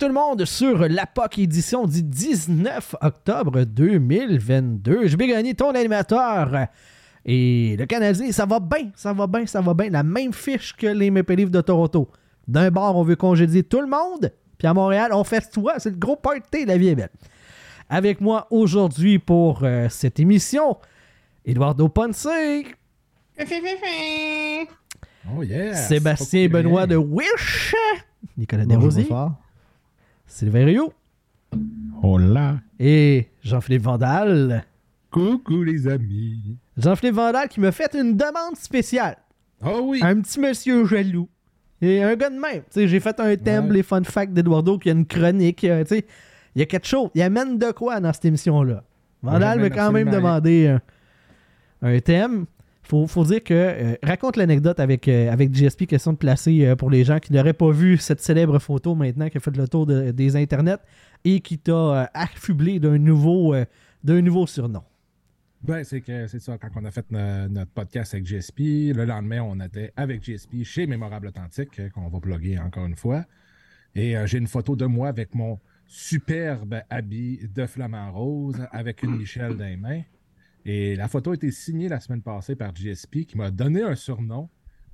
tout le monde sur la POC édition du 19 octobre 2022. Je vais gagner ton animateur. Et le Canadien, ça va bien, ça va bien, ça va bien. La même fiche que les Maple Leafs de Toronto. D'un bord, on veut congédier tout le monde. Puis à Montréal, on fait toi. C'est le gros party, la vie est belle. Avec moi aujourd'hui pour euh, cette émission, Eduardo Ponce. Oh yeah! Sébastien Benoît de Wish. Nicolas Desrosiers. Sylvain Rio. Hola. Et Jean-Philippe Vandal. Coucou les amis. Jean-Philippe Vandal qui m'a fait une demande spéciale. Oh oui! Un petit monsieur jaloux. Et un gars de même. J'ai fait un thème, Ouais. les fun facts d'Eduardo, qui a une chronique. euh. Il y a quelque chose. Il amène de quoi dans cette émission-là? Vandal m'a quand même demandé un, un thème. Faut, faut dire que. euh, raconte l'anecdote avec, euh, avec GSP, question de placer euh, pour les gens qui n'auraient pas vu cette célèbre photo maintenant qui a fait le tour de- des internets et qui t'a euh, affublé d'un nouveau, euh, d'un nouveau surnom. Ben, c'est que c'est ça, quand on a fait no- notre podcast avec GSP, le lendemain, on était avec GSP chez Mémorable Authentique, qu'on va plugger encore une fois. Et j'ai une photo de moi avec mon superbe habit de flamant rose avec une Michelle dans les mains. Et la photo a été signée la semaine passée par GSP qui m'a donné un surnom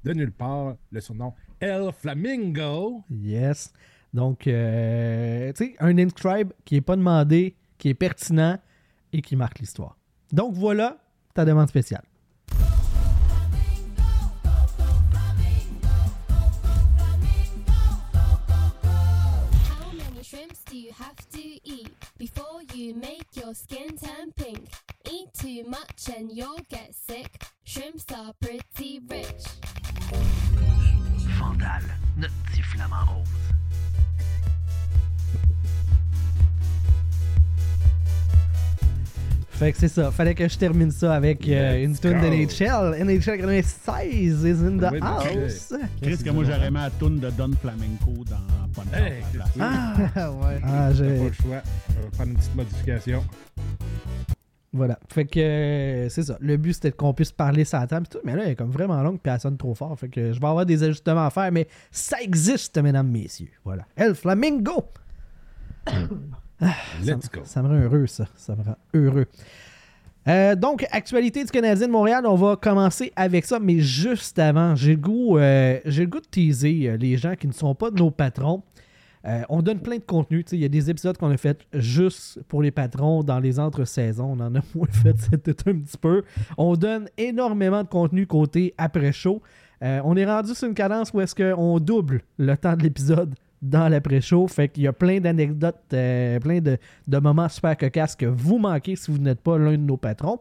de nulle part, le surnom El Flamingo. Yes. Donc, euh, tu sais, un inscribe qui n'est pas demandé, qui est pertinent et qui marque l'histoire. Donc, voilà ta demande spéciale. How many shrimps do you have to eat? Before you make your skin turn pink? Eat too much and you'll get sick. Shrimps are pretty rich. Vandal, notre flamant rose. Fait que c'est ça. Fallait que je termine ça avec euh, une tune de. NHL. NHL 96 is in the Oui, house. Chris, que moi j'aurais mis la toune de Don Flamenco dans Punch Hey. Ah, ouais. ah, J'ai j'ai... pas le choix. On va prendre une petite modification. Voilà. Fait que euh, c'est ça. Le but c'était qu'on puisse parler ça à table pis tout, mais là elle est comme vraiment longue puis elle sonne trop fort. Fait que je vais avoir des ajustements à faire, mais ça existe, mesdames, messieurs. Voilà. El Flamingo! Let's go. Ça me rend heureux, ça. Ça me rend heureux. Euh, donc, actualité du Canadien de Montréal, on va commencer avec ça, mais juste avant, j'ai le goût, euh, j'ai le goût de teaser euh, les gens qui ne sont pas de nos patrons. On donne plein de contenu. Il y a des épisodes qu'on a fait juste pour les patrons dans les entre-saisons. On en a moins fait c'était un petit peu. On donne énormément de contenu côté après-show. On est rendu sur une cadence où est-ce qu'on double le temps de l'épisode dans l'après-show. Fait qu'il y a plein d'anecdotes, euh, plein de, de moments super cocasses que vous manquez si vous n'êtes pas l'un de nos patrons.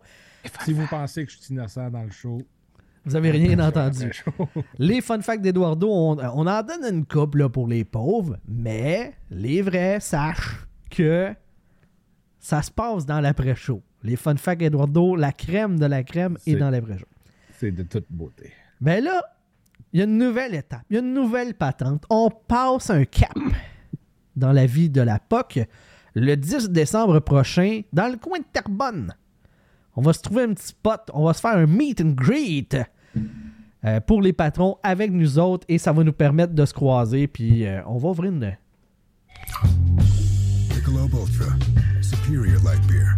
Si vous pensez que je suis innocent dans le show, Vous avez rien entendu. Les fun facts d'Eduardo, on, on en donne une couple là, pour les pauvres, mais les vrais sachent que ça se passe dans l'après-show. Les fun facts d'Eduardo, la crème de la crème est dans l'après-show. C'est de toute beauté. Ben là, il y a une nouvelle étape, il y a une nouvelle patente. On passe un cap dans la vie de la POC le 10 décembre prochain dans le coin de Terrebonne. On va se trouver un petit spot, on va se faire un meet and greet euh, pour les patrons avec nous autres et ça va nous permettre de se croiser puis euh, on va ouvrir une light beer.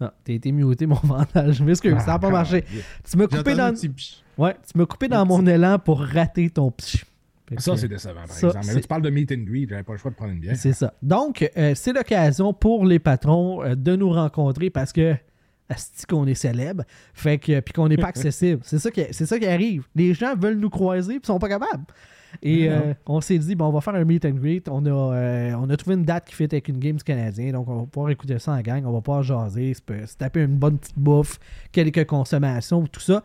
Ah, t'as été muté mon vandal, je m'excuse, ça n'a pas marché. Tu m'as coupé dans pch. Ouais, tu m'as coupé dans mon élan pour rater ton. Fait Ça, c'est décevant, par ça, exemple. Mais là, tu parles de meet and greet, j'avais pas le choix de prendre une bière. C'est ça. Donc, euh, c'est l'occasion pour les patrons euh, de nous rencontrer parce que asti qu'on est célèbre, fait que puis qu'on n'est pas accessible. c'est ça qui c'est ça qui arrive. Les gens veulent nous croiser puis sont pas capables. Et euh, on s'est dit bon, on va faire un meet and greet. On a euh, on a trouvé une date qui fit avec une game du Canadien, donc on va pouvoir écouter ça en gang, on va pouvoir jaser, se, taper une bonne petite bouffe, quelques consommations, tout ça.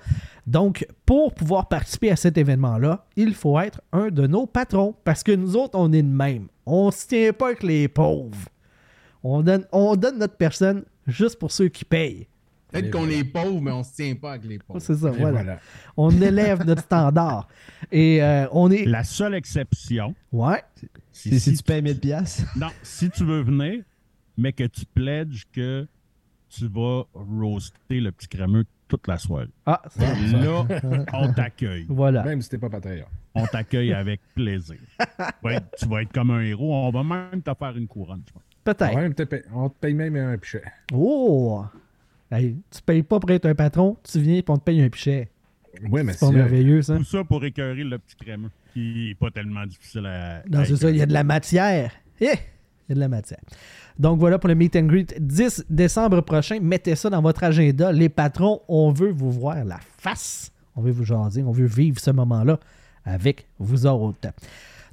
Donc, pour pouvoir participer à cet événement-là, il faut être un de nos patrons parce que nous autres, on est de même. On se tient pas avec les pauvres. On donne, on donne notre personne juste pour ceux qui payent. Peut-être qu'on est pauvre, mais on se tient pas avec les pauvres. C'est ça, voilà. voilà. On élève notre standard. Et euh, on est. La seule exception, Ouais. C'est si tu payes 1000 piastres. non, si tu veux venir, mais que tu pledges que tu vas roaster le petit crémeux toute la soirée. Ah, ça- Là, on t'accueille. voilà. Même si t'es pas Patreon. on t'accueille avec plaisir. Tu vas, être, tu vas être comme un héros. On va même te faire une couronne, je pense. Peut-être. On te paye même un pichet. Oh! Hey, tu payes pas pour être un patron, tu viens et on te paye un pichet. Oui, mais C'est pas merveilleux, ça. Tout ça pour écœurer le petit crémeux, qui n'est pas tellement difficile à. Non, c'est ça, il y a de la matière. Eh, Il y a de la matière. Donc voilà pour le meet and greet 10 décembre prochain. Mettez ça dans votre agenda. Les patrons, on veut vous voir la face. On veut vous jaser. On veut vivre ce moment-là avec vous autres.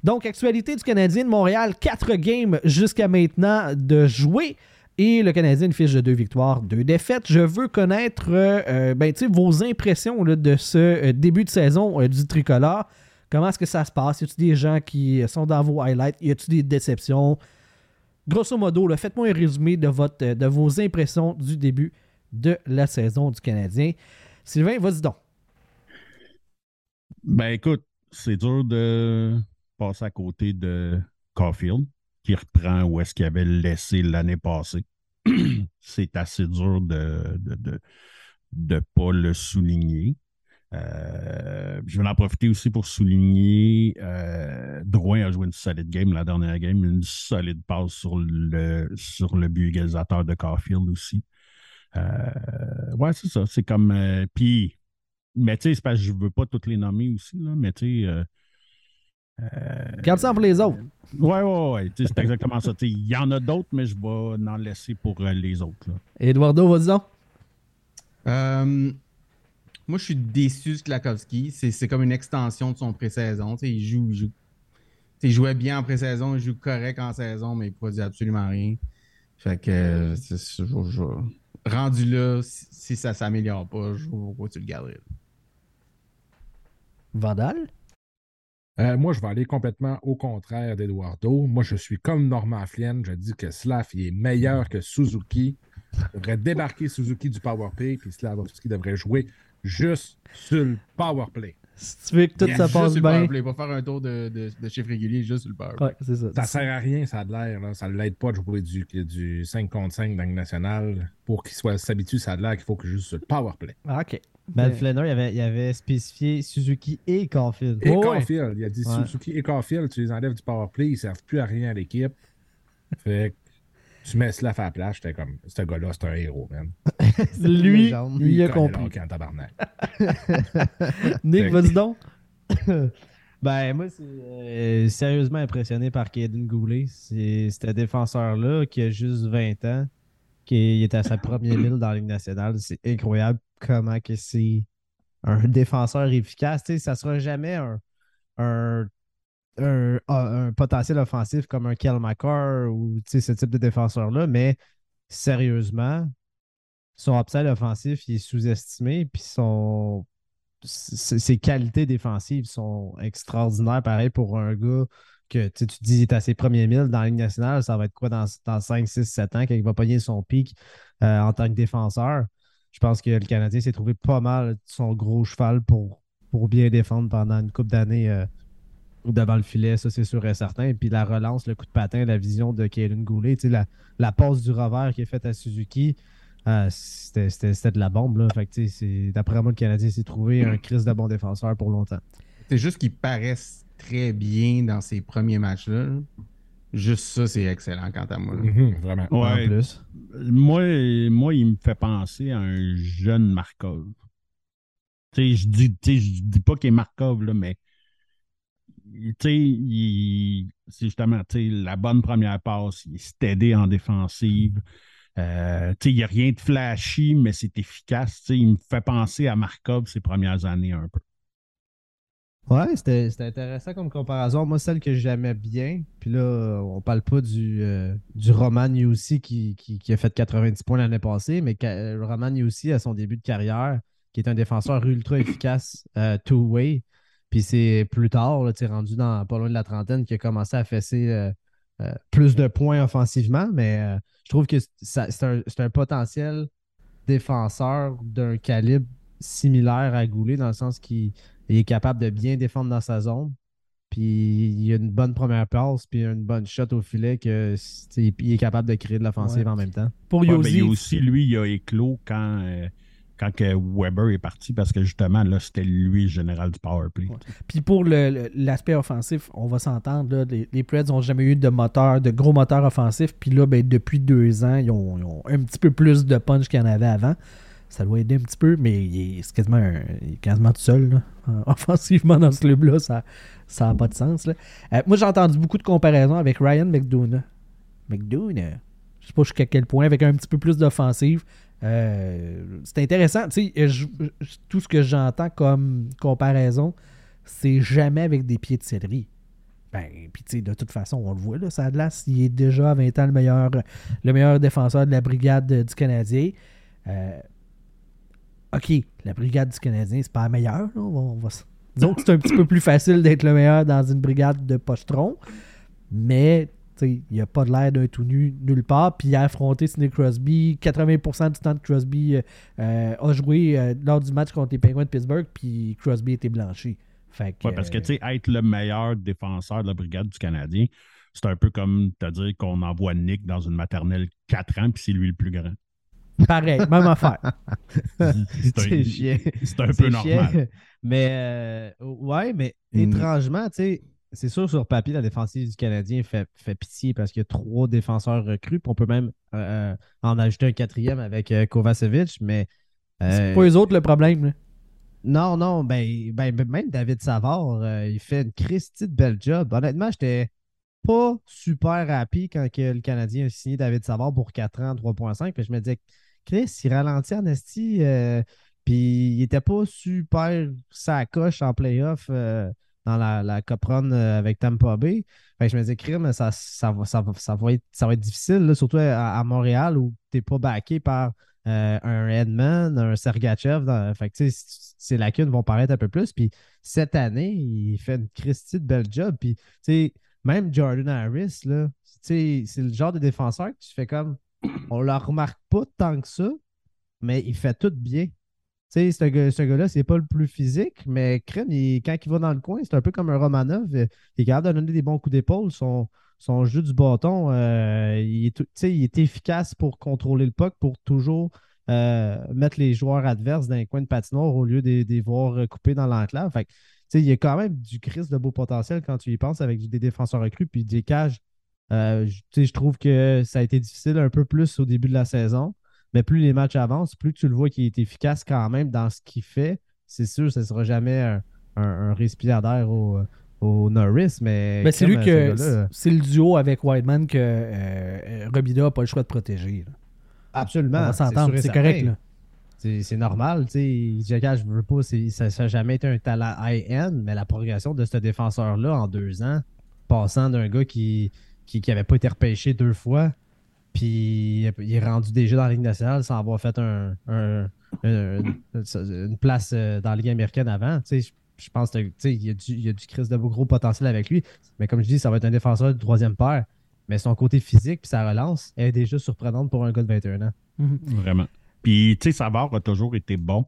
Donc, actualité du Canadien de Montréal, 4 games jusqu'à maintenant de jouer. Et le Canadien fiche de deux victoires, deux défaites. Je veux connaître euh, euh, ben, vos impressions là, de ce euh, début de saison du tricolore. Comment est-ce que ça se passe? Y a-t-il des gens qui sont dans vos highlights? Y a-t-il des déceptions? Grosso modo, faites-moi un résumé de, votre, de vos impressions du début de la saison du Canadien. Sylvain, vas-y donc. Ben écoute, c'est dur de passer à côté de Caulfield, reprend où est-ce qu'il avait laissé l'année passée. c'est assez dur de de, de, de pas le souligner. Euh, je vais en profiter aussi pour souligner euh, Drouin a joué une solide game la dernière game, une solide passe sur le sur le but égalisateur de Caulfield aussi. Euh, ouais, c'est ça. C'est comme. euh, Puis, mais tu sais, je veux pas toutes les nommer aussi, là, mais tu sais. Euh, Garde ça pour les autres. Ouais, ouais, ouais. tu sais, C'est exactement ça. Tu sais, Il y en a d'autres, mais je vais en laisser pour euh, les autres. là. Eduardo, vas-y donc. Euh, moi, je suis déçu de Klakowski. C'est c'est comme une extension de son pré-saison. Tu sais, Il joue, il joue. tu sais, Il jouait bien en pré-saison, il joue correct en saison, mais il produit absolument rien. Fait que, euh, c'est- je- je- rendu là, si, si ça s'améliore pas, je vois pourquoi tu le garderais. Vandal? Euh, moi, je vais aller complètement au contraire d'Eduardo. Moi, je suis comme Norman Flynn. Je dis que Slav il est meilleur que Suzuki. Il devrait débarquer Suzuki du powerplay, puis Slavovski devrait jouer juste sur le powerplay. Si tu veux que tout Juste passe bien. powerplay, pas faire un tour de, de, de chiffre régulier juste sur le powerplay. Ouais, ça. Ça sert à rien, ça a de l'air. Ça ne l'aide pas de jouer du, du 5 contre 5 dans le national. Pour qu'il soit s'habitue, ça a de l'air qu'il faut que juste sur le powerplay. Ah, OK. Ben, Flanner, il avait, il avait spécifié Suzuki et Caulfield. Et Oh, ouais. Caulfield, il a dit Ouais. Suzuki et Caulfield, tu les enlèves du powerplay, ils ne servent plus à rien à l'équipe. Fait que tu mets Slav à la place, j'étais comme, ce gars-là, c'est un héros, man. Lui, lui, il a compris. en tabarnak. Nick, vas-y donc. Ben, moi, c'est euh, sérieusement impressionné par Caden Goulet. C'est c'est un défenseur-là qui a juste 20 ans, qui est à sa première mille dans la Ligue nationale. C'est incroyable comment que c'est un défenseur efficace. Ça sera jamais un, un, un, potentiel offensif comme un Kel McCarr ou ce type de défenseur-là, mais sérieusement, son upside offensif il est sous-estimé, puis son ses qualités défensives sont extraordinaires. Pareil pour un gars que tu dis est à ses premiers milles dans la Ligue nationale, ça va être quoi dans, dans 5, 6, 7 ans quand il va pogner son pic euh, en tant que défenseur? Je pense que le Canadien s'est trouvé pas mal son gros cheval pour, pour bien défendre pendant une couple d'années euh, devant le filet, ça c'est sûr et certain. Puis la relance, le coup de patin, la vision de Kaelin Goulet, la, la passe du revers qui est faite à Suzuki, euh, c'était de la bombe. Là. Fait d'après moi, le Canadien s'est trouvé un crise de bon défenseur pour longtemps. C'est juste qu'ils paraissent très bien dans ces premiers matchs-là. Juste ça, c'est excellent quant à moi. Mhm, vraiment. En Ouais, plus. moi, moi, il me fait penser à un jeune Markov. Tu sais, je dis, tu sais, je dis pas qu'il est Markov, là, mais tu sais, il- c'est justement tu sais, la bonne première passe, il est steady en défensive. Euh, tu sais, il n'y a rien de flashy, mais c'est efficace. Tu sais, il me fait penser à Markov ces premières années un peu. Ouais, c'était intéressant comme comparaison. Moi, celle que j'aimais bien, puis là, on parle pas du, euh, du Roman Yossi qui, qui, a fait 90 points l'année passée, mais euh, Roman Yossi, à son début de carrière, qui est un défenseur ultra efficace, euh, two-way. Puis c'est plus tard, là, rendu dans pas loin de la trentaine, qui a commencé à fesser plus de points offensivement, mais je trouve que c'est un, c'est un potentiel défenseur d'un calibre similaire à Goulet, dans le sens qu'il il est capable de bien défendre dans sa zone. Puis il a une bonne première passe, puis une bonne shot au filet que il est capable de créer de l'offensive Ouais. en même temps. Pour Ouais, Yosi. a aussi, lui, il a éclos quand, euh, quand que Weber est parti, parce que justement, là, c'était lui le général du power play. Ouais. Puis pour l'aspect offensif, on va s'entendre, là, les, les Preds n'ont jamais eu de moteur, de gros moteurs offensifs. Puis là, ben, depuis deux ans, ils ont, ils ont un petit peu plus de punch qu'il y en avait avant. Ça doit aider un petit peu, mais il est, quasiment, tout seul. là. Offensivement, dans ce club-là, ça n'a pas de sens. Euh, moi, j'ai entendu beaucoup de comparaisons avec Ryan McDonough. McDonough. Je sais pas jusqu'à quel point, avec un petit peu plus d'offensive. Euh, c'est intéressant. Tout ce que j'entends comme comparaison, c'est jamais avec des pieds de céleri. Ben, puis de toute façon, on le voit, là, glace, il est déjà à 20 ans le meilleur, le meilleur défenseur de la brigade du Canadien. Euh, OK, la brigade du Canadien, c'est pas la meilleure. là, on va- on va s- Disons que c'est un petit peu plus facile d'être le meilleur dans une brigade de pochetron, mais tu sais, il n'y a pas de l'air d'un tout nu nulle part. Puis il a affronté Sidney Crosby. 80% du temps de Crosby euh, euh, a joué euh, lors du match contre les Penguins de Pittsburgh, puis Crosby était blanchi. Fait que, Ouais, parce que, tu sais, être le meilleur défenseur de la brigade du Canadien, c'est un peu comme te dire qu'on envoie Nick dans une maternelle 4 ans, puis c'est lui le plus grand. Pareil, même affaire. C'est un, C'est chiant. c'est un peu C'est normal. chiant. Mais euh, ouais, mais Mm. étrangement, tu sais, c'est sûr sur papier, la défensive du Canadien fait, fait pitié parce qu'il y a trois défenseurs recrues. puis On peut même euh, en ajouter un quatrième avec euh, Kovacevic, mais C'est euh, pas eux autres le problème. là. non, non, ben, ben, ben, même David Savard, euh, il fait une Christie de belle job. Honnêtement, j'étais pas super happy quand que le Canadien a signé David Savard pour 4 ans, 3.5. Puis je me disais, Chris, il ralentit en esti. euh, puis il était pas super sa coche en playoff euh, dans la, la Cup Run euh, avec Tampa Bay. Fait que je me disais, crime, ça, ça, va, être, difficile, surtout à, Montréal où t'es pas backé par un Edman, un Sergachev. Dans, lacunes vont paraître un peu plus. Puis cette année, il fait une Christie de belle job. Puis, même Jordan Harris, là, c'est le genre de défenseur que tu fais comme. On le remarque pas tant que ça, mais il fait tout bien. Tu sais, ce gars- ce gars-là, c'est pas le plus physique, mais crème, quand il va dans le coin, c'est un peu comme un Romanov. Il est capable de donner des bons coups d'épaule. Son, jeu du bâton, euh, il, est, il est efficace pour contrôler le puck, pour toujours euh, mettre les joueurs adverses dans les coins de patinoire au lieu de les voir couper dans l'enclave. Il y a quand même du Christ de beau potentiel quand tu y penses avec des défenseurs recrues puis des cages. Euh, je- trouve que ça a été difficile un peu plus au début de la saison. Mais plus les matchs avancent, plus tu le vois qu'il est efficace quand même dans ce qu'il fait. C'est sûr, ce ne sera jamais un, un, un respirateur d'air au, au Norris, mais. C'est lui ce que gars-là, c'est le duo avec Whiteman que euh, euh, Robida n'a pas le choix de protéger. là. Absolument. On va c'est s'entendre, correct. Là. C'est normal, tu sais. Je veux pas, ça n'a jamais été un talent high-end, mais la progression de ce défenseur-là en deux ans, passant d'un gars qui qui n'avait pas été repêché deux fois, puis il est rendu déjà dans la Ligue nationale sans avoir fait un, un- un- une place euh, dans la Ligue américaine avant. Tu sais, je, pense qu'il y a du, il y a du Chris de beau gros potentiel avec lui, mais comme je dis, ça va être un défenseur du troisième paire. Mais son côté physique puis sa relance est déjà surprenante pour un gars de 21 ans. Mhm. Vraiment. Puis, tu sais, Savard a toujours été bon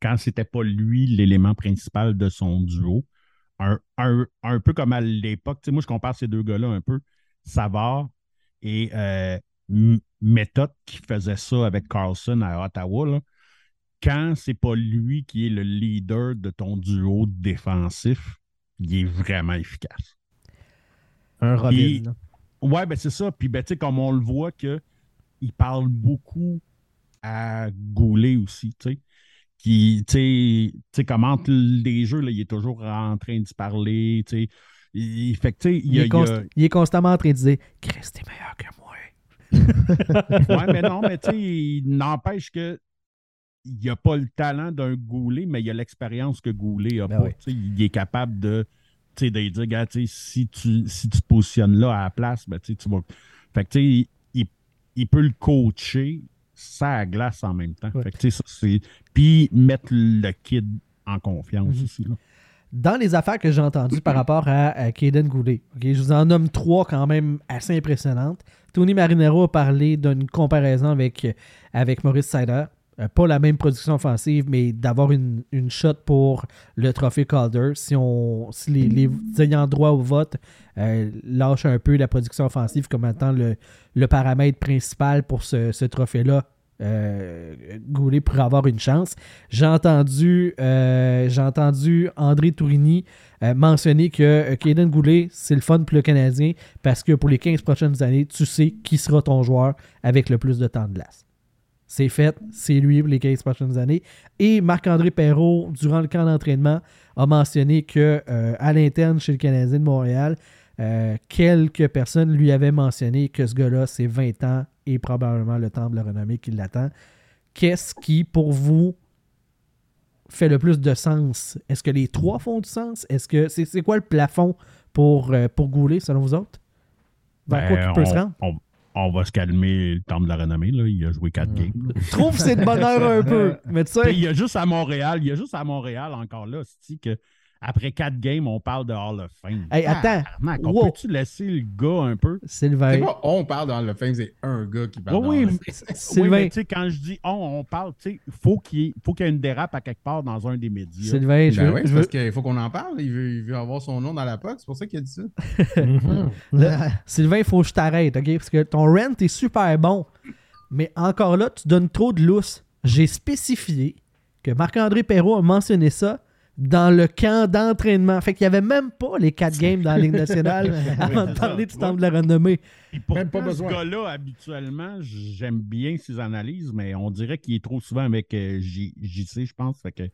quand c'était pas lui l'élément principal de son duo. Un, un- un peu comme à l'époque, tu sais, moi, je compare ces deux gars-là un peu. Savard et euh, M- Method qui faisait ça avec Carlson à Ottawa. là. Quand c'est pas lui qui est le leader de ton duo défensif, il est vraiment efficace. Un Robin. Là. Ouais, ben c'est ça. Puis, ben, tu sais, comme on le voit que il parle beaucoup à Goulet aussi, tu sais. Qui, tu sais, tu sais, comme entre les jeux, là, il est toujours en train de se parler, tu sais. Il, fait que, il Il, a. est il a- il constamment en train de dire Chris, t'es meilleur que moi. Ouais, mais non, mais tu sais, il n'empêche que il n'y a pas le talent d'un Goulet, mais il y a l'expérience que Goulet n'a Ben pas. Il est capable de, de dire, gars, si tu, si tu te positionnes là à la place, ben, tu vas. Fait que, tu sais, il, il peut le coacher ça à glace en même temps. Ouais. Fait que, ça, c'est. Puis mettre le kid en confiance Mhm. aussi. Là. Dans les affaires que j'ai entendues par rapport à, à Kaden Goulet, je vous en nomme trois quand même assez impressionnantes. Tony Marinero a parlé d'une comparaison avec, avec Maurice Sider. Euh, pas la même production offensive, mais d'avoir une, une shot pour le trophée Calder. Si, on, si les, les ayants droit au vote euh, lâchent un peu la production offensive comme étant le, le paramètre principal pour ce, ce trophée-là, Goulet pourrait avoir une chance. J'ai entendu, euh, André Tourini euh, mentionner que euh, Kaden Goulet, c'est le fun pour le Canadien parce que pour les 15 prochaines années, tu sais qui sera ton joueur avec le plus de temps de glace. C'est fait, c'est lui pour les 15 prochaines années. Et Marc-André Perrault, durant le camp d'entraînement, a mentionné que euh, à l'interne chez le Canadien de Montréal, euh, quelques personnes lui avaient mentionné que ce gars-là, c'est 20 ans et probablement le temps de la renommée qui l'attend. Qu'est-ce qui, pour vous, fait le plus de sens? Est-ce que les trois font du sens? Est-ce que c'est c'est quoi le plafond pour, euh, pour Goulet, selon vous autres? Vers quoi Ben, qu'il peut on, se rendre? on- on va se calmer le temps de la renommée. Là. Il a joué quatre games. là. Je trouve que c'est de bonheur un peu. Mais tu Puis sais, il y a juste à Montréal, il y a juste à Montréal encore là, c'est que après quatre games, on parle de Hall of Fame. hey, attends, Tabarnak, on Wow. peut-tu laisser le gars un peu? Sylvain. C'est pas on parle dans le film, c'est un gars qui parle. Oui, dans oui. Oui, Sylvain, mais tu sais, quand je dis on, on parle, tu sais, faut qu'il y ait- faut qu'il y ait une dérape à quelque part dans un des médias. Sylvain, je Ben veux- oui, je c'est veux- parce qu'il faut qu'on en parle. Il veut, il veut avoir son nom dans la POC. C'est pour ça qu'il a dit ça. Là, Sylvain, il faut que je t'arrête, OK? Parce que ton rent est super bon. Mais encore là, tu donnes trop de lousse. J'ai spécifié que Marc-André Perrault a mentionné ça dans le camp d'entraînement. Fait qu'il n'y avait même pas les quatre games dans la Ligue nationale avant de parler du temps de la renommée. Puis pourtant, Même pas besoin. ce gars-là, habituellement, j'aime bien ses analyses, mais on dirait qu'il est trop souvent avec euh, JC, je pense. Fait que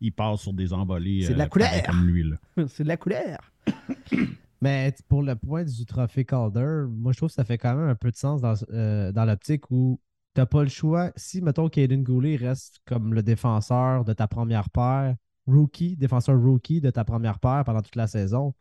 il part sur des envolées. C'est de la euh, couleur. comme lui. Là. C'est de la couleur. Mais pour le point du trophée Calder, moi je trouve que ça fait quand même un peu de sens dans, euh, dans l'optique où t'as pas le choix. Si, mettons, Caden Goulet reste comme le défenseur de ta première paire, rookie, défenseur rookie de ta première paire pendant toute la saison,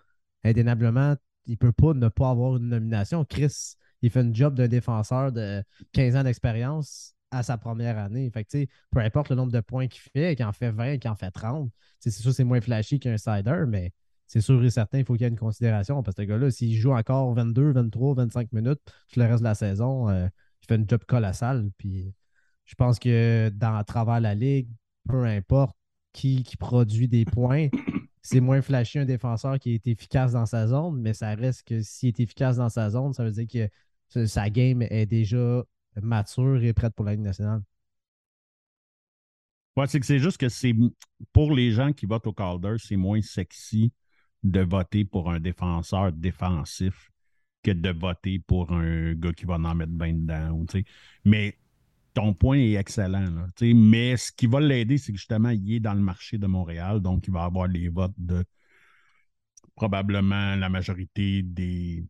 indéniablement, il peut pas ne pas avoir une nomination. Chris, il fait une job d'un défenseur de 15 ans d'expérience à sa première année. Fait peu importe le nombre de points qu'il fait, qu'il en fait 20, qu'il en fait 30, tu sais, c'est sûr c'est moins flashy qu'un cider, mais c'est sûr et certain, il faut qu'il y ait une considération parce que ce gars-là, s'il joue encore 22, 23, 25 minutes tout le reste de la saison, euh, il fait une job colossale. Puis je pense que dans à travers la ligue, peu importe qui, produit des points, c'est moins flashy un défenseur qui est efficace dans sa zone, mais ça reste que s'il est efficace dans sa zone, ça veut dire que sa- game est déjà mature et prête pour la Ligue nationale. Ouais, c'est que c'est juste que c'est pour les gens qui votent au Calder, c'est moins sexy de voter pour un défenseur défensif que de voter pour un gars qui va en mettre bien dedans. Mais ton point est excellent. Là, mais ce qui va l'aider, c'est que justement, il est dans le marché de Montréal, donc il va avoir les votes de probablement la majorité des.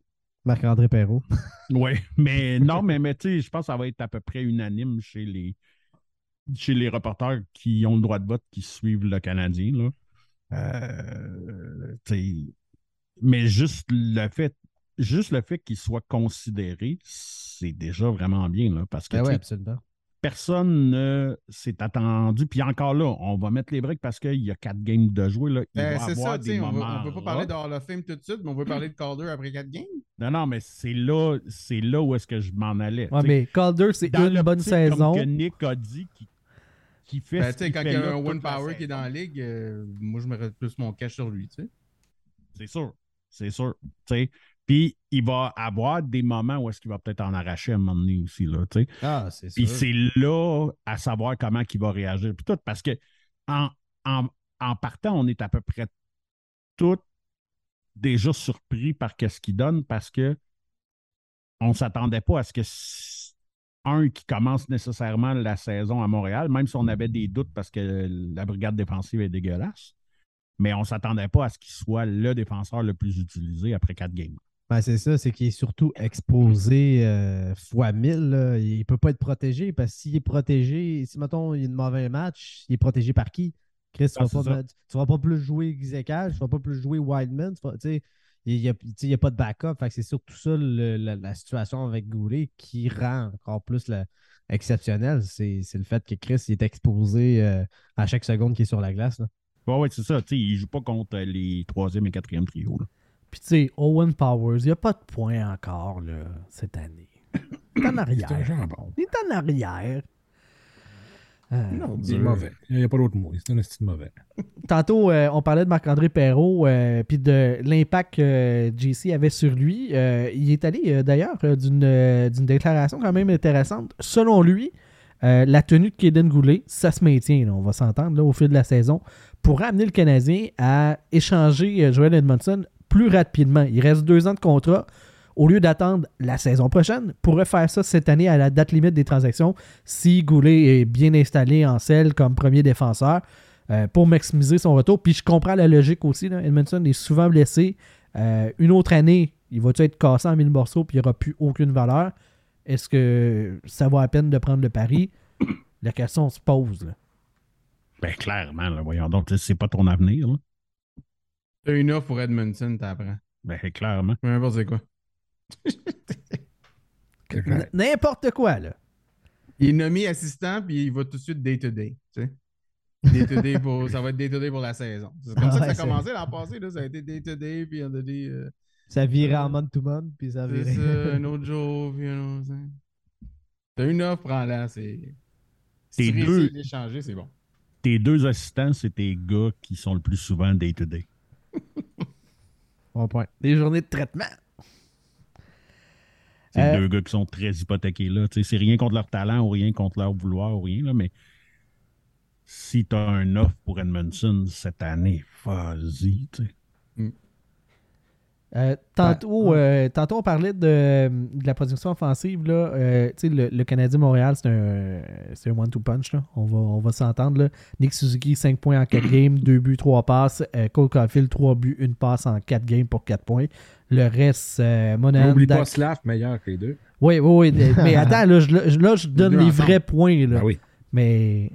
Marc-André Perrault. Oui, mais non, mais, mais tu sais, je pense que ça va être à peu près unanime chez les chez les reporters qui ont le droit de vote, qui suivent le Canadien. Là. Euh, mais juste le fait, juste le fait qu'il soit considéré, c'est déjà vraiment bien. Là, parce que ouais, sais, absolument. Personne ne s'est attendu. Puis encore là, on va mettre les briques parce qu'il y a quatre games de jouer. Là. Il Ben, va c'est avoir ça, des. On ne peut pas parler rough. de Hall of Fame tout de suite, mais on veut parler de Calder après 4 games. Non, non, mais c'est là, c'est là où est-ce que je m'en allais. Ouais, mais Calder, c'est dans une bonne saison. Comme que Nick a dit, qui, qui fait Ben, ce tu sais, qu'il quand fait il y a un One Power qui est dans la ligue, euh, moi, je mettrais plus mon cash sur lui, tu sais. C'est sûr. C'est sûr. tu sais. Puis il va avoir des moments où est-ce qu'il va peut-être en arracher à un moment donné aussi. Là. Ah, c'est Puis c'est là à savoir comment il va réagir. Puis tout, parce que en, en, en partant, on est à peu près tous déjà surpris par ce qu'il donne parce que on ne s'attendait pas à ce que un qui commence nécessairement la saison à Montréal, même si on avait des doutes parce que la brigade défensive est dégueulasse. Mais on ne s'attendait pas à ce qu'il soit le défenseur le plus utilisé après quatre games. Ben, c'est ça, c'est qu'il est surtout exposé euh, fois 1000. là. Il ne peut pas être protégé parce que s'il est protégé, si mettons il y a un mauvais match, il est protégé par qui? Chris, tu Ah, ne c'est vas, vas pas plus jouer Zekal, tu vas pas plus jouer Wildman. Il n'y a, a pas de backup. C'est surtout ça le- la, la situation avec Goulet qui rend encore plus la- exceptionnel. C'est le fait que Chris il est exposé euh, à chaque seconde qu'il est sur la glace. là. Oui, ouais, c'est ça. il ne joue pas contre les troisième et quatrième trios. là. Puis tu sais, Owen Powers, il n'y a pas de points encore là, cette année. Il est en arrière. Il est en arrière. Euh, Non, c'est mauvais. Il n'y a pas d'autre mot. C'est un style mauvais. Tantôt, euh, on parlait de Marc-André Perrault, euh, puis de l'impact que JC avait sur lui. Euh, il est allé euh, d'ailleurs d'une euh, d'une déclaration quand même intéressante. Selon lui, Euh, la tenue de Kaden Goulet, ça se maintient, là, on va s'entendre là, au fil de la saison, pour amener le Canadien à échanger euh, Joel Edmondson plus rapidement. Il reste deux ans de contrat. Au lieu d'attendre la saison prochaine, pourrait faire ça cette année à la date limite des transactions si Goulet est bien installé en selle comme premier défenseur euh, pour maximiser son retour. Puis je comprends la logique aussi. Là. Edmondson est souvent blessé. Euh, une autre année, il va être cassé en mille morceaux puis il n'y aura plus aucune valeur? Est-ce que ça vaut la peine de prendre le pari? La question se pose. Là. Ben, clairement, voyons donc, c'est pas ton avenir. T'as une offre pour Edmondson, t'apprends. Ben, clairement. Peu importe c'est quoi. N'importe quoi, là. Il est nommé assistant, puis il va tout de suite day-to-day. tu sais. Day-to-day pour, ça va être day-to-day pour la saison. C'est comme Ah ça que ouais, ça a c'est- commencé l'an passé. Là, ça a été day-to-day, puis on a dit. euh, Ça virait en month-to-month, puis ça c'est virait. ça, un autre jour, puis un autre. T'as une offre, prends-la. C'est. Tes deux- c'est bon. Tes deux assistants, c'est tes gars qui sont le plus souvent day-to-day. Bon point. Des journées de traitement. C'est Euh, deux gars qui sont très hypothéqués là. Tu sais, C'est rien contre leur talent ou rien contre leur vouloir ou rien, là, mais si tu as un offre pour Edmondson cette année, vas-y. tu sais. Euh, tantôt, euh, tantôt, on parlait de, de la production offensive. Là, Euh, le, le Canadien Montréal, c'est un, un one-two punch. Là. On va, on va s'entendre. Nick Suzuki, 5 points en 4 games, 2 buts, 3 passes. Cole Caulfield, 3 buts, 1 passe en 4 games pour 4 points. Le reste, euh, Monahan, N'oublie pas Slav meilleur que les deux. Oui, oui, oui. mais attends, là, je, là, je donne les vrais points. Là. Ben oui. Mais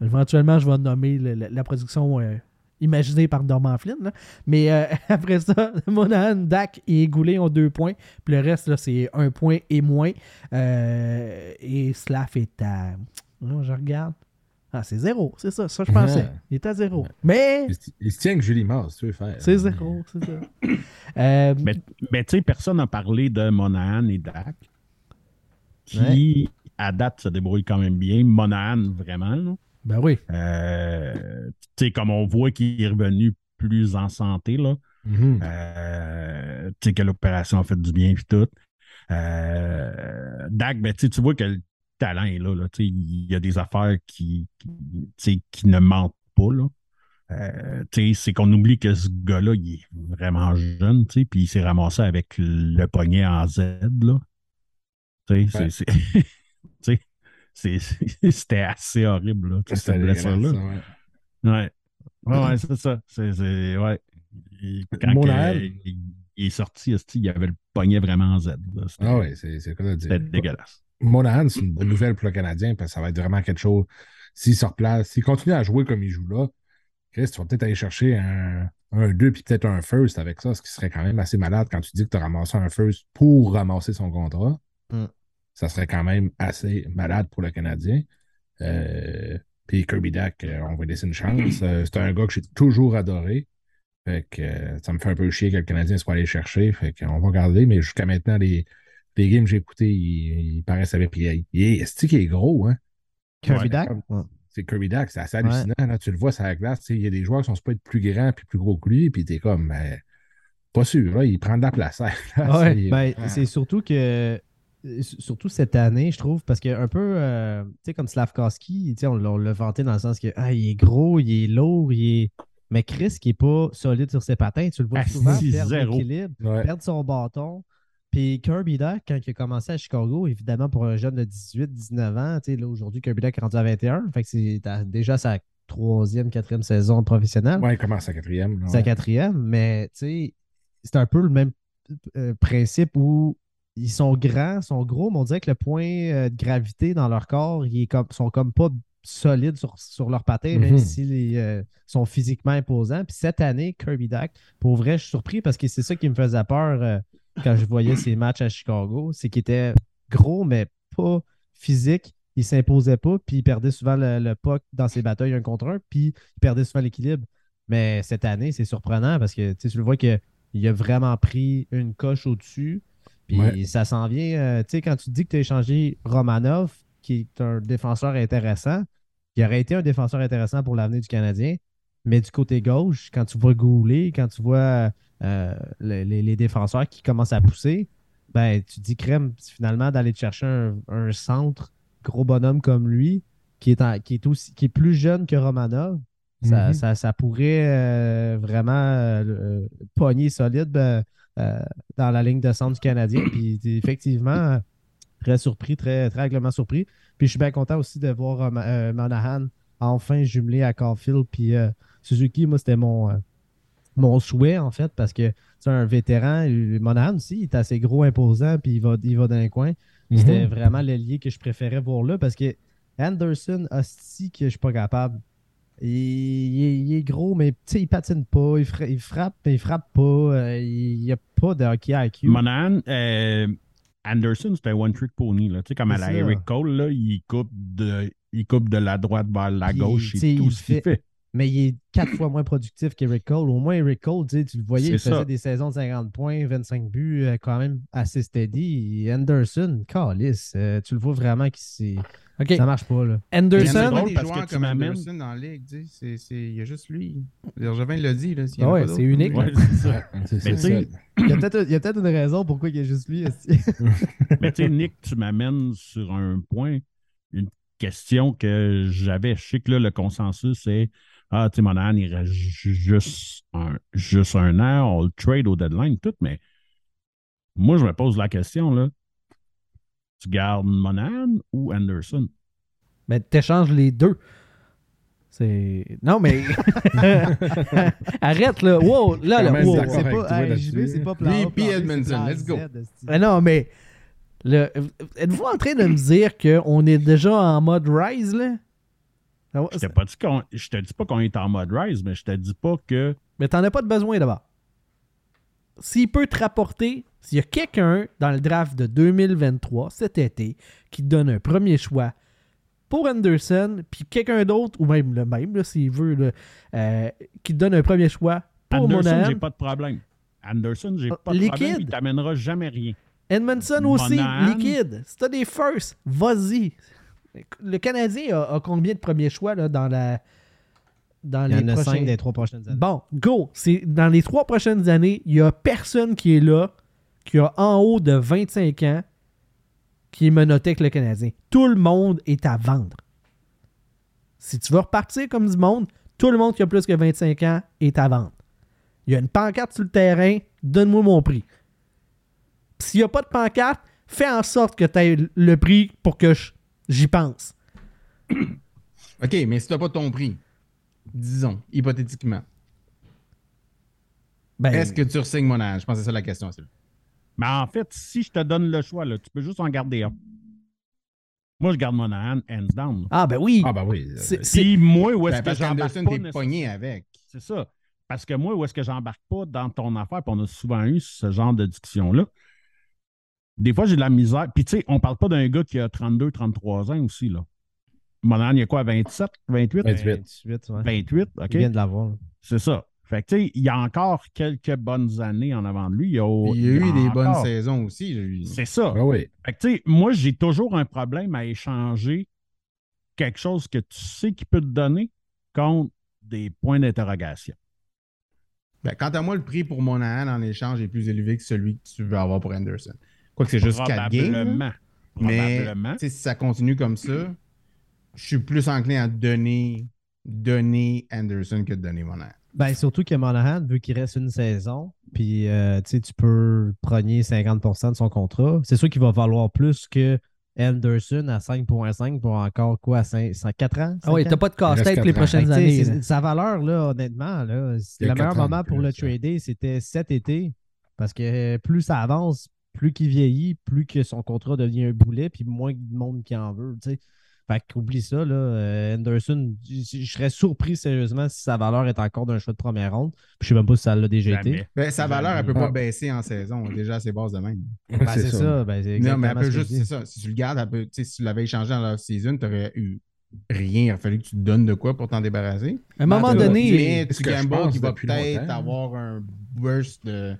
éventuellement, je vais nommer le- le- la production imaginée par Norman Flynn. là. Mais euh, après ça, Monahan, Dak et Goulet ont deux points. Puis le reste, c'est un point et moins. Euh, et Slav est à. Non, je regarde. Ah, c'est zéro. C'est ça. Ça, je pensais. Ouais. Il est à zéro. Mais Il, se- tient que Julie Mars, tu veux faire. c'est zéro. C'est ça. Euh, Mais, mais tu sais, personne n'a parlé de Monahan et Dak, qui, à date, se débrouillent quand même bien. Monahan, vraiment. là. Ben oui. Euh, tu sais, comme on voit qu'il est revenu plus en santé, là. Mhm. Euh, tu sais que l'opération a fait du bien et tout. Euh, Dak, ben, tu sais, tu vois que le talent est là. là. Tu sais, Il y a des affaires qui, qui, tu sais, qui ne mentent pas. Là. Euh, tu sais, c'est qu'on oublie que ce gars-là, il est vraiment jeune, tu sais, puis il s'est ramassé avec le poignet en Z. Là. Tu sais, Ouais. c'est- c'est- tu sais, c'est- c'était assez horrible, là, cette blessure-là. ouais. Ouais. Ouais, ouais, c'est ça. C'est, c'est- ouais. Et quand il, il est sorti, il avait le poignet vraiment en Z. Ah oui, c'est c'est quoi de dire? c'était dégueulasse. Monahan, c'est une bonne nouvelle pour le Canadien parce que ça va être vraiment quelque chose. S'il se replace, s'il continue à jouer comme il joue là, Chris, tu vas peut-être aller chercher un, un 2 puis peut-être un first avec ça, ce qui serait quand même assez malade quand tu dis que tu as ramassé un first pour ramasser son contrat. Mm. Ça serait quand même assez malade pour le Canadien. Euh, puis Kirby Dak, euh, on va lui laisser une chance. Euh, c'est un gars que j'ai toujours adoré. Fait que ça me fait un peu chier que le Canadien soit allé chercher. Fait qu'on va regarder, mais jusqu'à maintenant, les, les games que j'ai écoutés, ils, paraissent avec. Puis il est, est-ce qu'il est gros, hein? Kirby Ouais. C'est Kirby Dak, c'est assez hallucinant. Là, tu le vois sur la glace. Il y a des joueurs qui sont supposés être plus grands puis plus gros que lui, puis t'es comme, ben, pas sûr. Là, il prend de la place. hein. Ouais, Ben, c'est surtout que. Surtout cette année, je trouve, parce que un peu, euh, tu sais, comme Slavkowski, tu sais, on, l'a- on l'a vanté dans le sens que ah, il est gros, il est lourd, il est. Mais Chris, qui est pas solide sur ses patins, tu le vois Ah, souvent si, perdre l'équilibre, Ouais. perdre son bâton. Puis Kirby Duck, quand il a commencé à Chicago, évidemment, pour un jeune de 18, 19 ans, tu sais, là, aujourd'hui, Kirby Duck est rendu à 21. Fait que c'est déjà sa troisième, quatrième saison professionnelle. Ouais, il commence sa quatrième. ouais. quatrième, mais tu sais, c'est un peu le même euh, principe où ils sont grands, sont gros, mais on dirait que le point euh, de gravité dans leur corps, ils comme, sont comme pas solides sur, sur leurs patins, même Mhm. s'ils euh, sont physiquement imposants. Puis cette année, Kirby Dak, pour vrai, je suis surpris parce que c'est ça qui me faisait peur euh, quand je voyais ces matchs à Chicago. C'est qu'il était gros, mais pas physique. Il s'imposait pas, puis il perdait souvent le, le puck dans ses batailles un contre un, puis il perdait souvent l'équilibre. Mais cette année, c'est surprenant parce que tu le vois qu'il a vraiment pris une coche au-dessus. Puis Ouais. ça s'en vient. euh, tu sais, quand tu dis que tu as échangé Romanov, qui est un défenseur intéressant, qui aurait été un défenseur intéressant pour l'avenir du Canadien, mais du côté gauche, quand tu vois Goulet, quand tu vois euh, les, défenseurs qui commencent à pousser, ben tu dis crème, finalement, d'aller te chercher un, un centre gros bonhomme comme lui, qui est, en- qui est, aussi, qui est plus jeune que Romanov, ça, Mhm. ça, ça pourrait euh, vraiment euh, pogner solide ben, euh, dans la ligne de centre du Canadien. Puis effectivement, très surpris, très, très agréablement surpris. Puis je suis bien content aussi de voir euh, Ma- euh, Monahan enfin jumelé à Caulfield. Puis euh, Suzuki, moi, c'était mon, mon souhait, en fait, parce que c'est un vétéran. Monahan aussi, il est assez gros, imposant, puis il va, il va dans les coins. C'était Mhm. vraiment l'ailier que je préférais voir là parce que Anderson, hostie, que je suis pas capable. Il, il est, il est gros, mais il patine pas, il, fra- il frappe, mais il frappe pas. euh, il n'y a pas de hockey IQ. Monahan, euh, Anderson, c'était un one-trick pony. Là. Tu sais, comme à la ça. Eric Cole, là, il, coupe de, il coupe de la droite vers la Puis, gauche. C'est tout il ce qu'il fait. Mais il est quatre fois moins productif qu'Eric Cole. Au moins, Eric Cole, tu sais, tu le voyais, il faisait ça. des saisons de 50 points, 25 buts, euh, quand même assez steady. Et Anderson, calice, euh, tu le vois vraiment que c'est... OK. ça marche pas. Là. Il y a Anderson. pas drôle des parce joueurs que tu comme m'amènes- Anderson dans la ligue. tu sais, c'est- c'est- Il y a juste lui. Bergevin l'a dit. Là, Ah ouais, c'est unique. Ouais, c'est ça. Il y a peut-être il y a peut-être une raison pourquoi il y a juste lui. esti. Mais tu sais, Nick, tu m'amènes sur un point, une question que j'avais. Je sais que là, le consensus, c'est Ah, tu sais, Monahan, il reste ju- juste un, juste un an, on le trade au deadline, tout, mais moi, je me pose la question, là. Tu gardes Monahan ou Anderson? Mais t'échanges les deux. C'est. Non, mais. Arrête, là. Wow, là, là. wow. C'est pas, hey, c'est pas plan A, plan Edmondson, let's go. Mais non, mais. le- Êtes-vous en train de me dire qu'on est déjà en mode rise, là? Ah ouais, Je pas dit je te dis pas qu'on est en mode rise, mais je te dis pas que. Mais t'en as pas de besoin d'abord. S'il peut te rapporter, s'il y a quelqu'un dans le draft de 2023, cet été, qui te donne un premier choix pour Anderson, puis quelqu'un d'autre, ou même le même, s'il veut, là, euh, qui te donne un premier choix pour Anderson, j'ai pas de problème. Anderson, j'ai pas de problème, liquide. il t'amènera jamais rien. Edmondson aussi, Monahan. liquide. Si t'as des firsts, vas-y. Le Canadien a, a combien de premiers choix là, dans la. Dans Il y les en a prochains... cinq des trois prochaines années. Bon, go. C'est dans les trois prochaines années, il y a personne qui est là qui a en haut de 25 ans qui est menotté avec le Canadien. Tout le monde est à vendre. Si tu veux repartir comme du monde, tout le monde qui a plus que 25 ans est à vendre. Il y a une pancarte sur le terrain, donne-moi mon prix. S'il n'y a pas de pancarte, fais en sorte que tu aies le prix pour que je- j'y pense. OK, mais si tu n'as pas ton prix, disons, hypothétiquement, Ben, est-ce que tu re-signes mon âge? Je pense que c'est ça la question. Mais en fait, si je te donne le choix, là, tu peux juste en garder un. Moi, je garde Monahan, hands down. Ah, ben oui. Ah, ben oui. Puis moi, où est-ce Ben, que j'embarque pas t'es pogné avec. C'est ça. Parce que moi, où est-ce que j'embarque pas dans ton affaire, puis on a souvent eu ce genre de discussion-là. Des fois, j'ai de la misère. Puis, tu sais, on parle pas d'un gars qui a 32, 33 ans aussi, là. Monahan, il y a quoi, 27, 28? 28. 28, ouais. 28, OK. Il vient de l'avoir. C'est ça. Fait que, tu sais, il y a encore quelques bonnes années en avant de lui. Il y a, Il y a eu des bonnes saisons aussi. C'est ça. Ah oui. Fait que, tu sais, moi, j'ai toujours un problème à échanger quelque chose que tu sais qu'il peut te donner contre des points d'interrogation. Ben, quant à moi, le prix pour Monahan en échange est plus élevé que celui que tu veux avoir pour Anderson. Quoique c'est juste 4 games. Mais si ça continue comme ça, je suis plus enclin à donner, donner Anderson que de donner Monahan. Ben, surtout que Monahan, vu qu'il reste une saison, puis euh, tu sais, tu peux progner 50% de son contrat, c'est sûr qu'il va valoir plus que Anderson à 5.5 pour encore quoi, 5, 4 ans? Ah oui, t'as pas de casse-tête les prochaines sais, années. là. Sa valeur, là, honnêtement, là, le meilleur moment pour le trader, c'était cet été. Parce que plus ça avance, plus qu'il vieillit, plus que son contrat devient un boulet, puis moins de monde qui en veut. tu sais. Fait qu'oublie ça, là. euh, Anderson, je serais surpris sérieusement si sa valeur est encore d'un choix de première ronde. Puis je sais même pas si ça l'a déjà été. Ben, sa valeur, elle peut pas Ah. baisser en saison. Déjà à ses bases de même. Ben, c'est ça. ben, c'est Non, mais elle peut juste, c'est ça. Si tu le gardes, elle peut- si tu l'avais échangé en off-season, tu n'aurais eu rien. Il aurait fallu que tu te donnes de quoi pour t'en débarrasser. À un moment Ben, donné, c'est tu gambles qu'il va peut-être avoir un burst de,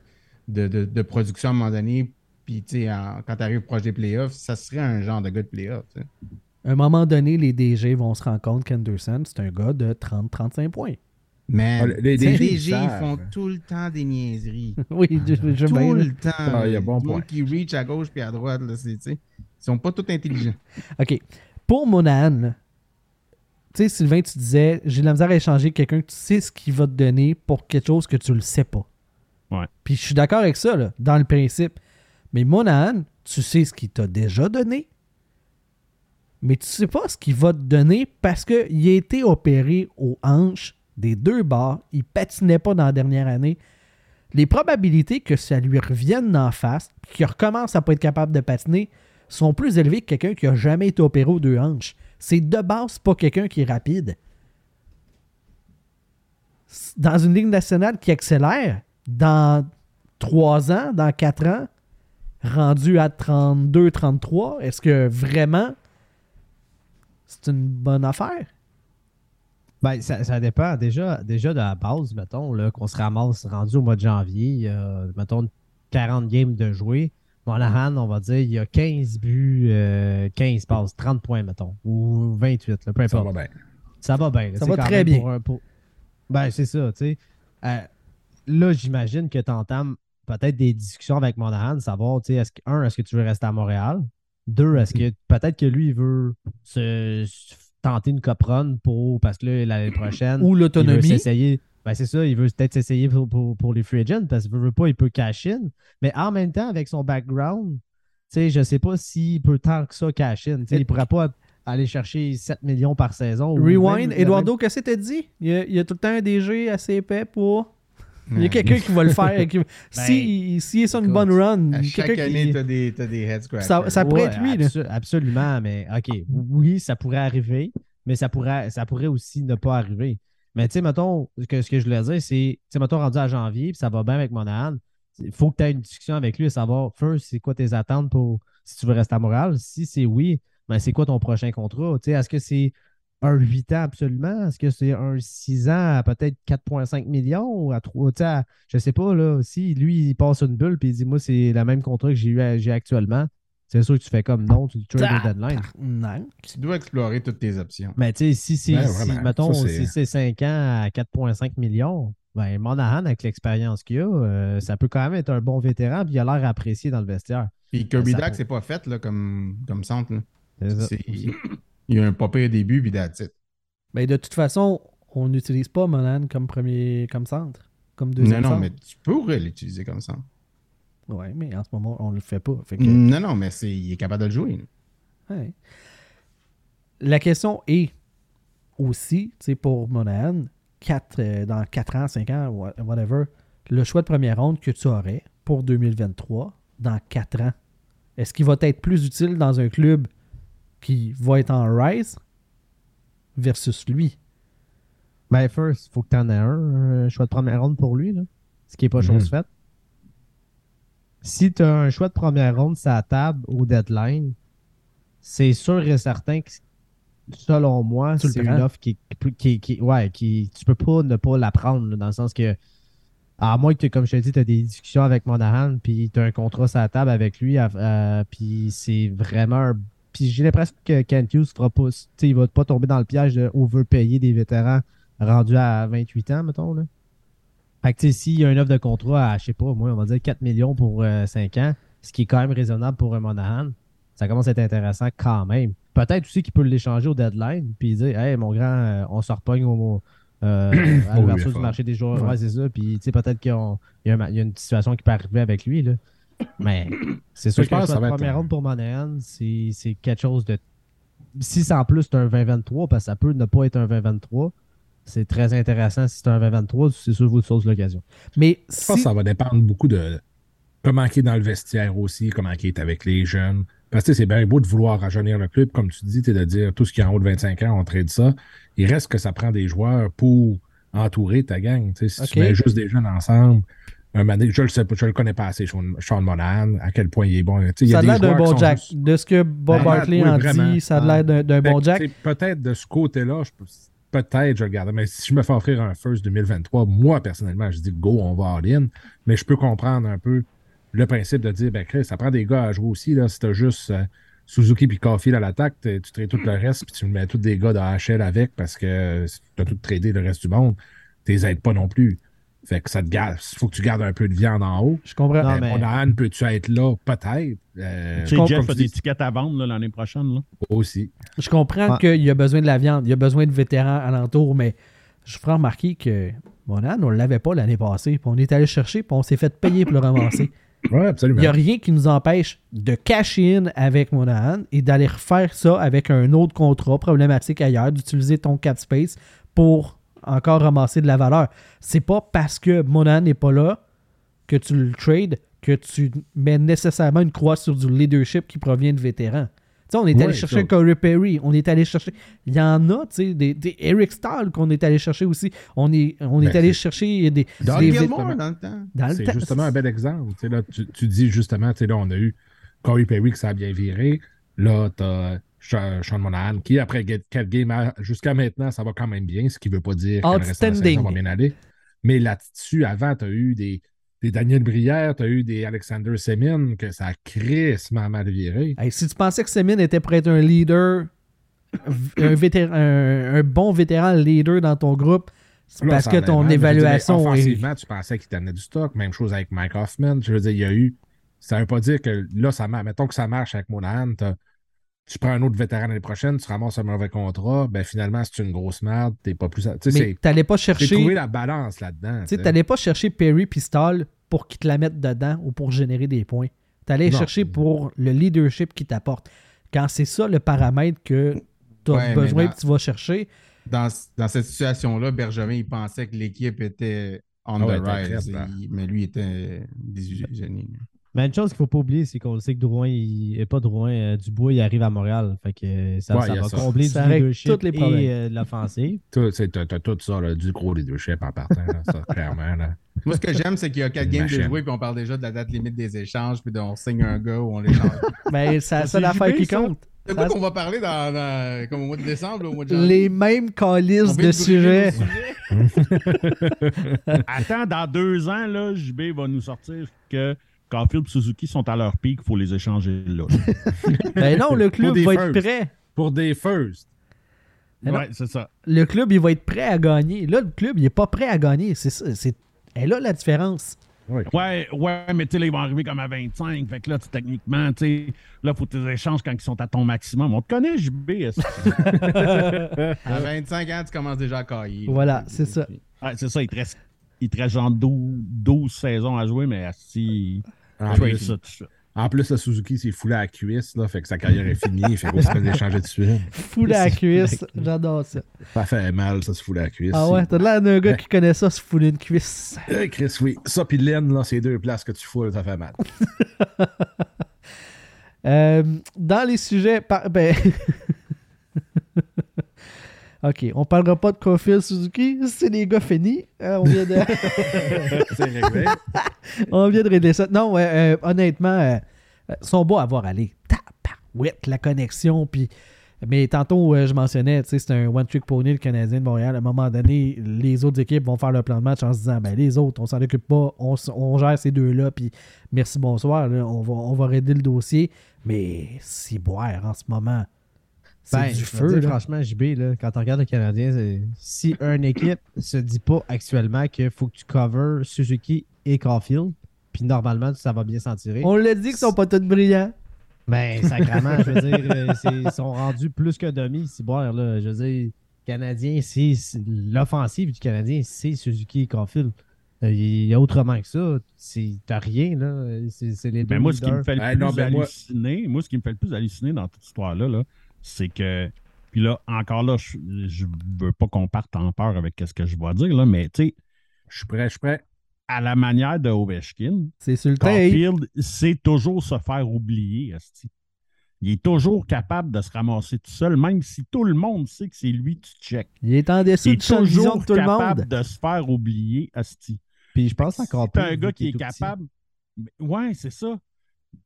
de, de- de production à un moment donné. Puis, tu sais, quand tu arrives proche des playoffs, ça serait un genre de gars de playoffs. à un moment donné, les DG vont se rendre compte qu'Anderson, c'est un gars de 30-35 points. Mais Ah, les les DG, ils font tout le temps des niaiseries. oui, je, je tout bien, le temps. Ah, il y a bon point. qui reach à gauche puis à droite. Là, c'est, tu sais, ils sont pas tous intelligents. OK. pour Monahan, tu sais, Sylvain, tu disais, j'ai de la misère à échanger quelqu'un que tu sais ce qu'il va te donner pour quelque chose que tu le sais pas. Ouais. Puis je suis d'accord avec ça, là, dans le principe. Mais Monahan, tu sais ce qu'il t'a déjà donné. Mais tu sais pas ce qu'il va te donner parce qu'il a été opéré aux hanches des deux bords. Il patinait pas dans la dernière année. Les probabilités que ça lui revienne en face, qu'il recommence à pas être capable de patiner, sont plus élevées que quelqu'un qui a jamais été opéré aux deux hanches. C'est de base pas quelqu'un qui est rapide. Dans une ligue nationale qui accélère, dans 3 ans, dans 4 ans, rendu à 32, 33, est-ce que vraiment c'est une bonne affaire? Ben, ça, ça dépend. Déjà, déjà de la base, mettons, là, qu'on se ramasse rendu au mois de janvier, il y a, mettons, 40 games de jouer. Monahan, on va dire, il y a 15 buts, euh, 15 passes, 30 points, mettons, ou 28, là, peu Ça importe. va bien. Ça va bien. Ça c'est va quand très même bien. pour un- pour- Ben, c'est ça, tu sais. Euh, là, j'imagine que tu entames peut-être des discussions avec Monahan, savoir, tu sais, est-ce que, un, est-ce que tu veux rester à Montréal? Deux, est-ce que peut-être que lui, il veut se, se tenter une cop run pour, parce que là, l'année prochaine, Ou il veut l'autonomie? s'essayer. Ben, c'est ça, il veut peut-être s'essayer pour, pour- pour les free agents parce qu'il veut, veut pas, il peut cash in. Mais en même temps, avec son background, tu sais, je sais pas s'il peut tant que ça cash in. Tu sais, Et- Il pourrait pas aller chercher 7 millions par saison. Rewind, même- Eduardo, qu'est-ce que t'as dit? Il y, a, il y a tout le temps un DG assez épais pour. Il y a quelqu'un qui va le faire. qui- si, si il est sur une bonne run, À chaque année, t'as des, des head scratchers. Ça- ça- pourrait Ouais, être lui, là. abso- absolument, mais OK. Oui, ça pourrait arriver, mais ça pourrait, ça pourrait aussi ne pas arriver. Mais tu sais, mettons, que, ce que je voulais dire, c'est, tu sais, mettons, rendu à janvier, puis ça va bien avec Monahan, il faut que tu aies une discussion avec lui et savoir, first, c'est quoi tes attentes pour si tu veux rester à Montréal? Si c'est oui, ben c'est quoi ton prochain contrat? Tu sais, est-ce que c'est un 8 ans absolument? Est-ce que c'est un 6 ans à peut-être 4,5 millions ou à 3? Tu sais, à- je sais pas, là, si lui, il passe une bulle puis il dit, moi, c'est le même contrat que j'ai eu j'ai actuellement, c'est sûr que tu fais comme non, tu trades au deadline. Non. Tu dois explorer toutes tes options. Mais tu sais, si c'est, Ben, si, mettons, Ça, c'est- si c'est 5 ans à 4,5 millions, ben Monahan, avec l'expérience qu'il a, euh, ça peut quand même être un bon vétéran, puis il a l'air apprécié dans le vestiaire. Puis Kirby pour- c'est pas fait là, comme, comme centre. là. C'est ça. C'est- Il y a un pas pire début, puis that's it. Ben, de toute façon, on n'utilise pas Monahan comme premier comme centre. Comme Non, deuxième non, centre. mais tu pourrais l'utiliser comme ça. Ouais, mais en ce moment, on le fait pas. Fait que- Non, non, mais c'est, il est capable de le jouer. Ouais. La question est aussi, tu sais, pour Monahan, quatre, euh, dans 4 ans, 5 ans, wha- whatever, le choix de première ronde que tu aurais pour 2023 dans 4 ans, est-ce qu'il va être plus utile dans un club qui va être en rise versus lui? Ben, first, il faut que tu en aies un, un choix de première ronde pour lui, là. ce qui n'est pas Mhm. chose faite. Si tu as un choix de première ronde sur la table au deadline, c'est sûr et certain que, selon moi, c'est une offre qui, qui, qui, ouais, qui, tu peux pas ne pas la prendre, là, dans le sens que, à moins que, comme je te dis, tu as des discussions avec Monahan, puis tu as un contrat sur la table avec lui, puis c'est vraiment un- Puis j'ai l'impression que Kent Hughes fera pas, il va pas tomber dans le piège de overpayer des vétérans rendus à 28 ans, mettons. Là. Fait que, s'il y a une offre de contrat à, je sais pas, moi, on va dire 4 millions pour 5 ans, ce qui est quand même raisonnable pour un Monahan, ça commence à être intéressant quand même. Peut-être aussi qu'il peut l'échanger au deadline, puis dire, hey, mon grand, euh, on se repogne au, euh, à du marché des joueurs. Ouais. Ouais, c'est ça. Puis, tu sais, peut-être qu'il y, y a une situation qui peut arriver avec lui, là. Mais c'est sûr Je que pense que ça va être première ronde pour Monahan, c'est c'est quelque chose de. Si c'est en plus c'est un 20-23, parce que ça peut ne pas être un 20-23, c'est très intéressant. Si c'est un 20-23, c'est sûr que vous sauce l'occasion. Mais Je pense que ça va dépendre beaucoup de comment il est dans le vestiaire aussi, comment il est avec les jeunes. Parce que c'est bien beau de vouloir rajeunir le club, comme tu dis, de dire tout ce qui est en haut de 25 ans, on trade ça. Il reste que ça prend des joueurs pour entourer ta gang. Tu sais, si tu mets juste des jeunes ensemble, un moment donné, je le sais pas, je le connais pas assez, Sean, Monahan, à quel point il est bon. Ça a l'air d'un bon Jack. De ce que Bob Ben, Barkley oui, en vraiment. dit, ça a l'air d'un bon que, Jack. Peut-être de ce côté-là, peut-être je le garde. Mais si je me fais offrir un first 2023, moi, personnellement, je dis go, on va all-in. Mais je peux comprendre un peu le principe de dire, ben, Chris, ça prend des gars à jouer aussi. Là, si t'as juste euh, Suzuki puis Caulfield à l'attaque, t'es- tu traites tout le reste puis tu mets tous des gars de HL avec parce que tu as tout tradé le reste du monde. Tu les aides pas non plus. Fait que ça te garde. Il faut que tu gardes un peu de viande en haut. Je comprends. Non, Euh, mais- Monahan, peux-tu être là? Peut-être. Euh, Tu sais, Jeff a des tickets à vendre l'année prochaine. Là. aussi. Je comprends Ouais. qu'il y a besoin de la viande, il y a besoin de vétérans alentour, mais je ferai remarquer que Monahan, on ne l'avait pas l'année passée. Puis on est allé chercher, puis on s'est fait payer pour le ramasser. Oui, Il absolument. n'y a rien qui nous empêche de cacher in avec Monahan et d'aller refaire ça avec un autre contrat problématique ailleurs, d'utiliser ton cap space pour encore ramasser de la valeur. C'est pas parce que Monahan n'est pas là que tu le trades que tu mets nécessairement une croix sur du leadership qui provient de vétérans. On est Ouais, allé chercher Corey Perry, on est allé chercher. Il y en a, tu sais, des, des Eric Stahl qu'on est allé chercher aussi. On est, on est Ben, allé chercher des. Vétérans. dans le temps. C'est justement un bel exemple. Tu, sais, là, tu, tu dis justement, tu sais, là, on a eu Corey Perry ça a bien viré. Là, tu as Sean Monahan qui, après quel game, a- jusqu'à maintenant, ça va quand même bien, ce qui ne veut pas dire que le reste de la saison va bien aller. Mais là-dessus, avant, tu as eu des, des Daniel Brière, tu as eu des Alexander Semin, que ça a crissement mal viré. Hey, si tu pensais que Semin était pour être un leader, un, vétéran, un, un bon vétéran leader dans ton groupe, c'est parce que ton mal, dire, évaluation est. Offensivement, tu pensais qu'il t'amenait du stock. Même chose avec Mike Hoffman. Je veux dire, il y a eu. Ça ne veut pas dire que là, ça marche. Mettons que ça marche avec Monahan. t'as- Tu prends un autre vétéran l'année prochaine, tu ramasses un mauvais contrat. Ben finalement, c'est une grosse merde. T'es pas plus. Tu sais, Mais t'allais pas chercher. trouver la balance là-dedans. Tu t'allais pas chercher Perry Pistol pour qu'il te la mette dedans ou pour générer des points. T'allais chercher pour le leadership qu'il t'apporte. Quand c'est ça le paramètre que tu as Ouais, besoin dans- que tu vas chercher, Dans, dans cette situation-là, Benjamin, il pensait que l'équipe était on Ah ouais, the rise. il- mais lui était désillusionné. Mais une chose qu'il faut pas oublier, c'est qu'on le sait que Drouin, il, et pas Drouin, euh, Dubois, il arrive à Montréal. Fait que euh, ça, Ouais, ça va ça. combler Ça du leadership tous les problèmes. et euh, de l'offensive. Tout, tu t'as tout ça, là, du gros leadership en partant. là, ça, clairement. Là. Moi, ce que j'aime, c'est qu'il y a quatre games de jouer, puis on parle déjà de la date limite des échanges, puis on signe un gars ou on l'échange. ben, c'est la C'est seule affaire JP, qui ça? compte. C'est quoi qu'on va parler dans, dans- comme au mois de décembre, là, au mois de janvier? Les mêmes calices de sujets. Attends, dans deux ans, là, JB va nous sortir que Caulfield et Suzuki sont à leur pic, il faut les échanger là. Ben non, le club va être prêt. Pour des firsts. Non. ouais, c'est ça. Le club, il va être prêt à gagner. Là, le club, il est pas prêt à gagner. C'est ça. C'est... Et là, la différence. Oui. Ouais, ouais, mais tu sais, là, ils vont arriver comme à 25. Fait que là, techniquement, tu sais, là, faut les échanges quand ils sont à ton maximum. On te connaît, JB. À 25 ans, tu commences déjà à cailler. Voilà, c'est ça. Ouais, c'est ça, il te reste, il te reste genre 12, 12 saisons à jouer, mais si. En plus, en le Suzuki s'est foulé à la cuisse, là, fait que sa carrière est finie. fait qu'on se fait l'échanger de suite. Fou la cuisse. J'adore ça. Ça fait mal, ça, se fouler à la cuisse. Ah ouais, t'as l'air d'un gars qui connaît ça, se fouler une cuisse. Eh, Chris, oui. Ça, puis laine, là, c'est deux places que tu foules, ça fait mal. Euh, dans les sujets. par- ben... ok, on parlera pas de Caulfield Suzuki. C'est les gars finis. Euh, on, vient de... c'est on vient de régler ça. Non, ouais, euh, honnêtement, euh, euh, sont beaux à voir aller. Tabarouette, la connexion. Puis. Mais tantôt, euh, je mentionnais, c'est un one-trick pony, le Canadien de Montréal. À un moment donné, les autres équipes vont faire le plan de match en se disant, ben les autres, on s'en occupe pas, on, gère ces deux-là, puis merci, bonsoir, là, on, va, on va raider le dossier. Mais si boire en ce moment, c'est Ben, du je vais feu. dire, là. franchement, JB, là, quand on regarde le Canadien, si une équipe se dit pas actuellement qu'il faut que tu covers Suzuki et Caulfield, puis normalement, ça va bien s'en tirer. On l'a dit qu'ils sont pas tous brillants. Ben, sacrément, je veux dire, euh, ils sont rendus plus que demi, si boire, là. Je veux dire, Canadien, c'est l'offensive du Canadien, c'est Suzuki et Caulfield. Euh, Il y a autrement que ça. C'est- T'as rien, là. C'est les deux Ben moi, ce qui me fait le plus non, ben halluciner, moi... ce qui me fait le plus halluciner dans toute cette histoire-là, là, c'est que. Puis là, encore là, je, je veux pas qu'on parte en peur avec ce que je vais dire, là, mais tu sais, Je suis prêt, je suis prêt. à la manière de Ovechkin, C'est sur le tape. Caulfield sait toujours se faire oublier, esti. Il est toujours capable de se ramasser tout seul, même si tout le monde sait que c'est lui qui check. Il est en dessous de vision toujours de tout le capable de se faire oublier, esti. Puis je pense encore Si plus, un gars qui est petit. capable. Ouais, c'est ça.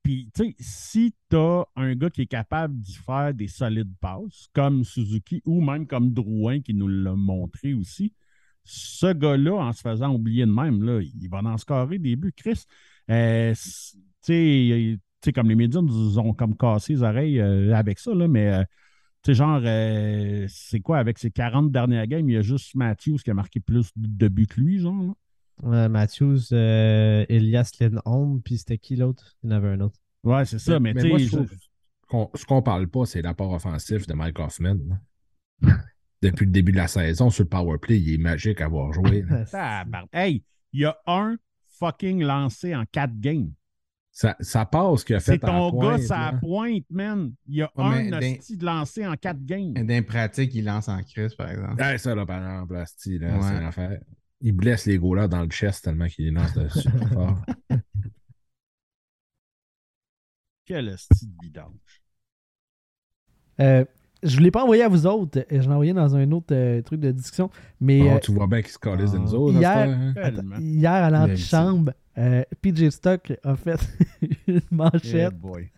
Puis, tu sais, si t'as un gars qui est capable d'y faire des solides passes, comme Suzuki ou même comme Drouin qui nous l'a montré aussi, ce gars-là, en se faisant oublier de même, là, il va en scorer des buts. Chris, euh, c- tu sais, tu comme les médias nous ont comme cassé les oreilles euh, avec ça, mais euh, tu sais, genre, euh, c'est quoi, avec ses 40 dernières games, il y a juste Matthews qui a marqué plus de buts que lui, genre. là? Ouais, Matthews, euh, Elias Lindholm, puis c'était qui l'autre? Il y en avait un autre. Ouais, c'est ça, mais, Mais tu moi, je trouve ce qu'on parle pas, c'est l'apport offensif de Mike Hoffman. Depuis le début de la saison, sur le powerplay, il est magique à avoir joué. là. Tabarnak. Hey, il y a un fucking lancé en quatre games. Ça, ça passe qu'il a fait C'est ton pointe, gars, ça pointe, man. Il y a Ouais, un hostie de lancé en quatre games. D'un pratique, il lance en crise, par exemple. Ouais, ça, là, par exemple, là, Ouais. c'est une affaire. Il blesse les gars dans le chest tellement qu'il les lance de super fort. Quel hostie de vidange. Euh, je ne l'ai pas envoyé à vous autres. euh, Je l'ai envoyé dans un autre euh, truc de discussion. Mais Bon, euh, tu vois bien qu'il se calisse de nous Ah. autres. Hier- hein? attends, hier, à l'antichambre, euh, PJ Stock a fait une manchette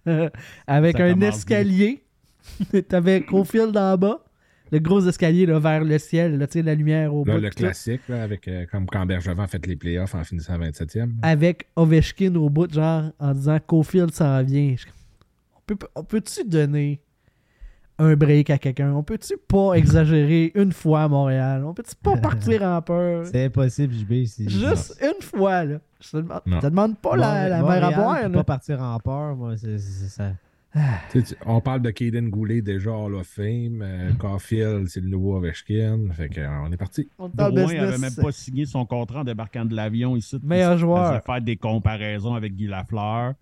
avec Ça un escalier. T'avais Cofield en bas, le gros escalier là, vers le ciel, là, tu sais, la lumière au Là, bout. le classique, là, avec, euh, comme quand Bergevin a fait les playoffs en finissant 27e. Avec Ovechkin au bout, genre, en disant Cofield s'en vient. Je- On peut- on peut-tu donner un break à quelqu'un? On peut-tu pas exagérer une fois à Montréal? On peut-tu pas partir en peur? C'est impossible, JB. c'est- Juste une fois, là. Je te demande, Non. je te demande pas la, la mer à boire, là. pas partir en peur, moi, c'est ça. Tu sais, tu- on parle de Caden Goulet déjà Hall of Fame. euh, Caulfield, c'est le nouveau Ovechkin. Fait que, euh, on est parti. On est dans le Drouin business. avait même pas signé son contrat en débarquant de l'avion ici. Meilleur Il joueur. faire des comparaisons avec Guy Lafleur.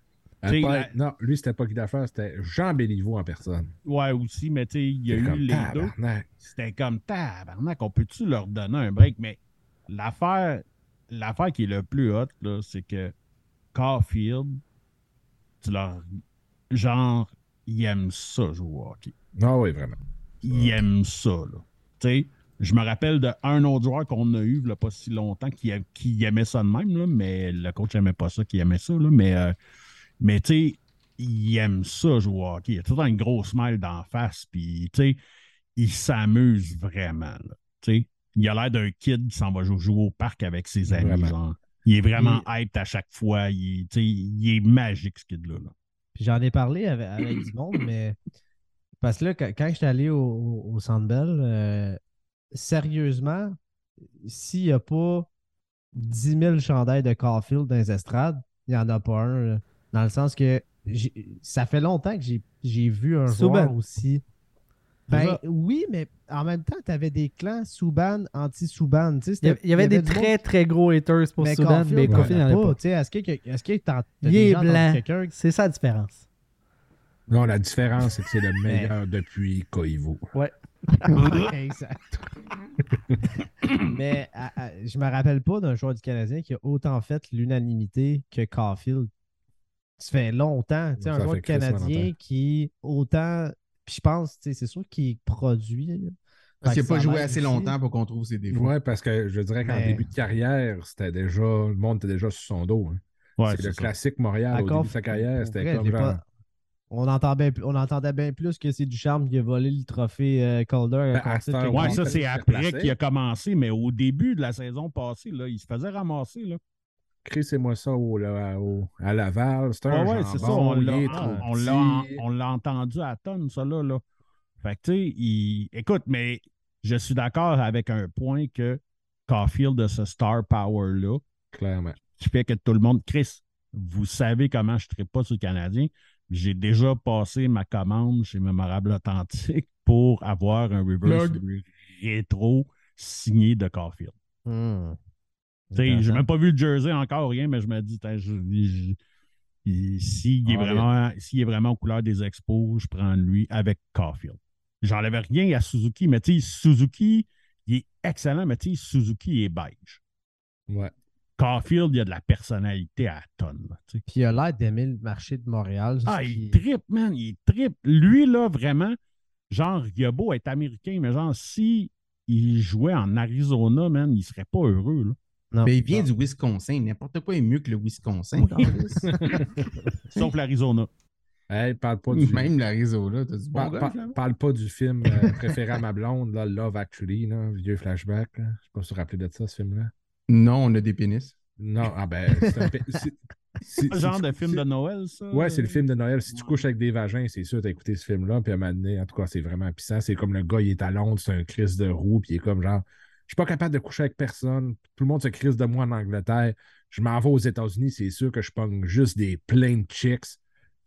Euh, la- Non, lui, c'était pas Guy Lafleur, c'était Jean Béliveau en personne. Ouais, aussi, mais tu sais, il y a eu comme, les deux. C'était comme tabarnak, on peut-tu leur donner un break? Mais l'affaire, l'affaire qui est le plus hot, là, c'est que Caulfield, tu leur. Genre, il aime ça jouer au hockey. Ah oui, vraiment. Il aime ça, là. Tu sais, je me rappelle d'un autre joueur qu'on a eu il a pas si longtemps qui, a- qui aimait ça de même, là, mais le coach n'aimait pas ça, qui aimait ça, là, mais, euh, mais tu sais, il aime ça jouer au hockey. Il a tout le temps une grosse smile d'en face, puis tu sais, il s'amuse vraiment. là. Tu sais, il a l'air d'un kid qui s'en va jou- jouer au parc avec ses amis. Genre. Il est vraiment hyped à chaque fois. Il, est- tu sais, il est magique, ce kid-là. là. Puis j'en ai parlé avec, avec du monde, mais parce que là, quand, quand j'étais allé au, au, au Centre Bell, euh, sérieusement, s'il n'y a pas 10 000 chandails de Caulfield dans les estrades, il n'y en a pas un. là. Dans le sens que ça fait longtemps que j'ai- vu un joueur aussi. Ben oui, mais en même temps, tu avais des clans Souban, anti-Souban. Il y avait, c'était- il y avait des très très gros haters pour mais Caulfield, mais a n'en pas. Est-ce que, est-ce que t'as- t'as Il est blanc. C'est ça la différence. Non, la différence, c'est que c'est le meilleur depuis Koivu. Ouais, exact. Mais à- à- je me rappelle pas d'un joueur du Canadien qui a autant fait l'unanimité que Caulfield. Ça fait longtemps. Tu sais, Ça un joueur Canadien longtemps. qui autant. Puis je pense, c'est sûr qu'il produit. là. Parce qu'il n'a pas joué assez aussi. longtemps pour qu'on trouve ses défauts. Ouais, parce que je dirais qu'en Mais- début de carrière, c'était déjà. Le monde était déjà sur son dos. hein. Ouais, c'est le ça. classique Montréal. Au début de sa carrière, c'était comme j'ai genre. pas- On, entendait, on entendait bien plus que c'est du charme qui a volé le trophée euh, Calder. Ben, Ouais, Oui, ça, c'est après qu'il a commencé, mais au début de la saison passée, là, il se faisait ramasser. Là. Crissez-moi ça au, là, au- à Laval. C'est un ouais, c'est ça. On l'a, est on- l'a, petit. on l'a entendu à tonne, ça là. là. Fait que, tu sais, il... écoute, mais je suis d'accord avec un point que Caulfield a ce star power-là Clairement. qui fait que tout le monde. Chris, vous savez comment je ne pas sur le Canadien. J'ai déjà passé ma commande chez Mémorable Authentique pour avoir un reverse rétro signé de Caulfield. Hmm. J'ai Intéressant. même pas vu le jersey encore, rien, mais je me dis, je- je- il- s'il est, Ah, vraiment, est vraiment aux couleurs des expos, je prends lui avec Caulfield. J'enlève rien à Suzuki, mais Suzuki, il est excellent, mais tu sais, Suzuki est beige. Ouais. Caulfield, il a de la personnalité à la tonne. là. Puis il a l'air d'aimer le marché de Montréal. Ah, il qui- trippe, man, il trippe. Lui, là, vraiment, genre, il a beau être américain, mais genre, si il jouait en Arizona, man, il serait pas heureux, là. Non. Mais il vient du Wisconsin. N'importe quoi est mieux que le Wisconsin. Sauf l'Arizona. Hey, parle pas du. Même l'Arizona, bon parle pas du film euh, préféré à ma blonde, là, Love Actually, là, vieux flashback. là. Je sais pas si tu te rappelles de ça, ce film-là. Non, on a des pénis. Non, ah ben, c'est un. c'est- si genre de film de Noël, ça? Ouais, c'est le film de Noël. Si tu couches avec des vagins, c'est sûr, t'as écouté ce film-là. Puis à un moment donné, en tout cas, c'est vraiment puissant. C'est comme le gars, il est à Londres, c'est un Chris de roue, puis il est comme genre suis pas capable de coucher avec personne. Tout le monde se crise de moi en Angleterre. Je m'en vais aux États-Unis, c'est sûr que je pogne juste des plein de chicks.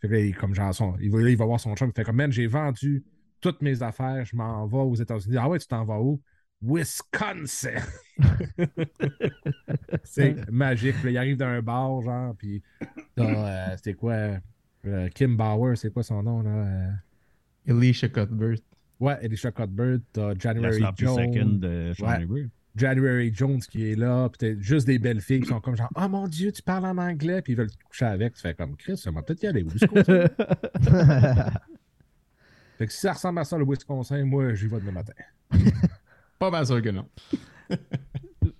Fait que là, comme genre, son- il, va, il va voir son chum. Il fait comme, man, j'ai vendu toutes mes affaires. Je m'en vais aux États-Unis. Ah ouais, tu t'en vas où? Wisconsin! c'est magique. Là, il arrive d'un bar, genre, puis t'as, euh, c'était quoi? euh, Kim Bauer, c'est quoi son nom, là? euh? Alicia Cuthbert. Ouais, Elisha Cuthbert, t'as La January second Jones. de Sean Ouais. January Jones qui est là, puis t'as juste des belles filles qui sont comme genre Oh mon Dieu, tu parles en anglais, puis ils veulent te coucher avec. Tu fais comme Chris, ça va peut-être y aller au Wisconsin. fait que si ça ressemble à ça le Wisconsin, moi j'y vais demain matin. Pas mal sûr que non.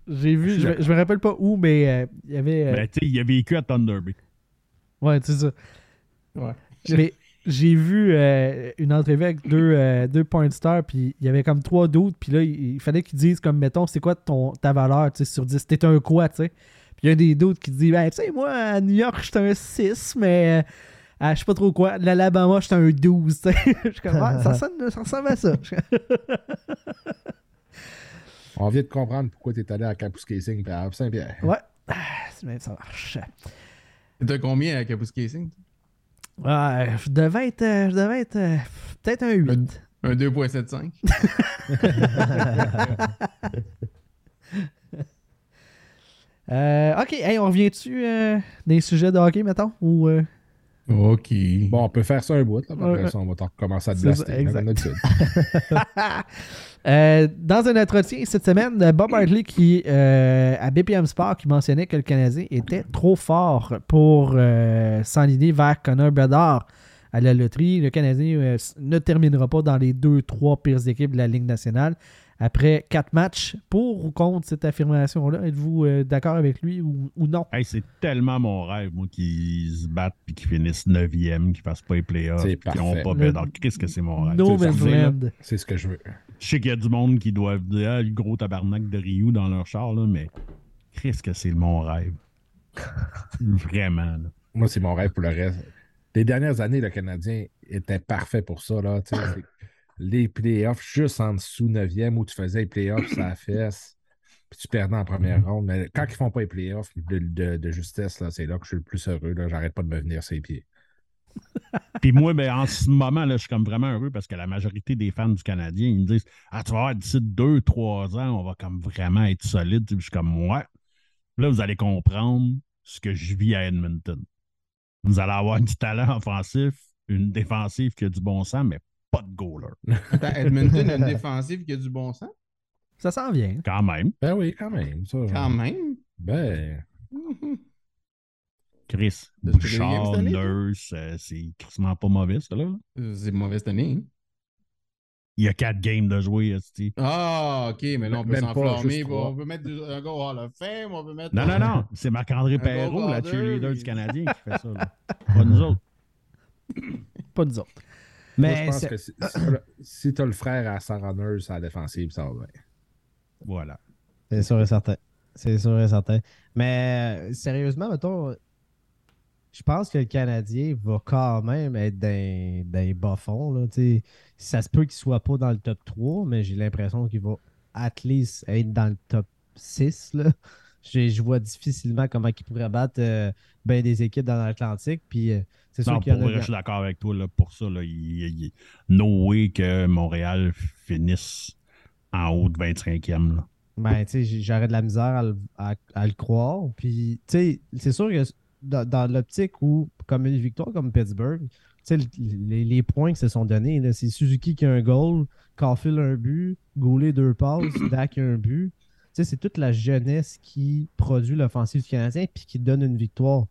J'ai vu, je, me- je me rappelle pas où, mais euh, il y avait. euh, Ben, tu sais, il a vécu à Thunder Bay. ouais, c'est ça. Ouais. Mais j'ai vu euh, une entrevue avec deux, euh, deux point stars, puis il y avait comme trois doutes, puis là, il, il fallait qu'ils disent, comme, mettons, c'est quoi ton, ta valeur, tu sais, sur 10. T'es un quoi, tu sais? Puis il y a des doutes qui disent, ben, tu sais, moi, à New York, j'étais un 6, mais euh, à je sais pas trop quoi, l'Alabama, j'étais un 12, tu sais. Je suis comme, ça, sonne- ça ressemble à ça. On vient de comprendre pourquoi tu es allé à Kapuskasing et à Saint-Pierre. ouais. Ah, c'est ça marche. T'as combien à Capus Casing? Ouais, je devais être, euh, je devais être euh, peut-être un 8. Un 2.75? Euh, ok, hey, on revient-tu euh, des sujets de hockey, mettons? Ou, euh, Ok. Bon, on peut faire ça un bout, là, après Ouais. ça, on va recommencer à te blaster. exact. Euh, dans un entretien cette semaine, Bob Hartley qui euh, à BPM Sport qui mentionnait que le Canadien était trop fort pour euh, s'enligner vers Connor Bedard à la loterie. Le Canadien euh, ne terminera pas dans les deux, trois pires équipes de la Ligue nationale après quatre matchs. Pour ou contre cette affirmation-là, êtes-vous euh, d'accord avec lui ou, ou non? Hey, c'est tellement mon rêve, moi, qu'ils se battent puis qu'ils finissent 9e, qu'ils fassent pas les playoffs, qu'ils n'ont pas Le- Bédard. Qu'est-ce que c'est mon rêve? No. C'est ce que je veux. Je sais qu'il y a du monde qui doivent dire ah, le gros tabarnak de Ryu dans leur char, là, mais qu'est-ce que c'est mon rêve? Vraiment. là. Moi, c'est mon rêve pour le reste. Les dernières années, le Canadien était parfait pour ça. Là, les playoffs juste en dessous 9e où tu faisais les playoffs sur la fesse, puis tu perdais en première ronde. Mais quand ils font pas les playoffs de, de- de justesse, c'est là que je suis le plus heureux. J'arrête pas de me venir ses pieds. Puis moi, ben, en ce moment, là, je suis comme vraiment heureux parce que la majorité des fans du Canadien, ils me disent Ah, tu vas voir, d'ici deux, trois ans, on va comme vraiment être solide. Puis je suis comme Ouais. Là, vous allez comprendre ce que je vis à Edmonton. Vous allez avoir du talent offensif, une défensive qui a du bon sens, mais pas de goaler. Attends, Edmonton a une défensive qui a du bon sens? Ça s'en vient. Quand même. Ben oui, quand même. Ça, Quand même. Ben. Chris, Bouchard, cette année? Nurse, euh, c'est crissement pas mauvais, ça, là. C'est mauvaise année. hein? Il y a quatre games de jouer, esti. Ah, ok, mais là, on peut Même pas, s'enflammer. On peut mettre du- un gars Hall of Fame, on peut mettre. Non, non, non. C'est Marc-André Perrault, la cheerleader du Canadien, qui fait ça. là. Pas nous autres. Pas nous autres. Moi, je Mais pense que si, si tu as le frère à Sarah Nurse à la défensive, ça va bien. Voilà. C'est sûr et certain. C'est sûr et certain. Mais euh, sérieusement, mettons, je pense que le Canadien va quand même être dans, dans les bas-fonds. là. Ça se peut qu'il soit pas dans le top 3, mais j'ai l'impression qu'il va at least être dans le top 6. Là. Je, je vois difficilement comment il pourrait battre euh, ben des équipes dans l'Atlantique. Puis euh, c'est sûr Non, qu'il y pour en a. vrai, je suis d'accord avec toi. Là, pour ça, là, il, il- no way que Montréal finisse en haut de 25e. Là. Ben, tu sais, j'aurais de la misère à le, à- à le croire. Puis, tu sais, c'est sûr que dans, dans l'optique où, comme une victoire comme Pittsburgh, tu sais, le- les, les points qui se sont donnés, c'est Suzuki qui a un goal, Caulfield un but, Goulet deux passes, Dak un but. Tu sais, c'est toute la jeunesse qui produit l'offensive du Canadien puis qui donne une victoire.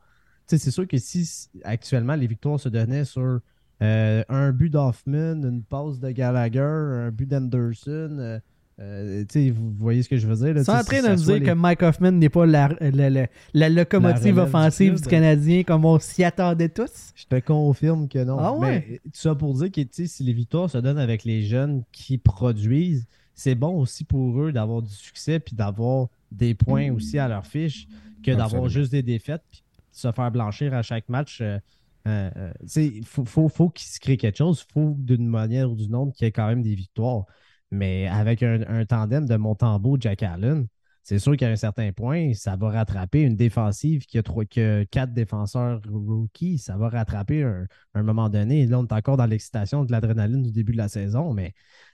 C'est sûr que si actuellement les victoires se donnaient sur euh, un but d'Hoffman, une passe de Gallagher, un but d'Anderson, euh, euh, vous voyez ce que je veux dire? là, tu en train de nous dire les- que Mike Hoffman n'est pas la, la- la- la locomotive du offensive du. Canadien comme on s'y attendait tous. Je te confirme que non. Ah ouais? Mais tout ça pour dire que si les victoires se donnent avec les jeunes qui produisent, c'est bon aussi pour eux d'avoir du succès puis d'avoir des points aussi à leur fiche que d'avoir juste des défaites puis se faire blanchir à chaque match. euh, euh, euh, il faut, faut, qu'il se crée quelque chose. Il faut d'une manière ou d'une autre qu'il y ait quand même des victoires. Mais avec un, tandem de Montembeau, Jack Allen, c'est sûr qu'à un certain point, ça va rattraper une défensive qui a, trois, quatre défenseurs rookies. Ça va rattraper un, un moment donné. Là, on est encore dans l'excitation de l'adrénaline du début de la saison, mais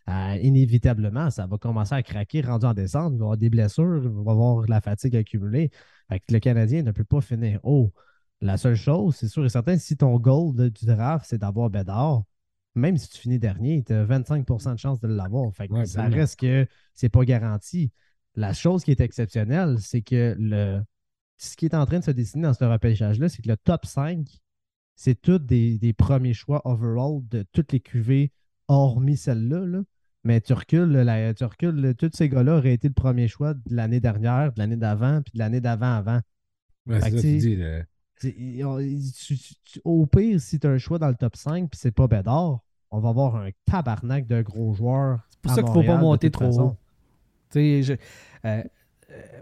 euh, inévitablement, ça va commencer à craquer rendu en décembre. Il va y avoir des blessures, il va y avoir la fatigue accumulée. Fait que le Canadien ne peut pas finir haut. La seule chose, c'est sûr et certain, si ton goal de- du draft, c'est d'avoir Bédard, même si tu finis dernier, tu as 25 de chance de l'avoir. Fait que Ouais, ça reste que c'est pas garanti. La chose qui est exceptionnelle, c'est que le ce qui est en train de se dessiner dans ce repêchage-là, c'est que le top 5, c'est tous des, des premiers choix overall de toutes les QV, hormis celle-là. là. Mais tu recules, tu recules, tous ces gars-là auraient été le premier choix de l'année dernière, de l'année d'avant, puis de l'année d'avant-avant. Ouais, Fait c'est que ça que tu dis. tu- tu- au pire, si tu as un choix dans le top 5 puis c'est pas Bédard, on va avoir un tabarnak de gros joueurs. C'est pour ça qu'il faut pas monter trop haut. Tu sais, je- euh, euh,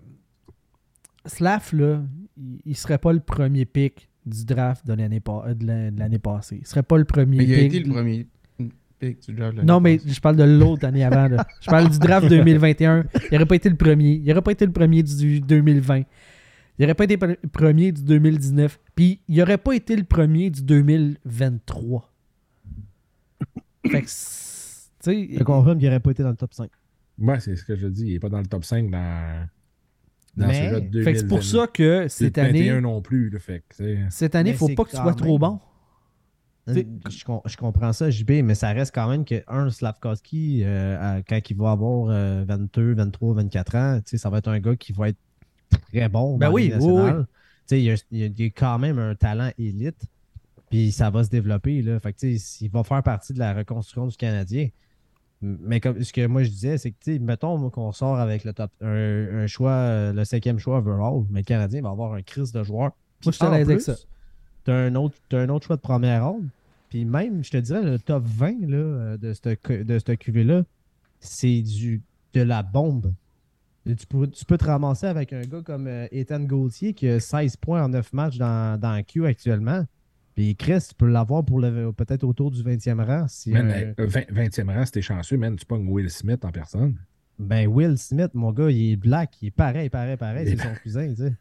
Slav, là, il, il serait pas le premier pick du draft de l'année de passée. Il serait pas le premier Mais il a pick. été le premier pick du draft. l'année Non, mais passée. je parle de l'autre année avant. là. Je parle du draft 2021. Il n'aurait pas été le premier. Il n'aurait pas été le premier du 2020. Il n'aurait pas été le premier du 2019. Puis il n'aurait pas été le premier du 2023. Fait que, tu Je sais, confirme qu'il n'aurait pas été dans le top 5. Ouais, c'est ce que je dis. Il n'est pas dans le top 5 dans, dans Mais- ce jeu de fait que c'est pour 2020. ça que cette Le 21 année, non plus. là, fait que, cette année, il Mais faut pas que tu sois trop bon. Je, je comprends ça, JB, mais ça reste quand même que, un, Slavkovski, euh, quand il va avoir euh, 22, 23, 24 ans, ça va être un gars qui va être très bon. Ben dans oui, Il, y a, il a- quand même un talent élite, puis ça va se développer. Là. Fait que, il va faire partie de la reconstruction du Canadien. Mais comme ce que moi je disais, c'est que, mettons qu'on sort avec le top, un, un choix, euh, le cinquième choix overall, mais le Canadien va avoir un crise de joueurs. Moi, je suis avec ça. T'as un, autre, t'as un autre choix de première ronde. Puis même, je te dirais, le top 20 là, euh, de cette, de cette QV-là, c'est du de la bombe. Tu, peux, tu peux te ramasser avec un gars comme euh, Ethan Gauthier qui a 16 points en 9 matchs dans, dans Q actuellement. Puis Chris, tu peux l'avoir pour le peut-être autour du 20e rang. Si Man, un- euh, 20, 20e rang, c'était chanceux, man. Tu pognes Will Smith en personne. Ben, Will Smith, mon gars, il est black, il est pareil, pareil, pareil, Il est c'est son cousin, tu sais.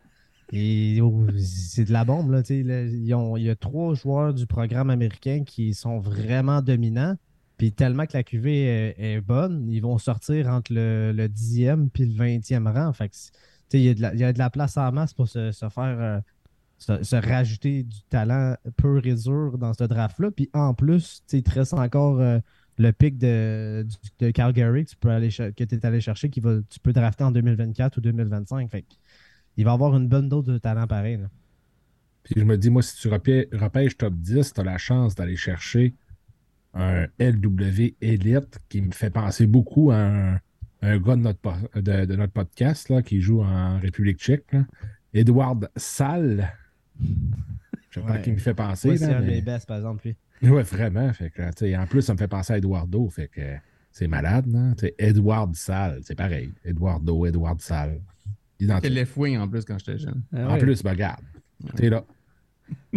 Et oh, c'est de la bombe, là, il y a trois joueurs du programme américain qui sont vraiment dominants. Puis tellement que la QV est, bonne, ils vont sortir entre le, le 10e puis le 20e rang. Fait il y, a de la- il y la place en masse pour se, faire, euh, se, rajouter du talent pur et dans ce draft-là. Puis en plus, il te reste encore euh, le pic de, de Calgary que tu es allé chercher, qui va, tu peux drafter en 2024 ou 2025. Fait que il va avoir une bonne dose de talent pareil. là. Puis je me dis, moi, si tu repê- repêches top 10, tu as la chance d'aller chercher un LW Elite qui me fait penser beaucoup à un, un gars de notre, po- de, de notre podcast là, qui joue en République tchèque, là. Edward Sall. Je sais pas Ouais. qui me fait penser. C'est un best, par exemple. Lui. Ouais, vraiment. Fait que, en plus, ça me fait penser à Eduardo. Fait que c'est malade, non? Edward Sall, c'est pareil. Eduardo, Edward Sall. Identique. les fouilles en plus quand j'étais jeune. Ah En ouais. plus, ben, regarde. T'es là.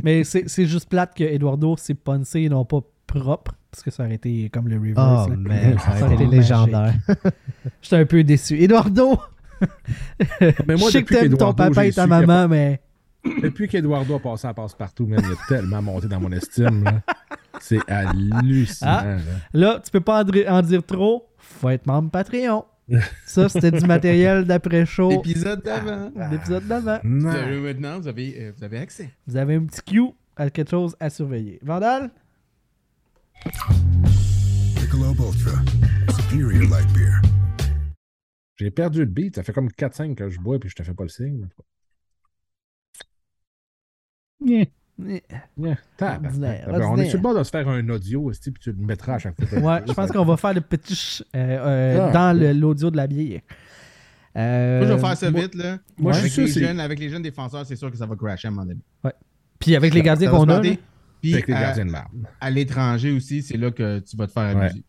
Mais c'est c'est juste plate que Eduardo s'est punché et non pas propre. Parce que ça aurait été comme le reverse. Oh, là. mais ça aurait été légendaire. J'étais un peu déçu. Eduardo! Mais moi, je sais depuis que t'aimes ton papa j'ai et ta maman, mais Depuis qu'Eduardo a passé à passe-partout, man, il a tellement monté dans mon estime. C'est hallucinant. Ah. là. là, tu peux pas en, dire- en dire trop. Faut être membre Patreon. Ça, c'était du matériel d'après-show. Épisode d'avant. L'épisode d'avant. Vous Non. avez- Maintenant, vous avez, euh, vous avez accès. Vous avez un petit cue à quelque chose à surveiller. Vandal? Michelob Ultra. Superior light beer. J'ai perdu le beat. Ça fait comme 4-5 que je bois puis je te fais pas le signe. Yeah. Yeah. Ordinaire, Ben, On est sur le bord de se faire un audio, esti, puis tu le mettras à chaque fois. Ouais, je pense qu'on va faire le petit ch- euh, euh, Ah. dans l'audio de la bière. Euh, Moi, je vais faire ça moi- vite. Là. moi, je avec, suis les sûr, jeunes, avec les jeunes défenseurs, c'est sûr que ça va crasher à un moment donné. Puis avec les gardiens qu'on a, Puis Avec les gardiens de marde. à, l'étranger aussi, c'est là que tu vas te faire Ouais. abuser.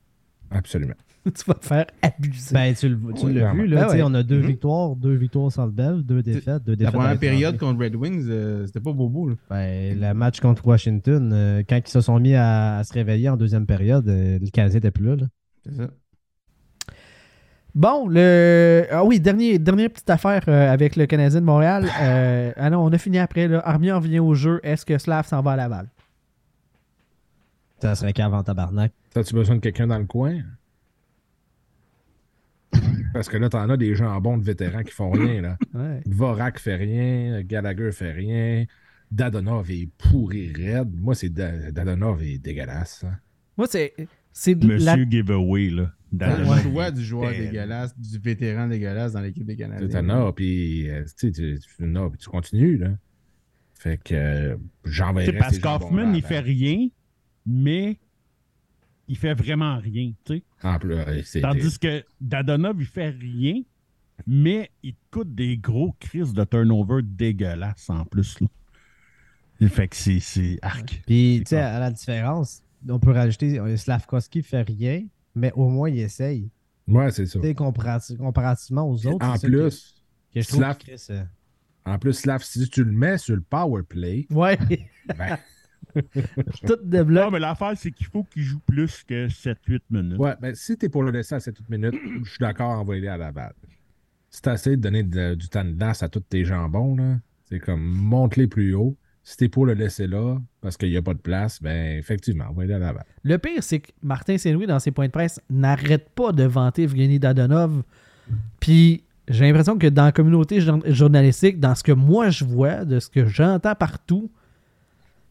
Absolument. tu vas te faire abuser. Ben, tu, le- tu Oui, l'as vu, là. Ben tu sais, ouais. On a deux Mhm. victoires, deux victoires sans le bel, deux défaites, deux La défaites. à première période contre Red Wings, euh, c'était pas bobo. Là. Ben, le match contre Washington, euh, quand ils se sont mis à, à se réveiller en deuxième période, euh, le Canadien n'était plus là. là. C'est ça. Bon, le. Ah oui, dernier, dernière petite affaire euh, avec le Canadien de Montréal. Euh, ah non, on a fini après. Là. Armia revient au jeu. Est-ce que Slav s'en va à Laval? Ça serait qu'avant tabarnak. As-tu besoin de quelqu'un dans le coin? Parce que là, t'en as des gens bons de vétérans qui font rien, là. Ouais. Vorak fait rien, Gallagher fait rien, Dadonov est pourri raide. Moi, c'est Da- Dadonov est dégueulasse. hein. Moi, c'est. Monsieur la... Giveaway, là. Le choix du joueur dégueulasse, du vétéran dégueulasse dans l'équipe des Tu Canadiens. t'en as, puis euh, tu puis tu continues, là. Fait que euh, j'enverrai C'est parce qu'Hoffman, il fait rien, mais il fait vraiment rien, tu sais. En plus, c'est- Tandis que Dadonov, il fait rien, mais il te coûte des gros crises de turnover dégueulasses en plus. Là. Fait que c'est- c'est arc. Puis, tu sais, à la différence, on peut rajouter euh, Slavkovski fait rien, mais au moins il essaye. Ouais, c'est ça. Tu sais, comparati- comparativement aux autres. En plus, que, que je trouve Slav- que Chris, euh, en plus, Slav, si tu le mets sur le power play, Ouais, ben, tout Non, développe. mais l'affaire, c'est qu'il faut qu'il joue plus que 7-8 minutes. ouais, ben, si t'es pour le laisser à cette toute minute, je suis d'accord, envoyer à la balle. Si t'essaies de donner de- du temps de glace à tous tes jambons, là, c'est comme monte-les plus haut. Si t'es pour le laisser là, parce qu'il n'y a pas de place, ben effectivement, envoyer à la balle. Le pire, c'est que Martin Saint-Louis, dans ses points de presse, n'arrête pas de vanter Evgeny Dadonov. Puis j'ai l'impression que dans la communauté jour- journalistique, dans ce que moi je vois, de ce que j'entends partout,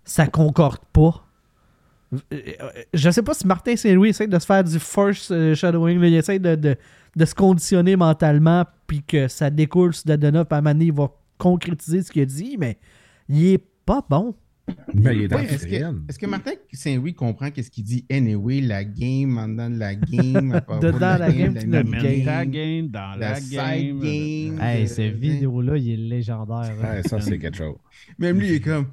ça concorde pas. Euh, Je sais pas si Martin Saint-Louis essaie de se faire du first euh, shadowing, là, il essaie de, de- de se conditionner mentalement, puis que ça découle sur Dadonov, puis à un moment donné, il va concrétiser ce qu'il a dit, mais il est pas bon. Ben, il est dans Ouais, la est-ce, vitrine. que, est-ce que Martin Saint-Louis comprend qu'est-ce qu'il dit? Anyway, la game, en dedans de la game, à Dedans la game, puis La game, game. game, dans la la, game. game. Hey, Euh, cette vidéo-là, il est légendaire. hein. Ouais, ça, c'est quelque chose. Même lui, il est comme,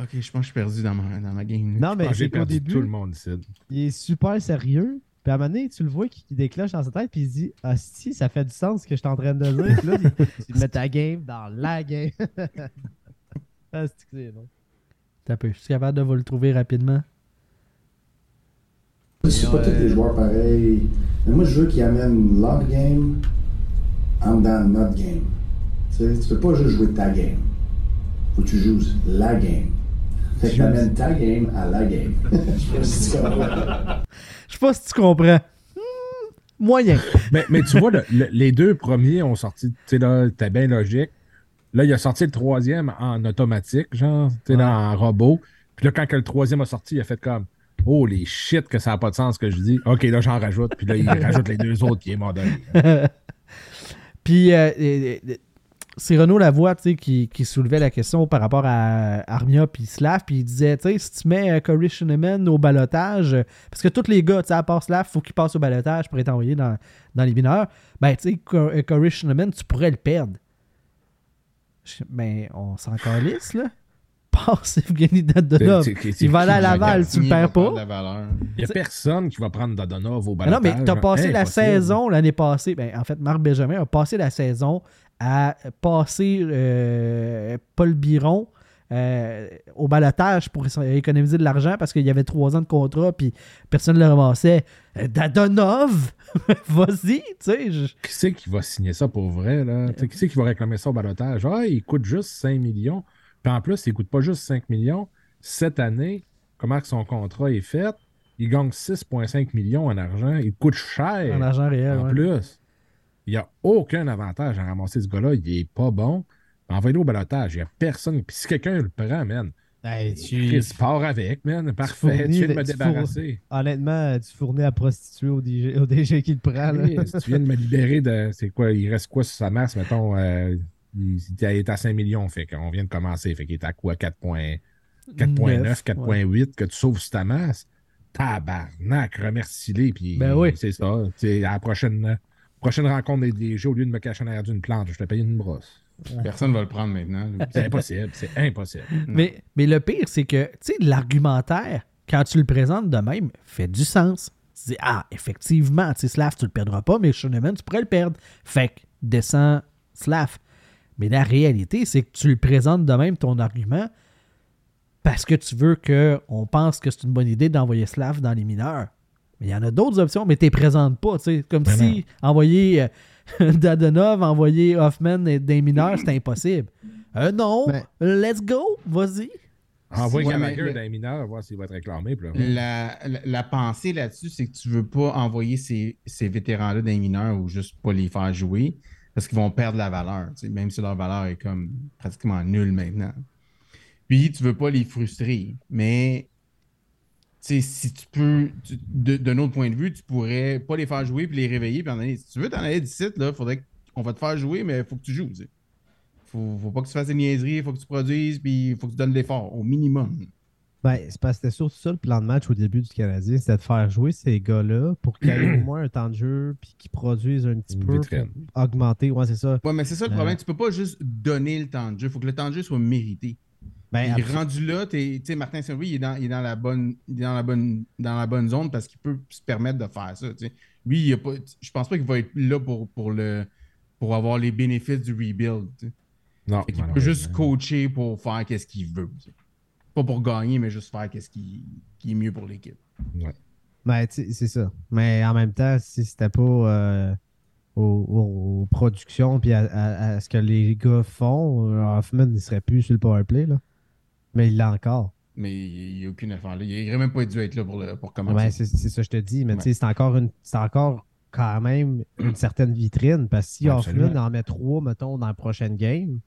OK, je pense que je suis perdu dans ma, dans ma game. Non, mais Ah, J'ai perdu début, tout le monde ici. il est super sérieux. Puis à un moment donné, tu le vois qui, déclenche dans sa tête, puis il se dit Ah, si, ça fait du sens ce que je suis en train de dire. Puis là, il, il met ta game dans la game. ah, c'est que c'est bon. T'as peu. Je suis capable de vous le trouver rapidement. C'est pas tous les joueurs pareils. Mais moi, je veux qu'ils amènent leur game en dedans de notre game. Tu sais, tu peux pas juste jouer ta game. Faut que tu joues la game. Fait que ta game à la game. Je sais pas si tu comprends. Je sais pas si tu comprends. Hmm, moyen. Mais, mais tu vois, le- le- les deux premiers ont sorti, tu sais, là, c'était bien logique. Là, il a sorti le troisième en automatique, genre, tu sais, là, en robot. Puis là, quand que le troisième a sorti, il a fait comme Oh, les shit, que ça n'a pas de sens ce que je dis. OK, là, j'en rajoute. Puis là, il rajoute les deux autres qui est mort donné. Puis euh, c'est Renaud Lavoie tu sais, qui, qui soulevait la question par rapport à Armia puis Slav. Puis il disait tu sais, si tu mets euh, Corey Schneeman au balotage, parce que tous les gars, tu sais, à part Slav, il faut qu'ils passent au balotage pour être envoyés dans, dans les mineurs. Ben, tu sais, euh, Corey Schneeman, tu pourrais le perdre. Ben, on s'en calisse, là. Passe Evgeny Dadonov. Il va aller à qui, Laval, tu le Il va perds pas. Il n'y a personne qui va prendre Dadonov au balotage. non, mais t'as genre, passé la saison l'année passée. Ben, en fait, Marc Benjamin a passé la saison à passer euh, Paul Biron euh, au balotage pour économiser de l'argent parce qu'il y avait trois ans de contrat puis personne ne le ramassait. Euh, Dadonov, vas-y, tu sais. je- Qui c'est qui va signer ça pour vrai, là? Qui c'est qui va réclamer ça au balotage? Ah, il coûte juste 5 millions. Puis en plus, il coûte pas juste 5 millions. Cette année, comment que son contrat est fait? Il gagne 6,5 millions en argent. Il coûte cher. En argent réel. en ouais. plus. Il n'y a aucun avantage à ramasser ce gars-là. Il est pas bon. Envoyez-le au balotage. Il n'y a personne. Puis si quelqu'un le prend, man, Hey, Chris tu... part avec, man. Parfait. fournis Tu viens de me débarrasser. Honnêtement, tu fournais à prostituer au DG, au DG qui le prend. Là. Tu viens de me libérer de. C'est quoi? Il reste quoi sur sa masse, mettons? euh, il, il est à 5 millions. Fait qu'on vient de commencer. Fait qu'il est à quoi? 4,9, 4,9, Neuf, 4,8 que tu sauves sur ta masse. Tabarnak, remercie-les. Puis Ben oui. c'est ça. À la prochaine, prochaine rencontre des DG, au lieu de me cacher en arrière d'une plante, je te paye une brosse. Personne va le prendre maintenant. C'est impossible. C'est impossible. Mais, mais le pire, c'est que, tu sais, l'argumentaire, quand tu le présentes de même, fait du sens. Tu dis, ah, effectivement, tu sais, Slav, tu le perdras pas, mais Schoenemann, tu pourrais le perdre. Fait que, descends Slav. Mais la réalité, c'est que tu le présentes de même, ton argument, parce que tu veux qu'on pense que c'est une bonne idée d'envoyer Slav dans les mineurs. Mais il y en a d'autres options, mais tu les présentes pas. tu sais. Comme Ben si envoyer euh, Dadonov, envoyer Hoffman et des mineurs, c'était impossible. Euh, non, Ben- let's go, vas-y. Envoie Ouais, Gallagher dans les mineurs, voir s'il va être réclamé. puis là. La, la, la pensée là-dessus, c'est que tu veux pas envoyer ces, ces vétérans-là dans les mineurs ou juste pas les faire jouer parce qu'ils vont perdre la valeur, tu sais, même si leur valeur est comme pratiquement nulle maintenant. Puis tu veux pas les frustrer, mais si tu peux, tu- d'un autre point de vue, tu pourrais pas les faire jouer puis les réveiller. Puis en aller, si tu veux t'en aller d'ici, là, faudrait qu'on va te faire jouer, mais il faut que tu joues. Faut, faut pas que tu fasses des niaiseries, il faut que tu produises, puis il faut que tu donnes l'effort au minimum. Ben, c'est parce que c'était surtout ça le plan de match au début du Canadien, c'était de faire jouer ces gars-là pour qu'ils aient au moins un temps de jeu puis qu'ils produisent un petit Une peu augmenter. Ouais, c'est ça. Ouais, mais c'est ça le Euh. problème. Tu peux pas juste donner le temps de jeu. Il faut que le temps de jeu soit mérité. Ben, il est rendu là, t'es- tu sais, Martin Saint-Louis, il est dans, il est dans la bonne, il est dans la bonne, dans la bonne zone parce qu'il peut se permettre de faire ça. tu sais. Lui, il a pas, je pense pas qu'il va être là pour, pour, le, pour avoir les bénéfices du rebuild. Non, qu'il peut juste coacher pour faire qu'est-ce qu'il veut. Pas pour gagner, mais juste faire qu'est-ce qui, qui est mieux pour l'équipe. Ouais. Ben, c'est ça. Mais en même temps, si c'était pas euh, aux, aux- aux productions puis à, à- à ce que les gars font, Hoffman ne serait plus sur le powerplay. Là. Mais il l'a encore. Mais il n'y a aucune affaire là. Il n'aurait même pas dû être là pour, le, pour commencer. Ouais, c'est ça que je te dis. Mais Ouais. tu sais, c'est encore, une- c'est encore quand même une certaine vitrine. Parce que si Absolument. Hoffman en met trois, mettons, dans la prochaine game,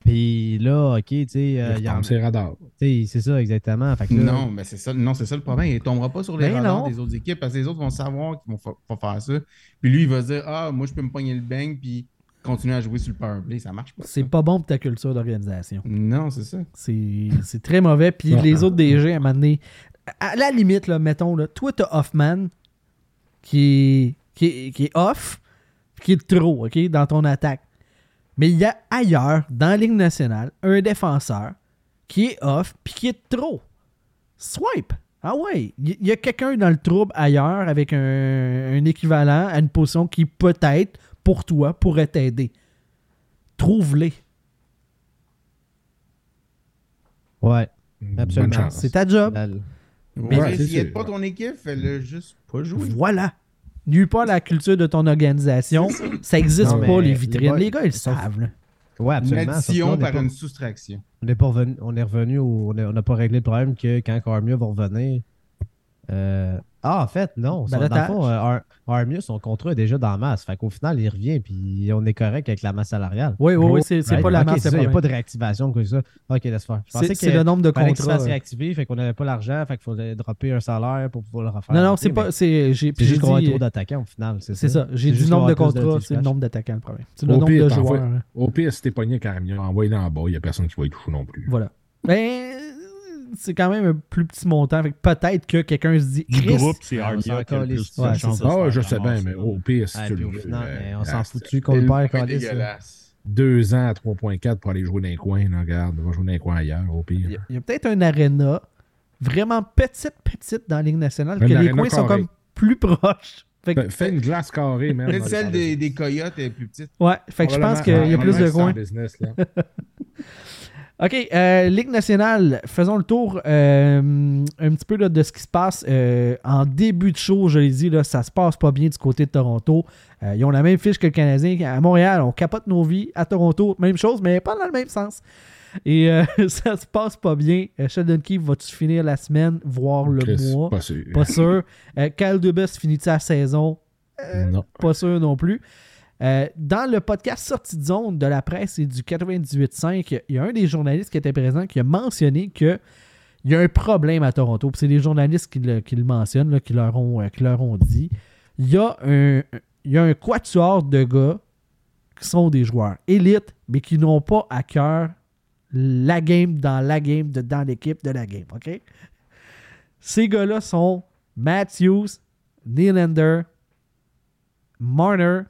puis là, OK, tu sais, euh, Il il en- retombe ses radars. tu sais, c'est ça exactement. Fait que là- Non, mais c'est ça, non, c'est ça le problème. Il ne tombera pas sur les Ben radars non. des autres équipes parce que les autres vont savoir qu'ils vont fa- pas faire ça. Puis lui, il va se dire Ah, moi, je peux me pogner le bang puis continuer à jouer sur le powerplay. Ça marche pas. C'est pas bon pour ta culture d'organisation. Non, c'est ça. C'est c'est très mauvais. Puis les autres DG, à un moment donné, à la limite, là, mettons, là, toi, t'as Hoffman qui est, qui, qui est off, qui est trop, OK, dans ton attaque. Mais il y a ailleurs, dans la Ligue nationale, un défenseur qui est off puis qui est trop. Swipe. Ah ouais, il y, y a quelqu'un dans le trouble ailleurs avec un, un équivalent à une position qui peut-être, pour toi, pourrait t'aider. Trouve-les. Ouais. Absolument. C'est ta job. Mais Ouais, s'il n'aide pas ton équipe, fais-le juste pas jouer. Voilà. Nuis pas la culture de ton organisation. Ça existe Non, pas, les vitrines. Les gars, ils le sauf- savent. là. Ouais, Une absolument. Là, addition par pas- une soustraction. On est, pas revenu, on est revenu au- on n'a pas réglé le problème que quand Armia va revenir. Euh, Ah, en fait, non. Son, dans le fond, euh, Ar- Armia, son contrat est déjà dans la masse. Fait qu'au final, il revient puis on est correct avec la masse salariale. Oui, oui, oui, c'est c'est Right? pas la masse. c'est c'est ça, Il n'y a pas de réactivation ou quoi que ça. Ok, laisse faire. Je pensais C'est que c'est le nombre de contrats. euh. réactiver, fait qu'on n'avait pas l'argent, fait qu'il fallait dropper un salaire pour pouvoir le refaire. Non, non, c'est pas. C'est C'est juste qu'on a trop d'attaquants au final. C'est C'est ça. J'ai juste nombre de contrats, c'est le nombre d'attaquants le problème. C'est le Au nombre pire, de joueurs. hein. Au pire, si t'es pogné carrément, envoie-le en bas. Il n'y a personne qui va y toucher non plus. Voilà. Ben, c'est quand même un plus petit montant. Fait que peut-être que quelqu'un se dit. Du groupe, c'est on Armia s'en qui a le calisse. plus de Ouais, chance Ah, je sais bien, mais au pire, si Ah, tu le euh, mais on s'en ah, foutu qu'on le perd, dégueulasse. Deux ans à 3.4 pour aller jouer dans les coins. Là, regarde, va jouer dans les coins ailleurs, au il y pire. a, il y a peut-être un arena vraiment petite, petite dans la Ligue nationale, que les coins sont comme plus proches. Fait que, Fais- Fais une glace carrée, même. Peut-être celle des, des coyotes est plus petite. ouais, fait que je pense qu'il y a plus de coins. OK, euh, Ligue nationale, faisons le tour euh, un petit peu là, de ce qui se passe euh, en début de show. Je l'ai dit, là, ça se passe pas bien du côté de Toronto. Ils ont la même fiche que le Canadien. À Montréal, on capote nos vies. À Toronto, même chose, mais pas dans le même sens. Et ça se passe pas bien. Sheldon Keefe, vas-tu finir la semaine, voire le Chris, mois? Pas sûr. Pas sûr. Kyle Dubas finit sa saison? Non. Pas sûr non plus. Euh, dans le podcast Sortie de zone de la presse et du 98.5, il y a un des journalistes qui était présent qui a mentionné que il y a un problème à Toronto. C'est les journalistes qui le, qui le mentionnent, là, qui, leur ont, euh, qui leur ont dit. Il y, a un, il y a un quatuor de gars qui sont des joueurs élites, mais qui n'ont pas à cœur la game dans la game, dans l'équipe de la game. OK? Ces gars-là sont Matthews, Nylander, Marner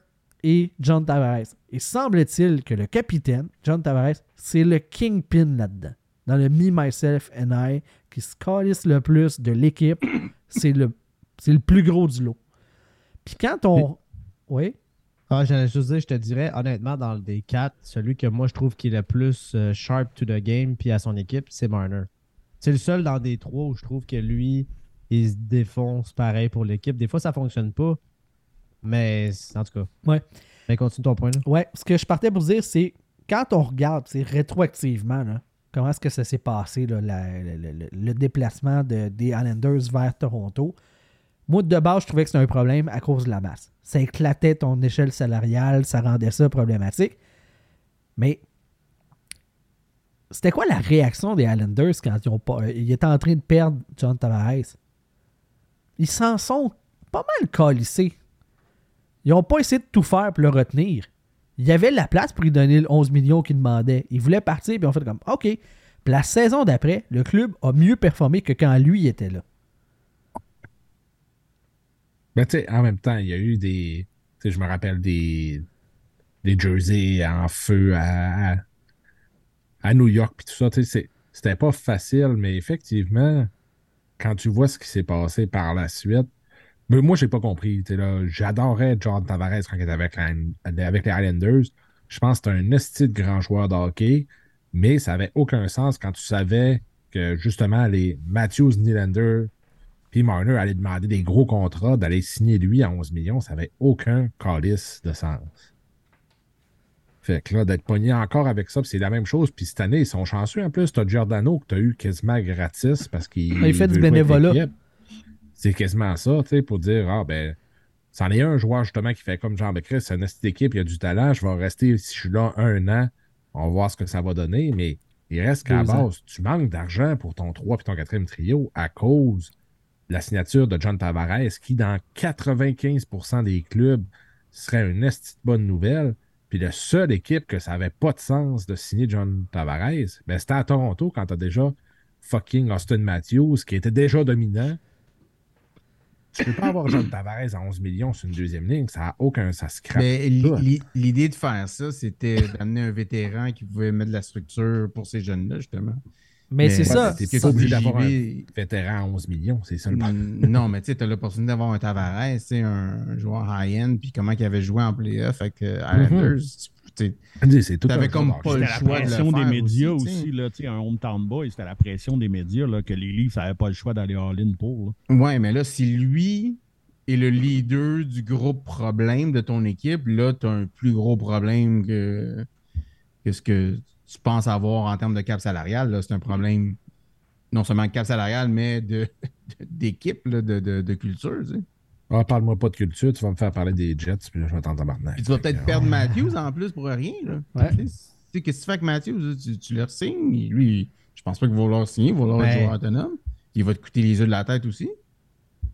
et John Tavares. Et semble-t-il que le capitaine, John Tavares, c'est le kingpin là-dedans. Dans le Me, Myself and I, qui se calisse le plus de l'équipe, c'est le, c'est le plus gros du lot. Puis quand on. Oui? Ah, j'allais juste dire, je te dirais, honnêtement, dans le des quatre, celui que moi je trouve qui est le plus euh, sharp to the game puis à son équipe, c'est Marner. C'est le seul dans des trois où je trouve que lui ils se défoncent pareil pour l'équipe. Des fois, ça fonctionne pas. Mais en tout cas. Ouais. Mais continue ton point là. Ouais, ce que je partais pour dire, c'est quand on regarde, c'est rétroactivement, là, comment est-ce que ça s'est passé, là, la- le, le- le déplacement de- des Islanders vers Toronto. Moi, de base, je trouvais que c'était un problème à cause de la masse. Ça éclatait ton échelle salariale, ça rendait ça problématique. Mais c'était quoi la réaction des Islanders quand ils, ont pas, ils étaient en train de perdre John Tavares? Ils s'en sont pas mal calissés. Ils n'ont pas essayé de tout faire pour le retenir. Il y avait la place pour lui donner le 11 millions qu'il demandait. Il voulait partir, puis on fait comme OK. Puis la saison d'après, le club a mieux performé que quand lui était là. Ben, tu sais, en même temps, il y a eu des. Tu sais, je me rappelle des. Des jerseys en feu à. New York, puis tout ça. Tu sais, c'était pas facile, mais effectivement, quand tu vois ce qui s'est passé par la suite. Mais moi, j'ai pas compris. Tu j'adorais John Tavares quand il était avec, la- avec les Islanders. Je pense que c'était un esti de grand joueur de hockey, mais ça avait aucun sens quand tu savais que justement les Matthews Nylander puis Marner allait demander des gros contrats, d'aller signer lui à 11 millions, ça n'avait aucun calice de sens. Fait que là, d'être pogné encore avec ça, c'est la même chose. Puis cette année, ils sont chanceux en plus. T'as Giordano que t'as eu quasiment gratis parce qu'il. Il fait du bénévolat. C'est quasiment ça, tu sais, pour dire, ah ben, c'en est un joueur justement qui fait comme genre, ben Chris, c'est une petite équipe, il y a du talent, je vais rester, si je suis là un an, on va voir ce que ça va donner, mais il reste qu'à ans. base, tu manques d'argent pour ton 3 et ton 4e trio à cause de la signature de John Tavares, qui dans 95% des clubs serait une esti de bonne nouvelle. Puis la seule équipe que ça avait pas de sens de signer John Tavares, ben c'était à Toronto quand t'as déjà fucking Austin Matthews qui était déjà dominant. Tu peux pas avoir John Tavares à 11 millions sur une deuxième ligne, ça a aucun. Ça se. Mais l'idée de faire ça, c'était d'amener un vétéran qui pouvait mettre de la structure pour ces jeunes-là, justement. Mais, c'est ça. T'es pas obligé d'avoir un vétéran à 11 millions, c'est ça le problème. Mm, non, mais tu sais, tu as l'opportunité d'avoir un Tavares, tu sais, un, joueur high-end, puis comment il avait joué en playoff avec euh, Islanders. tu sais, C'est tout T'avais comme pas le C'était choix la de le pression des médias aussi, aussi, tu sais. là, tu sais, un hometown boy, c'était la pression des médias là, que les Leafs n'avaient pas le choix d'aller all-in pour. là. Ouais, mais là, si lui est le leader du gros problème de ton équipe, là, tu as un plus gros problème que, que ce que tu penses avoir en termes de cap salarial. là. C'est un problème non seulement de cap salarial, mais de, de- d'équipe, là, de, de, de culture. tu sais. Ah, parle-moi pas de culture, tu vas me faire parler des Jets, puis là, je vais t'entendre maintenant. Puis tu vas peut-être perdre Matthews en plus pour rien. Là. Ouais. Tu sais, Qu'est-ce que tu fais avec Matthews? Tu, tu le signes. Lui, je pense pas qu'il va vouloir signer, il va vouloir être Ben- joueur autonome. Il va te coûter les yeux de la tête aussi.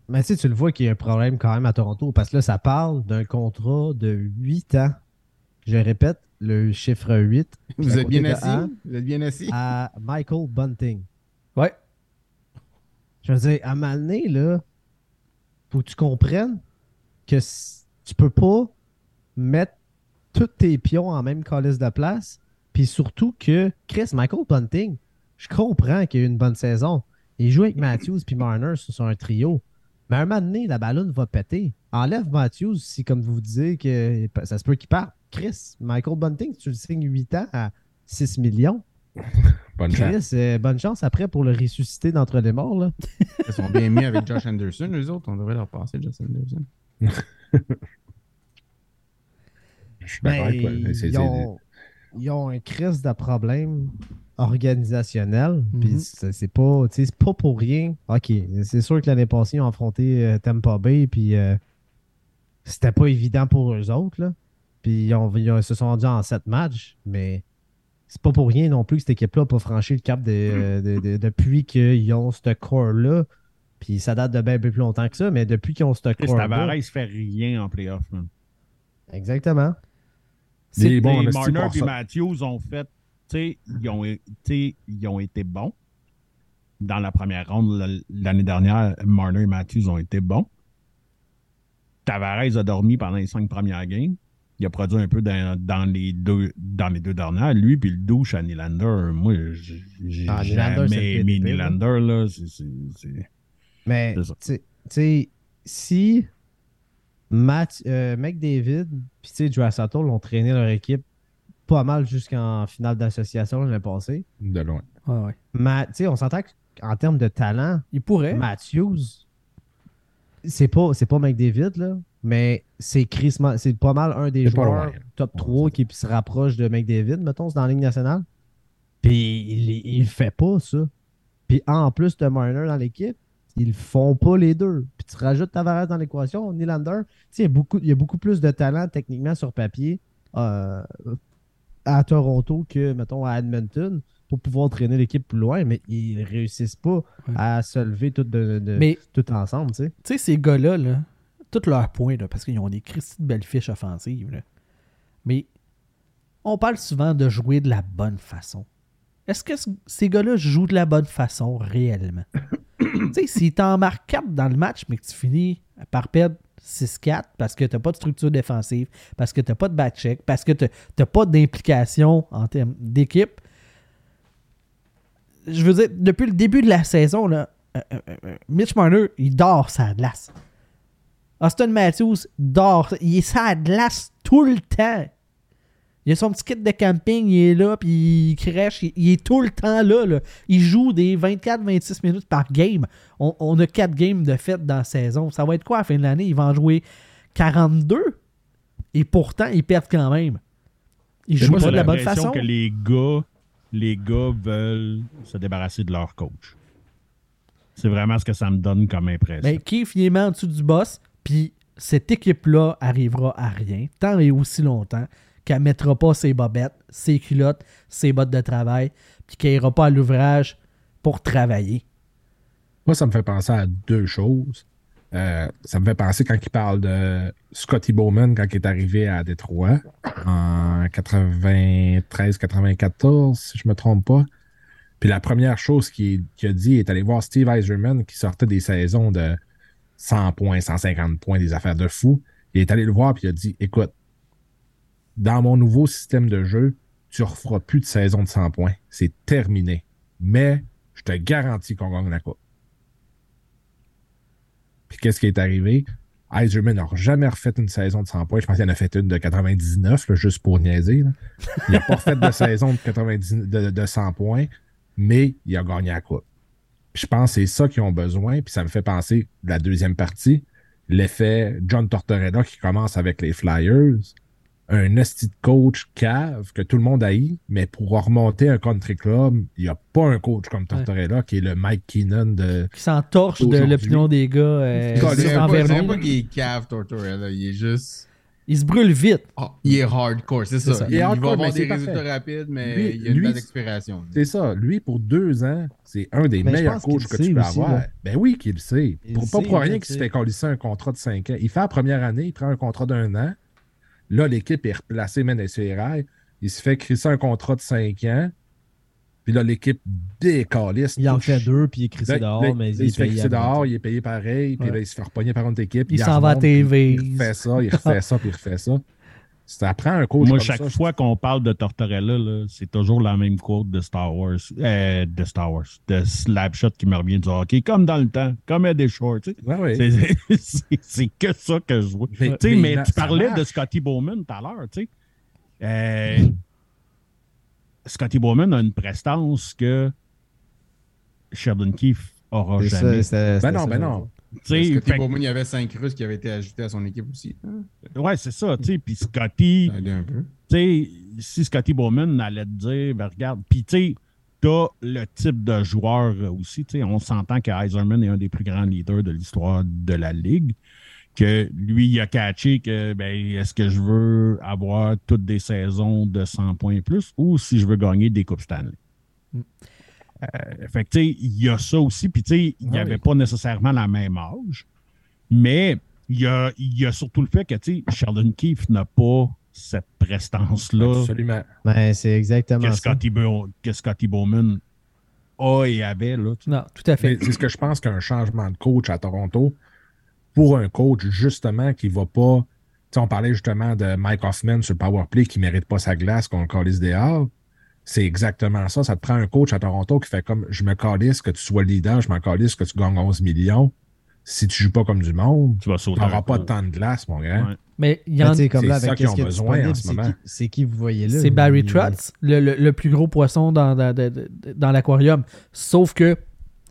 Mais tu sais, tu le vois qu'il y a un problème quand même à Toronto parce que là, ça parle d'un contrat de 8 ans. Je répète, le chiffre 8 Vous êtes bien assis? un Vous êtes bien assis? à Michael Bunting. Ouais. Je veux dire, à un moment donné, là, faut que tu comprennes que tu peux pas mettre tous tes pions en même calice de place. Puis surtout que Chris Michael Bunting, je comprends qu'il a eu une bonne saison. Il joue avec Matthews puis Marner sur un trio. Mais à un moment donné, la ballonne va péter. Enlève Matthews si, comme vous disiez, que ça se peut qu'il parte. Chris, Michael Bunting, tu le signes 8 ans à 6 millions, Bonne chance. Chris, euh, bonne chance après pour le ressusciter d'entre les morts. Là. Ils sont bien mis avec Josh Anderson, eux autres. On devrait leur passer Josh Anderson. Je suis. Ben, ils, ont, ils ont un crise de problème organisationnel. Puis Mhm. c'est c'est pas, pas pour rien. OK, c'est sûr que l'année passée, ils ont affronté euh, Tampa Bay. Puis euh, c'était pas évident pour eux autres. Là. Puis ils, ont- ils ont- se sont rendus en sept matchs. Mais c'est pas pour rien non plus que cette équipe-là n'a pas franchi le cap de, de- de- depuis qu'ils ont ce corps-là. Puis ça date de bien un peu plus longtemps que ça, mais depuis qu'ils ont ce corps-là. Tavares fait rien en playoff. man. Exactement. Il est bon, Marner et. Matthews ont fait, tu sais, ils ont, t'sais, ils ont été bons. Dans la première ronde l'année dernière, Marner et Matthews ont été bons. Tavares a dormi pendant les cinq premières games. Il a produit un peu dans, dans les, deux, dans les deux dernières. Lui, puis le douche à Nylander, moi, j'ai Ah, jamais aimé là. Nylander. Là. C'est- Mais, tu sais- tu sais, si Matt, euh, McDavid puis tu sais, Joe Sato l'ont traîné leur équipe pas mal jusqu'en finale d'association l'année passée, De loin. Ouais, ouais. Tu sais, on s'entend qu'en termes de talent, Il pourrait. Matthews c'est pas, c'est pas McDavid, là, mais c'est c'est pas mal un des joueurs loin. top Ouais, 3 qui se rapproche de McDavid, mettons, c'est dans la Ligue nationale. Puis il, il fait pas ça. Puis en plus de Marner dans l'équipe, ils font pas les deux. Puis tu rajoutes Tavares dans l'équation, Nylander, tu sais, il y a beaucoup- il y a beaucoup plus de talent techniquement sur papier euh, à Toronto que, mettons, à Edmonton pour pouvoir traîner l'équipe plus loin, mais ils réussissent pas Ouais. à se lever tout, de, de- Mais tout ensemble, tu sais. tu sais, ces gars-là, là, tous leurs points, parce qu'ils ont des Christy de belles fiches offensives, mais on parle souvent de jouer de la bonne façon. Est-ce que ce- ces gars-là jouent de la bonne façon réellement? tu sais, si t'en marques 4 dans le match, mais que tu finis par perdre 6-4 parce que t'as pas de structure défensive, parce que t'as pas de back-check, parce que t'as t'as pas d'implication en termes d'équipe, je veux dire, depuis le début de la saison, là, euh, euh, euh, Mitch Marner, il dort sa glace. Austin Matthews dort. Il est sa glace tout le temps. Il a son petit kit de camping, il est là, puis il crèche. Il, il est tout le temps là, là. Il joue des 24-26 minutes par game. On, on a 4 games de fête dans la saison. Ça va être quoi à la fin de l'année? Il va en jouer 42. Et pourtant, ils perdent quand même. Ils jouent moi, pas de la bonne façon. que les gars, les gars veulent se débarrasser de leur coach. C'est vraiment ce que ça me donne comme impression. Mais Keith, il est en dessous du boss, cette équipe-là arrivera à rien, tant et aussi longtemps qu'elle mettra pas ses bobettes, ses culottes, ses bottes de travail, puis qu'elle ira pas à l'ouvrage pour travailler. Moi, ça me fait penser à deux choses. Euh, ça me fait penser quand il parle de Scotty Bowman quand il est arrivé à Détroit en 93-94, si je me trompe pas. Puis la première chose qu'il a dit, est allé voir Steve Eiserman qui sortait des saisons de 100 points, 150 points, des affaires de fou. Il est allé le voir puis il a dit Écoute, dans mon nouveau système de jeu, tu referas plus de saison de 100 points. C'est terminé. Mais je te garantis qu'on gagne la coupe. Puis qu'est-ce qui est arrivé? Eiserman n'a jamais refait une saison de 100 points. Je pense qu'il en a fait une de 99, là, juste pour niaiser. là. Il n'a pas refait de saison de, 90, de, de 100 points, mais il a gagné la coupe. Je pense que c'est ça qu'ils ont besoin. Puis ça me fait penser la deuxième partie, l'effet John Tortorella qui commence avec les Flyers. Un esti de coach cave que tout le monde haït, mais pour remonter un country club, il n'y a pas un coach comme Tortorella qui est le Mike Keenan de, Qui s'entorche de l'opinion des gars euh, dirais pas, pas qu'il est cave, Tortorella. Il est juste. Il se brûle vite. Ah, il est hardcore, c'est ça. ça. Il, Il est va hardcore, avoir des résultats parfait. rapides, mais Lui- il y a une lui, belle c'est- expiration. C'est ça. Lui, pour deux ans, c'est un des Mais je meilleurs coachs que tu peux aussi, avoir. là. Ben oui, qu'il le sait. Il Pour, le pas sait, pour rien qu'il se fait colisser un contrat de cinq ans. Il fait la première année, il prend un contrat d'un an. Là, l'équipe est replacée, même. Il se fait crisser un contrat de cinq ans. Puis là, l'équipe décalisse. Il en touche. fait deux, puis il est crissé Là, dehors, là, mais là, il, il se fait crisser dehors, il est payé pareil, puis Ouais. là, il se fait repogner par une autre équipe. Il s'en va à TV. Il refait ça, il refait ça, puis il refait ça. Ça prend un coach Moi, comme chaque ça. fois qu'on parle de Tortorella, là, c'est toujours la même quote de Star Wars, euh, de Star Wars, de Slapshot qui me revient du hockey, comme dans le temps, comme Eddie Shore. tu sais. Ouais, ouais. C'est- C'est c'est que ça que je vois. Mais- Tu sais, mais mais, tu parlais de. Scotty Bowman tout à l'heure, tu sais. Euh, Scotty Bowman a une prestance que Sheldon Keefe aura ça, jamais. Ben non, ça, ben non. dire. Tu sais, Scotty fait- Bowman, il y avait cinq Russes qui avaient été ajoutés à son équipe aussi. hein. ouais, c'est ça, tu sais. Puis Scotty, un peu. si Scotty Bowman allait te dire, ben regarde, puis tu sais, t'as le type de joueur aussi, on s'entend que Eiserman est un des plus grands leaders de l'histoire de la Ligue, que lui, il a catché que, ben, est-ce que je veux avoir toutes des saisons de 100 points et plus ou si je veux gagner des Coupes Stanley? Mm. Euh, fait que, tu sais, il y a ça aussi, puis tu sais, il n'y avait oui. pas nécessairement la même âge, mais il y a, il y a surtout le fait que, tu sais, Sheldon Keefe n'a pas cette prestance-là Absolument. Ben, c'est exactement que ça. Scotty, que Scotty Bowman a et avait. Là. Non, tout à fait. C'est ce que je pense qu'un changement de coach à Toronto, pour un coach justement qui va pas. Tu sais, on parlait justement de Mike Hoffman sur le powerplay qui ne mérite pas sa glace, qu'on le calisse dehors. C'est exactement ça. Ça te prend un coach à Toronto qui fait comme je me calisse que tu sois leader, je me calisse que tu gagnes 11 millions. Si tu joues pas comme du monde, Tu vas tu sauter. n'auras pas coup. de temps de glace, mon. Ouais. Mais il y Ben, en tu sais, comme c'est là, ça avec qu'ils qu'est-ce ont a besoin en ce c'est moment. qui- C'est qui vous voyez là? C'est Barry Trotz, le, le- le plus gros poisson dans l'aquarium. Sauf que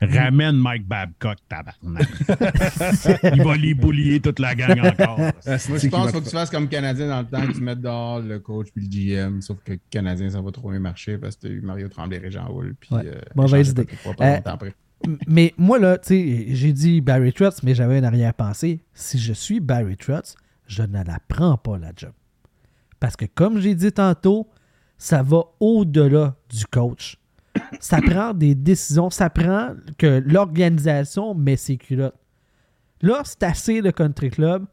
Ramène Mike Babcock, tabarnak. Il va les boulier toute la gang encore. Moi, je pense qui qu'il faut que tu fasses comme Canadien dans le temps, que tu mettes dehors le coach puis le GM. Sauf que Canadien, ça va trop bien marcher parce que tu as eu Mario Tremblay et Régent Houle. Puis, Ouais. euh, Mauvaise idée. Euh, longtemps après. M- Mais moi, là, tu sais, j'ai dit Barry Trotz, mais j'avais une arrière-pensée. Si je suis Barry Trotz, je ne la prends pas, la job. Parce que, comme j'ai dit tantôt, ça va au-delà du coach. Ça prend des décisions, ça prend que l'organisation met ses culottes. Là, c'est assez le country club.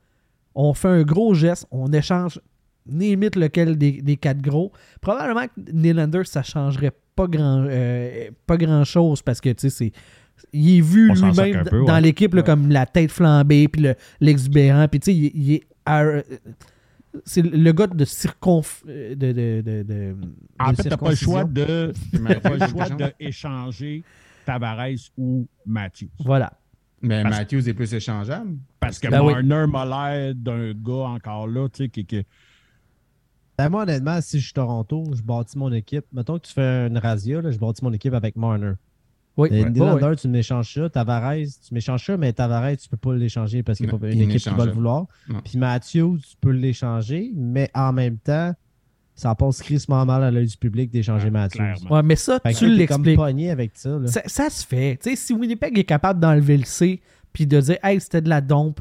On fait un gros geste, on échange limite lequel des, des quatre gros. Probablement que Nylander, ça changerait pas grand, euh, pas grand chose parce que tu sais, c'est. Il est vu lui-même dans ouais. l'équipe comme la tête flambée puis le- l'exubérant. Puis tu sais, il, il est. c'est le gars de circonf. De, de, de, de- En de fait, t'as pas le choix de, pas le choix échange. d'échanger Tavares ou Matthews. Voilà. Mais Parce- Matthews est plus échangeable. Parce que Ben oui. Marner m'a l'air d'un gars encore là, tu sais, qui, qui- Ben, moi, honnêtement, si je suis Toronto, je bâtis mon équipe. Mettons que tu fais une razzia, là, je bâtis mon équipe avec Marner. Oui. Ouais. Nylander, Ouais, ouais. tu m'échanges ça. Tavares, tu m'échanges ça, mais Tavares, tu peux pas l'échanger parce qu'il n'y a pas une équipe qui va le vouloir. Non. Puis Matthews, tu peux l'échanger, mais en même temps, ça passe crissement mal à l'œil du public d'échanger Ouais, Matthews. clairement. Ouais, mais ça, Fait tu comme l'expliques. pogné avec ça. là. Ça, ça se fait. Tu sais, si Winnipeg est capable d'enlever le C puis de dire, hey, c'était de la dompe,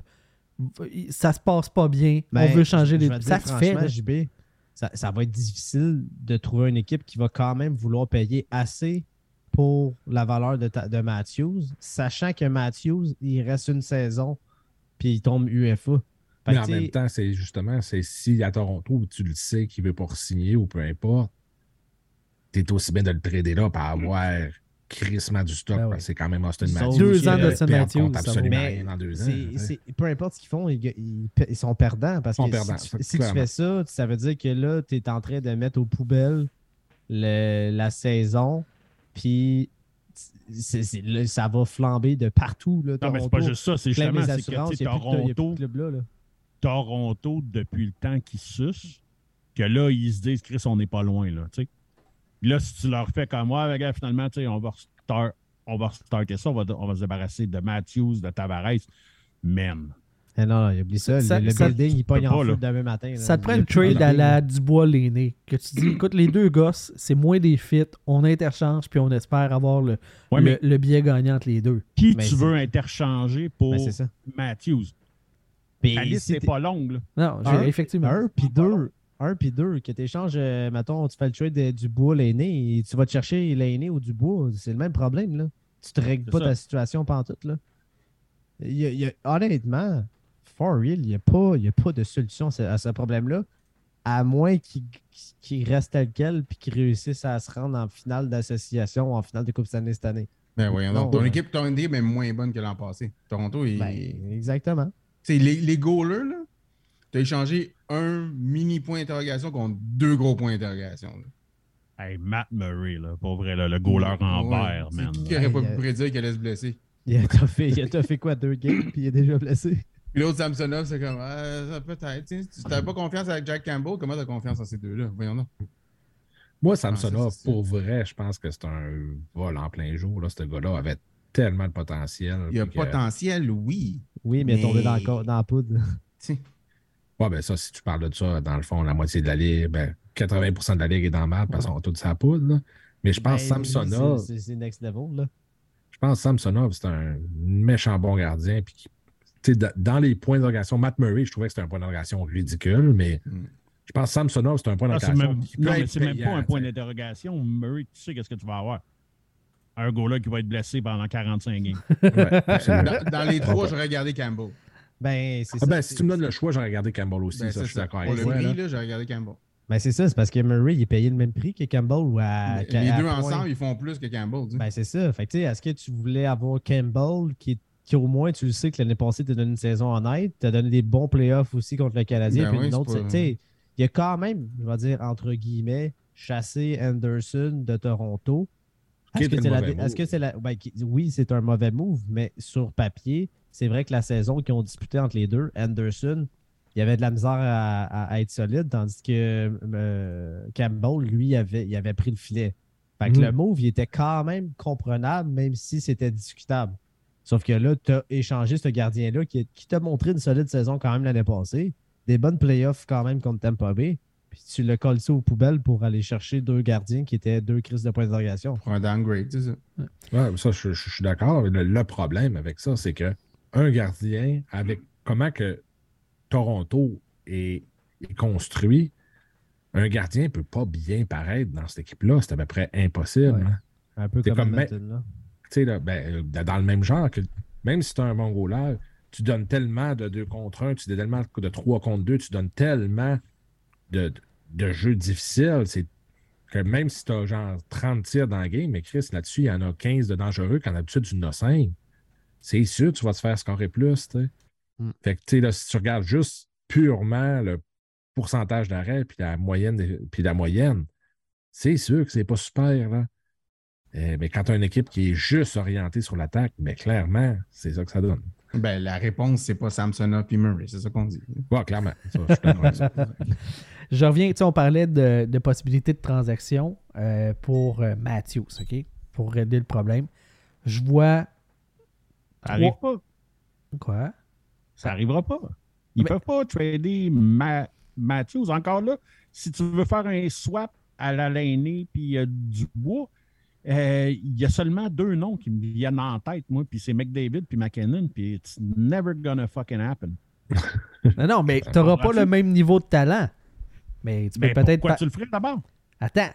ça se passe pas bien, Ben, on veut changer je- les. Ça se fait. franchement, là. JB, ça, ça va être difficile de trouver une équipe qui va quand même vouloir payer assez pour la valeur de, ta- de Matthews, sachant que Matthews, il reste une saison, puis il tombe UFA. Fait Mais en même temps, c'est justement, c'est si à Toronto, tu le sais qu'il veut pas signer ou peu importe, t'es aussi bien de le trader là pour avoir crissement du stock. Ben oui. parce que c'est quand même Austin Matthews. Deux ans d'Austin Matthews, absolument rien dans deux ans. peu importe ce qu'ils font, ils, ils- ils sont perdants. Parce sont que perdants, si, tu, si tu clairement. fais ça, ça veut dire que là, tu es en train de mettre aux poubelles le- la saison, puis ça va flamber de partout. Là, Non, mais c'est pas juste ça, c'est justement que de- Toronto, là. Toronto, depuis le temps qu'ils sucent, que là, ils se disent, Chris, on n'est pas loin, là, Là, si tu leur fais comme moi, gars, finalement, on va restart- on va restarter ça, on va, on va se débarrasser de Matthews, de Tavares, man. Eh non, non, oublie ça. Ça- le le ça- building, il pogne en pas, feu demain matin. là. Ça te Il prend de trade à la Dubois l'aîné. Que tu dis, écoute, les deux gosses, c'est moins des fits, on interchange, puis on espère avoir le, Ouais, le, le billet gagnant entre les deux. qui Mais tu veux interchanger pour Ben, c'est ça. Matthews? La liste n'est pas longue, là. Non, Un- effectivement. Un puis deux. Un puis deux. Que tu échanges, mettons, tu fais le trade de- du bois l'aîné tu vas te chercher l'aîné ou du bois. C'est le même problème, là. Tu te règles pas ça. ta situation pantoute, là. Il y a- il y a- honnêtement, for real, il n'y a, pas- y a pas de solution à ce, problème-là. À moins qu'il reste tel quel puis qu'il réussisse à se rendre en finale d'association ou en finale de Coupe Stanley cette année. Ben donc. Ton ouais. équipe, ton équipe est moins bonne que l'an passé. Toronto, il... Ben, exactement. C'est les, les goalers, là. Tu as échangé un mini point d'interrogation contre deux gros points d'interrogation. Hey, Matt Murray, là, pour vrai, là, le goaler en Ouais. vert, man. Qui qui aurait pas pu euh, prédire qu'elle allait se blesser? Il a fait, il a fait quoi, deux games puis il est déjà blessé? Puis l'autre Samsonov, c'est comme, ah, ça peut-être. tu n'avais pas confiance avec Jack Campbell, comment tu as confiance en ces deux-là? Voyons donc. Moi, Ah, Samsonov, c'est pour vrai, je pense que c'est un vol en plein jour. Là. Ce gars-là avait tellement de potentiel. Il y a que- potentiel, oui. Oui, mais, il est tombé dans, le Mais- dans la poudre. Ouais, ben ça, si tu parles de ça, dans le fond, la moitié de la ligue, ben, 80% de la ligue est dans le mal parce qu'on a tout sa poudre. là. Mais je pense que Ben, Samsonov, c'est- next level, là. je pense que Samsonov, c'est un méchant bon gardien. Puis qui- dans les points d'interrogation, Matt Murray, je trouvais que c'était un point d'interrogation ridicule, mais Mm. je pense que Samsonov, c'est un point Ah, c'est d'interrogation. non, mais c'est même pas un point d'interrogation. Murray, tu sais qu'est-ce que tu vas avoir. Un goaler qui va être blessé pendant 45 games. Ouais, dans, dans les trois, j'aurais gardé Campbell. Ben, c'est Ah ben, c'est- si tu me donnes le choix, j'aurais regardé Campbell aussi. Ben, ça, c'est je suis ça. d'accord Pour avec le toi. prix, j'aurais regardé Campbell. Ben, c'est ça, c'est parce que Murray, il est payé le même prix que Campbell ou à. les à deux point. ensemble, ils font plus que Campbell. tu sais. Ben, c'est ça. Fait que, tu sais, est-ce que tu voulais avoir Campbell qui, qui, au moins, tu le sais que l'année passée, t'a donné une saison honnête, t'as donné des bons playoffs aussi contre le Canadien, Ben puis oui, autre. pas- Tu il a quand même, je vais dire, entre guillemets, chassé Anderson de Toronto. Est-ce que c'est la, est-ce que move. c'est la, ben, qui- oui, c'est un mauvais move, mais sur papier, c'est vrai que la saison qu'ils ont disputé entre les deux, Anderson, il avait de la misère à, être solide, tandis que euh, Campbell, lui, avait, il avait pris le filet. Fait que le move, il était quand même comprenable, même si c'était discutable. Sauf que là, tu as échangé ce gardien-là qui, qui t'a montré une solide saison quand même l'année passée. Des bonnes playoffs quand même contre Tampa Bay. Puis tu le colles ça aux poubelles pour aller chercher deux gardiens qui étaient deux crises de point d'interrogation. Pour un downgrade, c'est ça. Ouais, ça, je, je suis d'accord. Le, le problème avec ça, c'est que un gardien, avec comment que Toronto est, est construit, un gardien ne peut pas bien paraître dans cette équipe-là. C'est à peu près impossible. Ouais. hein. Un peu comme, comme Edmonton, là. Là, ben, euh, dans le même genre, que même si tu as un bon goaler, tu donnes tellement de 2 contre 1, tu donnes tellement de 3 contre 2, tu donnes tellement de, de, jeux difficiles. C'est que même si tu as genre 30 tirs dans le game, mais Chris, là-dessus, il y en a 15 de dangereux quand d'habitude, tu en as 5. C'est sûr que tu vas te faire scorer plus. Mm. Fait que, tu sais, là, si tu regardes juste purement le pourcentage d'arrêt puis la moyenne, puis la moyenne, c'est sûr que c'est pas super. Là. Euh, mais quand tu as une équipe qui est juste orientée sur l'attaque, mais clairement, c'est ça que ça donne. Ben, la réponse, c'est pas Samsonov puis Murray, c'est ça qu'on dit. Ouais, clairement. Ça, je ça. Reviens, tu sais, on parlait de, de possibilités de transaction euh, pour euh, Matthews, OK? Pour régler le problème. Je vois. Ça arrive pas. Quoi? Ça arrivera pas. Ils Mais- peuvent pas trader Ma- Matthews. Encore là, si tu veux faire un swap à la Lainé puis euh, du euh, il y a seulement deux noms qui me viennent en tête, moi, puis c'est McDavid puis McKinnon, puis it's never gonna fucking happen. Non, non, mais tu n'auras pas le même niveau de talent. Mais tu peux peut-être. pourquoi pas- tu le ferais d'abord? Attends.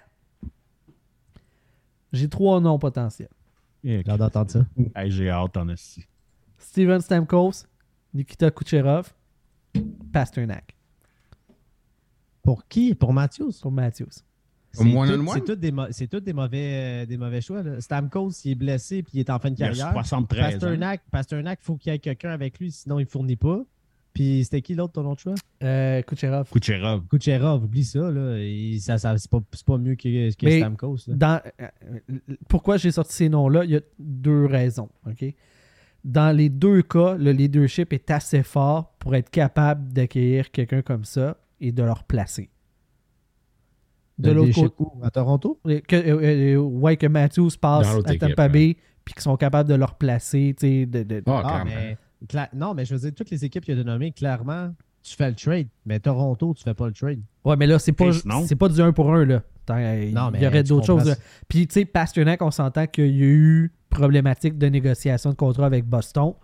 J'ai trois noms potentiels J'ai hâte d'entendre ça. Hey, J'ai hâte, en esti. Steven Stamkos, Nikita Kucherov, Pasternak Pour qui? Pour Matthews? pour Matthews. C'est one tout- on one? c'est tout des, tout des mauvais, euh, des mauvais choix. Là. Stamkos, il est blessé puis il est en fin de Il y a carrière. 73 ans. Pasternak, Pasternak, il faut qu'il y ait quelqu'un avec lui, sinon il ne fournit pas. Puis c'était qui l'autre, ton autre choix? Euh, Kucherov. Kucherov. Kucherov, oublie ça. Là. Il- ça, ça- c'est, pas, c'est pas mieux que, que Mais- Stamkos. là. Dans, euh, pourquoi j'ai sorti ces noms-là? Il y a deux raisons. OK? Dans les deux cas, le leadership est assez fort pour être capable d'accueillir quelqu'un comme ça et de le replacer. De l'autre côté, où? À Toronto? que, euh, euh, ouais, que Matthews passe à Tampa Bay puis qu'ils sont capables de le replacer. tu sais, De, de- Ah, Ah, clairement. mais, cla- non, mais je veux dire, toutes les équipes qu'il a nommées, clairement, tu fais le trade. Mais Toronto, tu fais pas le trade. Ouais, mais là, c'est pas, c'est pas du 1 pour 1. Là. Attends, il y aurait d'autres choses. Puis, tu sais, Pasternak, on s'entend qu'il y a eu problématique de négociation de contrat avec Boston.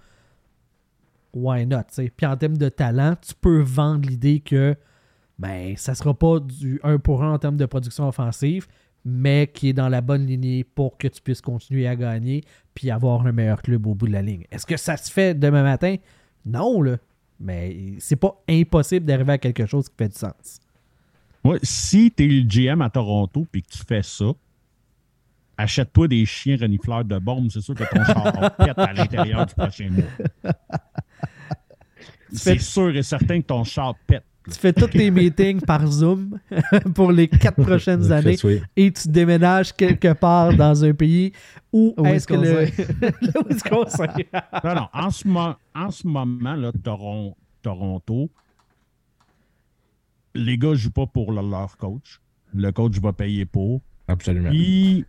Why not? tu sais? Puis, en termes de talent, tu peux vendre l'idée que ben, ça sera pas du 1 pour 1 en termes de production offensive, mais qui est dans la bonne lignée pour que tu puisses continuer à gagner puis avoir un meilleur club au bout de la ligne. Est-ce que ça se fait demain matin? Non, là. Mais c'est pas impossible d'arriver à quelque chose qui fait du sens. Ouais, si tu es le GM à Toronto puis que tu fais ça, achète-toi des chiens renifleurs de bombes. C'est sûr que ton char pète à l'intérieur du prochain mois. C'est sûr et certain que ton char pète. Tu fais tous tes meetings par Zoom pour les quatre prochaines années oui. et tu déménages quelque part dans un pays où est-ce que le, le Wisconsin. Non, non, en ce, mo- en ce moment, là, Toron- Toronto, les gars ne jouent pas pour le- leur coach. Le coach va payer pour. Absolument. Puis,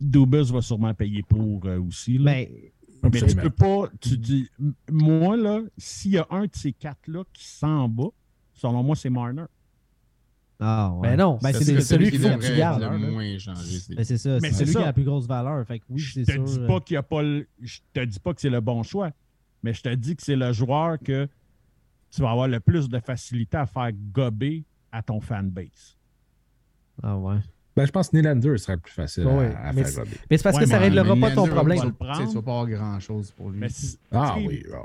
Dubus va sûrement payer pour euh, aussi. là. Mais Mais tu peux pas. Tu dis, m- moi, là, s'il y a un de ces quatre-là qui s'en va, selon moi, c'est Marner. Ah, ouais. Ben non, Ben, Ça, c'est le- celui qu'il faut que tu gardes. c'est- Ben, c'est ça. Mais C'est celui ça. qui a la plus grosse valeur. Fait que oui, je c'est te sûr. dis euh, pas qu'il y a pas le- Je te dis pas que c'est le bon choix, mais je te dis que c'est le joueur que tu vas avoir le plus de facilité à faire gober à ton fanbase. Ah ouais. Ben, je pense que Nylander serait plus facile Ouais, à, à mais faire gober. Mais c'est parce Ouais, que ça mais- réglera pas ton problème. Tu vas pas avoir grand-chose pour lui. Mais Ah tu oui, ah,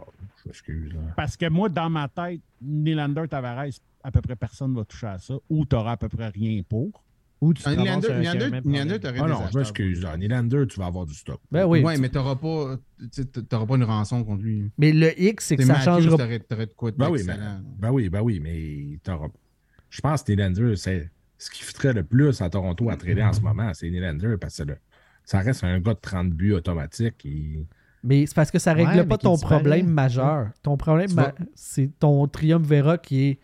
je m'excuse. là. Parce que moi, dans ma tête, Nylander Tavares, à peu près personne va toucher à ça, ou tu n'auras à peu près rien pour. Ou tu ramasses Nylander, problème. t'aurais Ah des non, je m'excuse. Nylander, tu vas avoir du stock. Ben oui. Ouais, mais t'auras pas, tu sais, t'auras pas une rançon contre lui. Mais le X, c'est que ça changera T'aurais t'aurais de quoi de Ben oui, excellent. ben oui, ben oui, mais t'auras- je pense que Nylander, c'est ce qui fitterait le plus à Toronto à trader en ce moment, c'est Nylander, parce que le- ça reste un gars de 30 buts automatique. et- Mais c'est parce que ça règle Ouais, pas ton problème majeur. Ton problème, Tu ma- c'est ton triumvirat qui est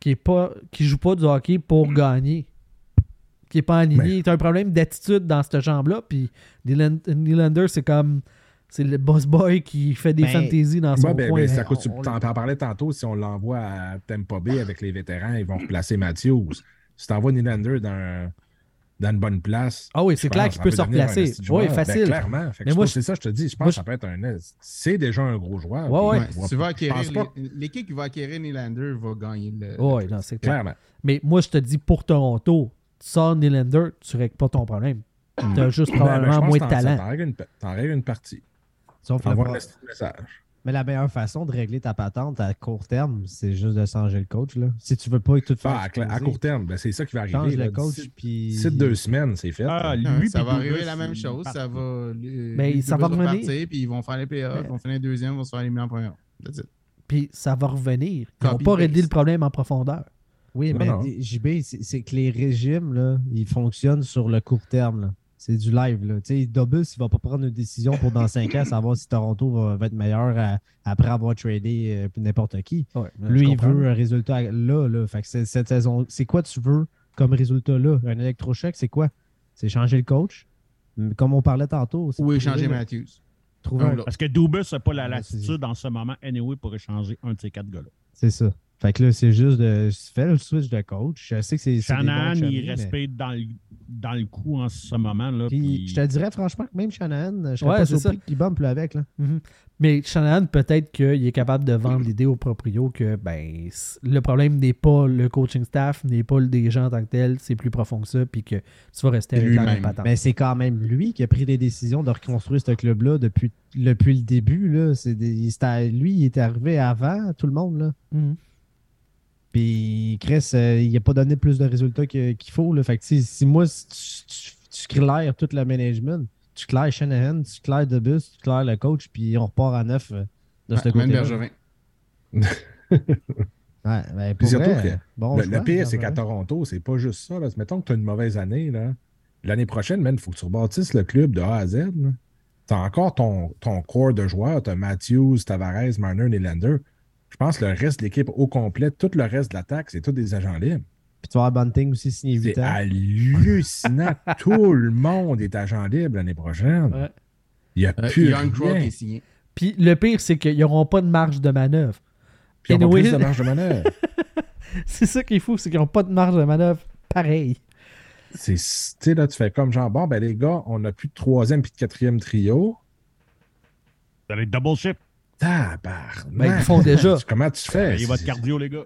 qui est pas qui joue pas du hockey pour gagner. qui est pas aligné. Mais- T'as un problème d'attitude dans cette jambe-là. Puis Nylan- Nylander, c'est comme. C'est le boss boy qui fait des Ben, fantaisies dans son Ouais, ben, coin. ben, c'est tu on- t'en t'en parlais tantôt, si on l'envoie à Tampa Bay avec les vétérans, ils vont replacer Matthews. Si t'envoies Nylander dans, dans une bonne place. Ah oui, c'est clair qu'il peut se replacer. Oui. Ben, facile. clairement. Fait que Mais moi, c'est ça, je te dis. Je pense moi, que ça peut être un. C'est déjà un gros joueur. Ouais, ouais. tu vas acquérir, l'équipe qui va acquérir Nylander va gagner le. Oui, non, c'est clair. Clairement. Mais moi, je te dis, pour Toronto, tu sors Nylander, tu règles pas ton problème. T'as juste Ben, ben, je probablement moins de talent. T'en règles une, règles une partie. Sauf le message. Mais la meilleure façon de régler ta patente à court terme, c'est juste de changer le coach. Là. Si tu veux pas tout faire. Ah, à, court terme, ben, c'est ça qui va change arriver. le là. coach. Puis... d'ici deux semaines, c'est fait. Ah, lui, Ouais, ça va arriver la même chose. Ça va. les- Ben, les ça va vont revenir. partir, Puis ils vont faire les playoffs. Ils vont finir deuxième, ils vont se faire éliminer en première. That's it. Puis ça va revenir. Ils vont Copy pas régler paste. le problème en profondeur. Oui, Non, mais non. JB, c'est c'est que les régimes, là, ils fonctionnent sur le court terme. là. C'est du live. Là. Tu sais, Dobus, il va pas prendre une décision pour dans 5 ans savoir si Toronto va, va être meilleur à- après avoir tradé euh, n'importe qui. Lui, il veut un résultat là. là. Fait que c'est- cette saison, c'est quoi tu veux comme résultat là? Un électrochoc, c'est quoi? C'est changer le coach? Comme on parlait tantôt. c'est Ou échanger Matthews. trouver Un. Parce que Dubus n'a pas la latitude en ce moment, anyway, pour échanger un de ces quatre gars-là. C'est ça. Fait que là, c'est juste de. Fais le switch de coach. Je sais que c'est. chummies, il mais- respire dans le, dans le coup en ce moment. Là, Puis, puis- je te dirais franchement que même Shanahan, je serais Ouais, pas c'est surpris qu'il bump là, avec. Là. Mais Shanahan, peut-être qu'il est capable de vendre l'idée au proprio que ben le problème n'est pas le coaching staff, n'est pas le dirigeant en tant que tel, c'est plus profond que ça, puis que tu vas rester avec la même patente. Mais c'est quand même lui qui a pris des décisions de reconstruire ce club-là depuis, depuis le début. Là. Des- lui, il est arrivé avant tout le monde. Là. Mhm. Puis Chris, euh, il n'a pas donné plus de résultats que- qu'il faut. Là. Fait que, si moi, si tu, tu, tu claires tout le management, tu claires Shanahan, tu claires Debus, tu claires le coach, puis on repart à neuf euh, de ce Ouais, Même côté-là. Bergevin. Ouais, ben, pour vrai, que bon le, choix, le pire, c'est qu'à. Toronto, c'est pas juste ça. Là. Mettons que tu as une mauvaise année. là. L'année prochaine, il faut que tu rebâtisses le club de A à Z. Tu as encore ton, ton corps de joueurs. Tu as Matthews, Tavares, Marner, Nylander. Je pense que le reste de l'équipe au complet, tout le reste de l'attaque, c'est tous des agents libres. Puis tu vas avoir Bunting aussi signé 8 C'est ans. hallucinant. tout le monde est agent libre l'année prochaine. Ouais. Il n'y a Euh, plus Young Crow rien. qui est signé. Puis le pire, c'est qu'ils n'auront pas de marge de manœuvre. Puis ils ont pas Anyway. plus de marge de manœuvre. C'est ça qui est fou, c'est qu'ils n'ont pas de marge de manœuvre pareil. C'est, tu sais, là, tu fais comme genre, bon, ben les gars, on n'a plus de troisième puis de quatrième trio. Vous allez double ship. Tabarnak! Ben, ils font déjà. Comment tu fais? Cardio, les gars.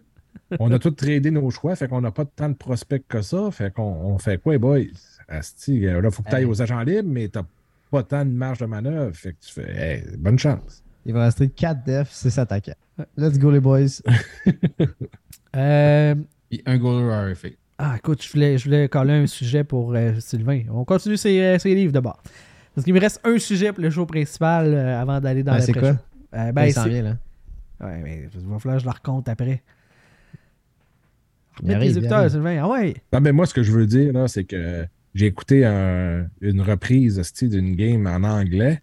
On a tous tradé nos choix, fait qu'on n'a pas tant de prospects que ça. Fait qu'on on fait quoi, boys? Asti, euh, là, faut que tu ailles Hey. aux agents libres, mais t'as pas tant de marge de manœuvre. Fait que tu fais, hey, bonne chance. Il va rester 4 defs, 6 attaquants. Let's go, les boys. Euh, Puis un goaler RFA. ah, écoute, je voulais, je voulais coller un sujet pour euh, Sylvain. On continue ses, euh, ses livres d'abord. Parce qu'il me reste un sujet pour le show principal euh, avant d'aller dans Ben, la c'est quoi? Euh, Ben, il s'en c'est- vient, là. Ouais, mais il va falloir que je la raconte après. Remets il écouteurs. Sylvain. Ah ouais. Non, mais moi, ce que je veux dire, là, c'est que j'ai écouté un- une reprise d'une game en anglais.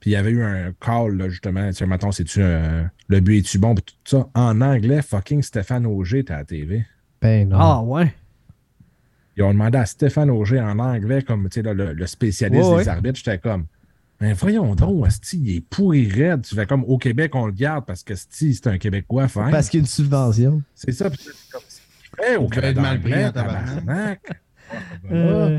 Puis il y avait eu un call, là, justement. Tu sais, mettons, c'est-tu un- le but est-tu bon? Puis tout ça. En anglais, fucking Stéphane Auger était à la TV. Ben non. Ah ouais. Ils ont demandé à Stéphane Auger en anglais, comme tu sais, là, le, le spécialiste Ouais, des ouais. arbitres. J'étais comme, mais voyons donc, Asti, il est pourri raide. Tu fais comme au Québec, on le garde parce que Asti, c'est un Québécois fin. Parce qu'il y a une subvention. C'est ça. Puis c'est comme, fait au être mal pris. Euh,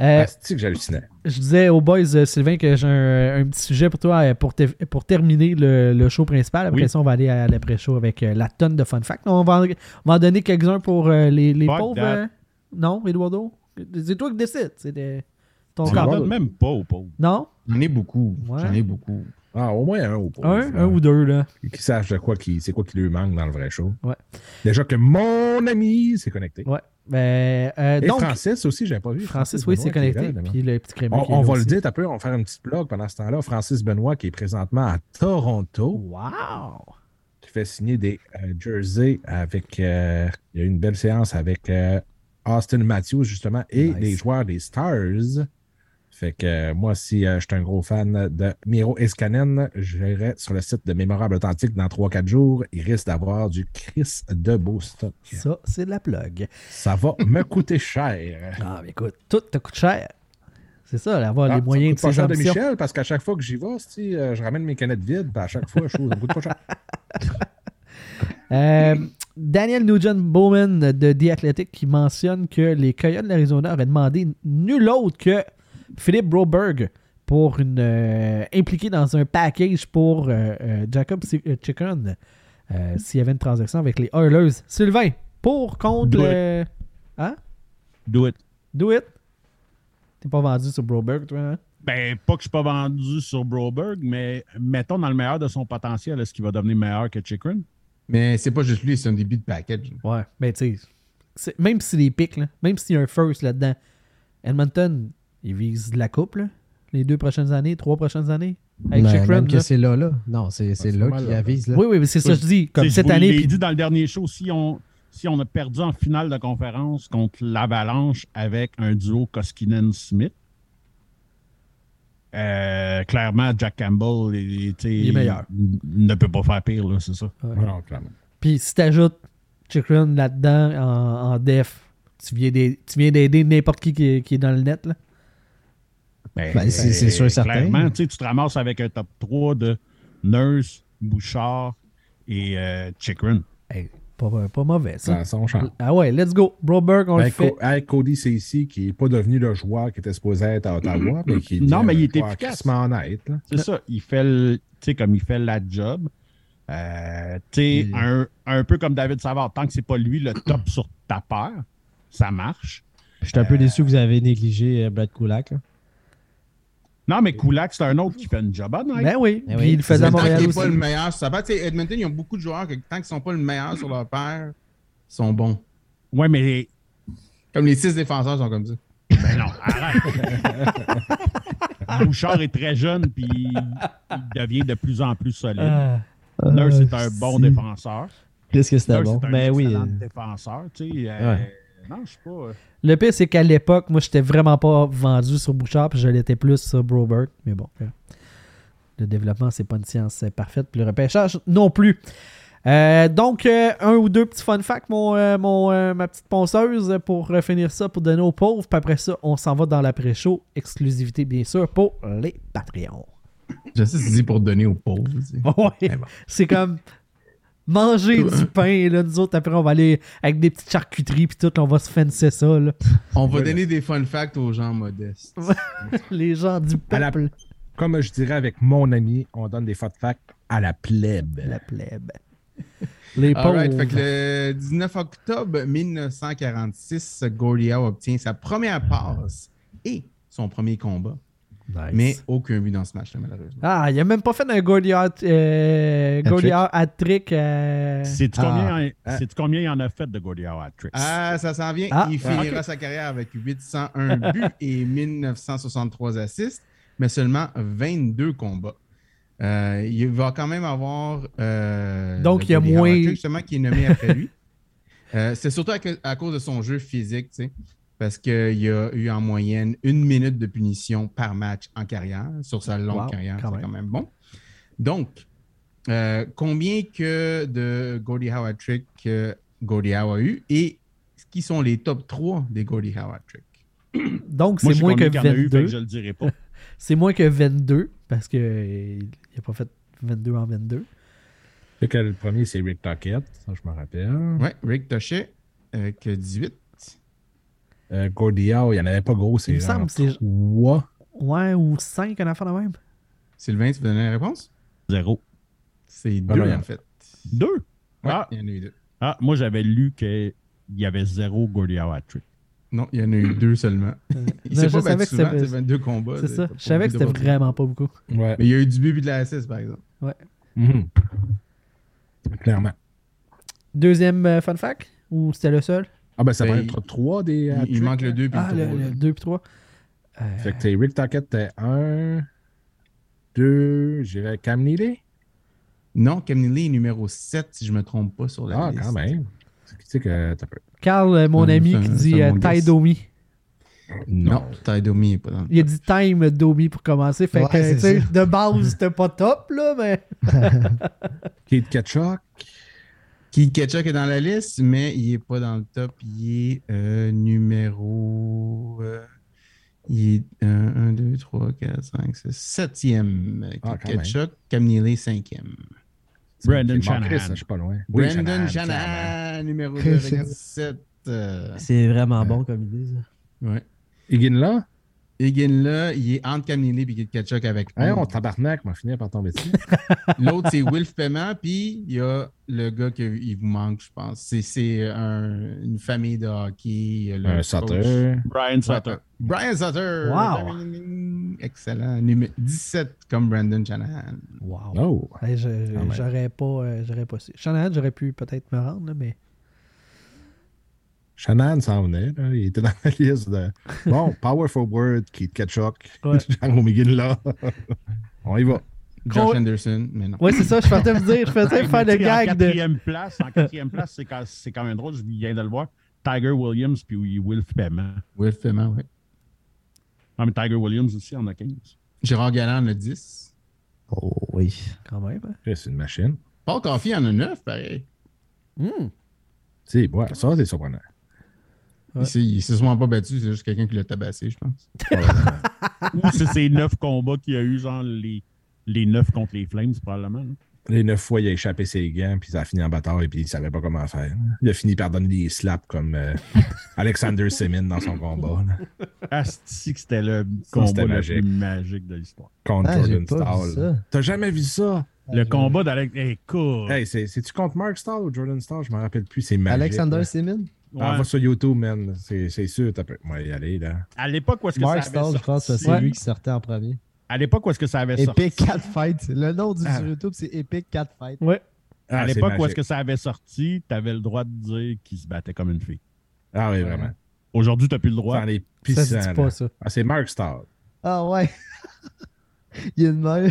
euh, Asti, que j'hallucinais. je disais aux boys, euh, Sylvain, que j'ai un, un petit sujet pour toi euh, pour, te- pour terminer le, le show principal. Après Oui. ça, on va aller à l'après-show avec euh, la tonne de fun facts. On va en, on va en donner quelques-uns pour les, les pauvres. non, Eduardo? C'est toi qui décides. C'est de- ton On corps. donne même pas aux pauvres. Non? J'en ai beaucoup. Ouais. J'en ai beaucoup. Ah, au moins un ou pas. Un, un ou deux, là. Qui sache de quoi qui, c'est quoi qui lui manque dans le vrai show. Ouais. Déjà que mon ami s'est connecté. Ouais. Ben, euh, Et donc, Francis aussi, j'avais pas vu. Francis, oui, Benoît c'est qui est connecté. là. Puis le petit crémeux. On, va aussi. le dire, t'as peu, on va faire une petite blog pendant ce temps-là. Francis Benoît, qui est présentement à Toronto, Wow! qui fait signer des euh, jerseys avec. euh, il y a eu une belle séance avec euh, Austin Matthews, justement, et Nice. les joueurs des Stars. Fait que euh, moi, si euh, je suis un gros fan de Miro Escanen, j'irai sur le site de Mémorable Authentique dans 3-4 jours. Il risque d'avoir du Chris de beau stock. Ça, c'est de la plug. Ça va me coûter cher. Ah, mais écoute, tout te coûte cher. C'est ça, avoir Ah, les moyens de pas cher de. Michel parce qu'à chaque fois que j'y vais, euh, je ramène mes canettes vides, puis à chaque fois, je trouve ça coûte pas cher. Euh, Daniel Nugent Bowman de The Athletic qui mentionne que les Coyotes de l'Arizona auraient demandé nul autre que Philippe Broberg pour une euh, impliqué dans un package pour euh, euh, Jacob euh, euh, s'il y avait une transaction avec les Oilers. Sylvain, pour contre le. Hein? Do it. Do it? T'es pas vendu sur Broberg, toi, hein? Ben, pas que je suis pas vendu sur Broberg, mais mettons dans le meilleur de son potentiel, est-ce qu'il va devenir meilleur que Chikrin? Mais c'est pas juste lui, c'est un début de package. Ouais, mais tu sais, même si c'est des pics, là, même s'il y a un first là-dedans, Edmonton, il vise de la coupe, là, les deux prochaines années, trois prochaines années. Avec Ben, même que c'est là, là. Non, c'est c'est c'est là pas mal qu'il là, avise. Là. Oui, oui, mais c'est ça que je dis. Comme Tu cette année. l'ai puis- dit dans le dernier show, si on, si on a perdu en finale de conférence contre l'Avalanche avec un duo Koskinen-Smith, euh, clairement, Jack Campbell il, tu Il est meilleur. ne peut pas faire pire, là, c'est ça. Non, clairement. Puis si t'ajoutes Chikrin là-dedans en, en def, tu viens d'aider tu viens d'aider n'importe qui, qui est- qui est dans le net. Là. Ben, Ben, c'est- c'est sûr et certain. Clairement, tu sais, tu te ramasses avec un top 3 de Nurse, Bouchard et euh, Chikrin. Hey, pas, pas mauvais, ça. Ça, ça, on change. Ah ouais, let's go. Broberg, on le fait. Cody Ceci, qui n'est pas devenu le joueur qui était supposé être à Ottawa, mais qui Non, mais il est joueur efficace. C'est ça, il fait le, tu sais, comme il fait la job. Euh, tu sais, Et- un, un peu comme David Savard, tant que c'est pas lui le top sur ta paire, ça marche. Je suis un peu déçu que vous avez négligé euh, Brad Kulak. là. Non, mais Kulak, c'est un autre qui fait une job honnête. Ben oui, Ben puis il le faisait à Mais tant Montréal qu'il n'est aussi. pas le meilleur sur sa paire, tu sais, Edmonton, ils ont beaucoup de joueurs que tant qu'ils sont pas le meilleur sur leur paire, ils sont bons. Ouais, mais Comme les six défenseurs sont comme ça. ben non, arrête. Bouchard est très jeune, puis il devient de plus en plus solide. Ah, Nurse est Ah, un bon si. défenseur. Qu'est-ce que c'était bon? un Ben oui. euh, défenseur, tu sais. euh, Ouais. Non, je sais pas. euh, Le pire, c'est qu'à l'époque, moi, j'étais vraiment pas vendu sur Bouchard, puis je l'étais plus sur Broberg. Mais bon, euh, le développement, c'est pas une science euh, parfaite, puis le repêchage non plus. Euh, donc, euh, un ou deux petits fun facts, mon, euh, mon, euh, ma petite ponceuse, pour finir ça, pour donner aux pauvres. Puis après ça, on s'en va dans l'après-show. Exclusivité, bien sûr, pour les Patreons. Je sais, c'est dit pour donner aux pauvres. tu sais. Ouais. Bon. C'est comme manger du pain. Là. Nous autres, après, on va aller avec des petites charcuteries, puis tout, on va se fencer ça. Là. On va donner des fun facts aux gens modestes. Les gens du la- peuple. Comme je dirais avec mon ami, on donne des fun facts à la plèbe. La plèbe. Les pauvres. Fait que le 19 octobre 1946, Gordie Howe obtient sa première passe et son premier combat. Nice. Mais aucun but dans ce match-là, malheureusement. Ah, il a même pas fait un Gordy Hart, euh, Hat-trick? Hat-trick. euh, Sais-tu Ah. combien, Ah. combien il en a fait de Gordy Howe Tricks? Ah, ça s'en vient. Ah. il finira ok. sa carrière avec 801 buts et 1963 assists, mais seulement 22 combats. Euh, il va quand même avoir. euh, Donc, il y a moins- hat-trick, justement, qui est nommé après lui. Euh, c'est surtout à, que- à cause de son jeu physique, tu sais, parce qu'il y a eu en moyenne une minute de punition par match en carrière. Sur sa longue Wow, carrière, quand c'est même. quand même bon. Donc, euh, combien que de Gordie Howe hat-trick que Gordie Howe a eu et qui sont les top 3 des Gordie Howe hat-trick? Donc, c'est moins que combien qu'il y en a eu, fait 22. que je le dirai pas. C'est moins que 22, parce que euh, il a pas fait 22 en 22. Fait que le premier, c'est Rick Tockett, ça je me rappelle. Ouais, Rick Tochet avec 18. Euh, il n'y en avait pas gros, c'est Il me semble trois. Ouais, ou 5, un enfant de même. Sylvain, tu veux donner la réponse? Zéro. C'est Ah deux, il en en fait. Deux? Ouais, Ah. il y en a eu deux. Ah, moi, j'avais lu qu'il y avait zéro Howe hat-trick. Non, il y en a eu deux seulement. Il Non, s'est je pas savais battu que souvent, c'était- c'est 22 combats. C'est ça. Je savais que c'était vraiment pas beaucoup. Ouais. Mais il y a eu du but et de l'assist, par exemple. Mhm. Clairement. Deuxième euh, fun fact? Ou c'était le seul? Ah, ben, ça Ben, va il- être trois des. Il, il hat-tricks, manque le là. 2 puis Ah, le le 3. 2 puis 3. Fait que t'es Rick Tockett, t'es un. Deux. J'irais Cam Neely. Non, Cam Neely est numéro 7, si je ne me trompe pas, sur la Ah, liste. quand même. Tu sais que. t'as peu. Carl, euh, mon ami, qui un- dit euh, bon guess. Taidomi. Non, Ty Domi n'est pas dans le Il a dit time Domi pour commencer. Fait Ouais, que, de base, c'était pas top, là, mais. Kate Ketchuk. Keith Ketchuk est dans la liste, mais il n'est pas dans le top. Il est euh, numéro. euh, il est 1, 2, 3, 4, 5, 6, 7e. Keith Ah. Ketchuk, Cam Neely, 5e. Brandon Shanahan. Je suis pas loin. Oui, Brandon Shanahan, numéro 2 C'est- avec 17. euh, C'est vraiment bon comme idée, ça. ouais. Higgin là? Egan là, il est entre Neely et Keith Ketchuk avec Hey, 11. on tabarnak, m'a fini par tomber dessus. L'autre, c'est Wilf Paiement, puis il y a le gars qui vous manque, je pense. C'est- C'est un- une famille de hockey. le Un coach. Sutter. Brian Sutter. Brian Sutter. Wow. Excellent. Numé- 17 comme Brandon Shanahan. Wow. Oh. Hey, j'aurais pas, euh, j'aurais pas su. Shanahan, j'aurais pu peut-être me rendre, là, mais. Shanahan s'en venait. là. Il était dans la liste de. Bon, Power Forward, Keith Ketchuk, Ouais. Higgin là. on y va. Josh Con- Anderson, mais non. Ouais, c'est ça, je faisais me dire, je faisais Hey, faire le sais, En gag de. quatrième place, en quatrième place, c'est quand, c'est quand même drôle, je viens de le voir. Tiger Williams puis Wilf Paiement. Wilf Paiement, oui. Ah, mais Tiger Williams aussi en a 15. Gérard Galland, le 10. Oh oui. Quand même. hein. Eh, C'est une machine. Paul Coffey en a 9, pareil. Hmm. Tu sais, ouais, ça, c'est surprenant. Ouais. Il s'est- Il s'est souvent pas battu, c'est juste quelqu'un qui l'a tabassé, je pense. Ou c'est ces neuf combats qu'il y a eu, genre les, les neuf contre les Flames, probablement. là. Les neuf fois, il a échappé ses gants, puis ça a fini en bataille, puis il savait pas comment faire. Il a fini par donner des slaps comme euh, Alexander Semin dans son combat. Asti que c'était le combat le magique. plus magique de l'histoire. contre Ah, Jordan ça. T'as jamais vu ça? Le combat d'Alex. Écoute. Hey, c'est- c'est-tu contre Mark Stahl ou Jordan Stahl? Je me rappelle plus. C'est magique. Alexander. Semin? Ah, Ouais. va sur YouTube, man. C'est c'est sûr, t'as pu. Moi, y aller, là. À l'époque où est-ce que Mark ça avait Stahl, je pense que sorti- c'est Ouais. lui qui sortait en premier. À l'époque où est-ce que ça avait sorti. Epic Cat Fight. Le nom du Ah. sur YouTube, c'est Epic Cat Fight. Ouais. Ah, à l'époque où est-ce que ça avait sorti, t'avais le droit de dire qu'il se battait comme une fille. Ah oui, vraiment. Aujourd'hui, t'as plus le droit. Dans les Ça se dit pas, ça. Ah, c'est Mark Stahl. Ah ouais. Il y a une main.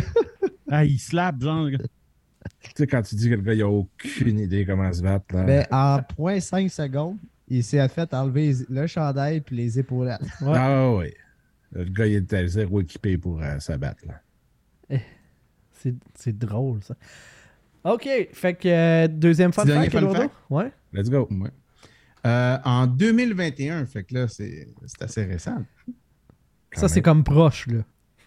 Ah, il slap, genre. Tu sais, quand tu dis que le gars, il a aucune idée comment se battre, là. Mais en 0.5 secondes, il s'est fait enlever le chandail puis les épaulettes. Ouais. Ah oui. Le gars, il était zéro équipé pour euh, se battre, là. C'est c'est drôle, ça. OK. Fait que euh, deuxième fun Petit dernier fact, fact? Ouais. Let's go. Ouais. Euh, en 2021, fait que là, c'est c'est assez récent. Ça, c'est comme proche, là.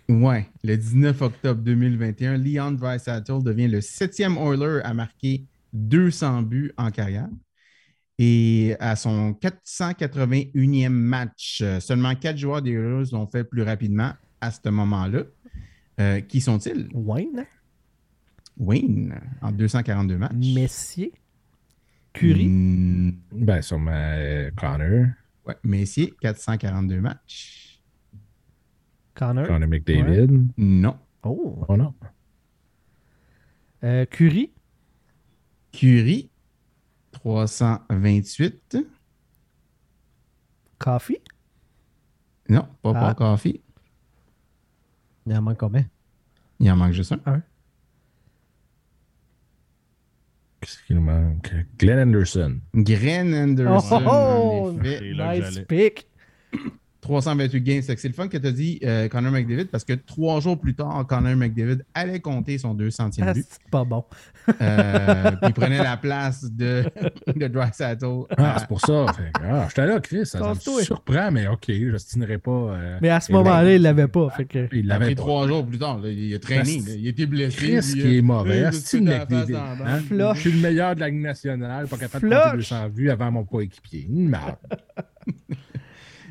Ouais, le 19 octobre 2021, Leon Draisaitl devient le septième Oiler à marquer 200 buts en carrière. Et à son 481e match, seulement quatre joueurs des Oilers l'ont fait plus rapidement à ce moment-là. Euh, qui sont-ils? Wayne, Wayne, en 242 matchs. Messier, Curie, Mm, Ben, sûrement euh, Connor. ouais, Messier, 442 matchs. Connor. Connor McDavid. Non. Oh. Oh non. Euh, Curie, Curie, 328. Coffee, Non, pas Ah. Paul Coffey. Il en manque combien? Il en manque juste un. Qu'est-ce qu'il manque? Glenn Anderson. Gren Anderson, Oh, en effet. C'est là que nice pick. 328 games. C'est le fun que tu as dit euh, Connor McDavid parce que trois jours plus tard, Connor McDavid allait compter son 200e Ah, but. c'est pas bon. Euh, puis il prenait la place de, de Draisaitl. Ah, à- c'est pour ça. Fait que, ah, j'étais là, Chris. Ça, me surprend, mais OK, je stinerai pas. euh, Mais à ce Et moment-là, là, il l'avait pas. Fait que... Il l'avait trois jours plus tard. là, il a traîné. Là, il était blessé. Chris qui est euh, mauvais. hein? Je suis le meilleur de la Ligue nationale, pas capable de compter 200 vues avant mon coéquipier. Merde.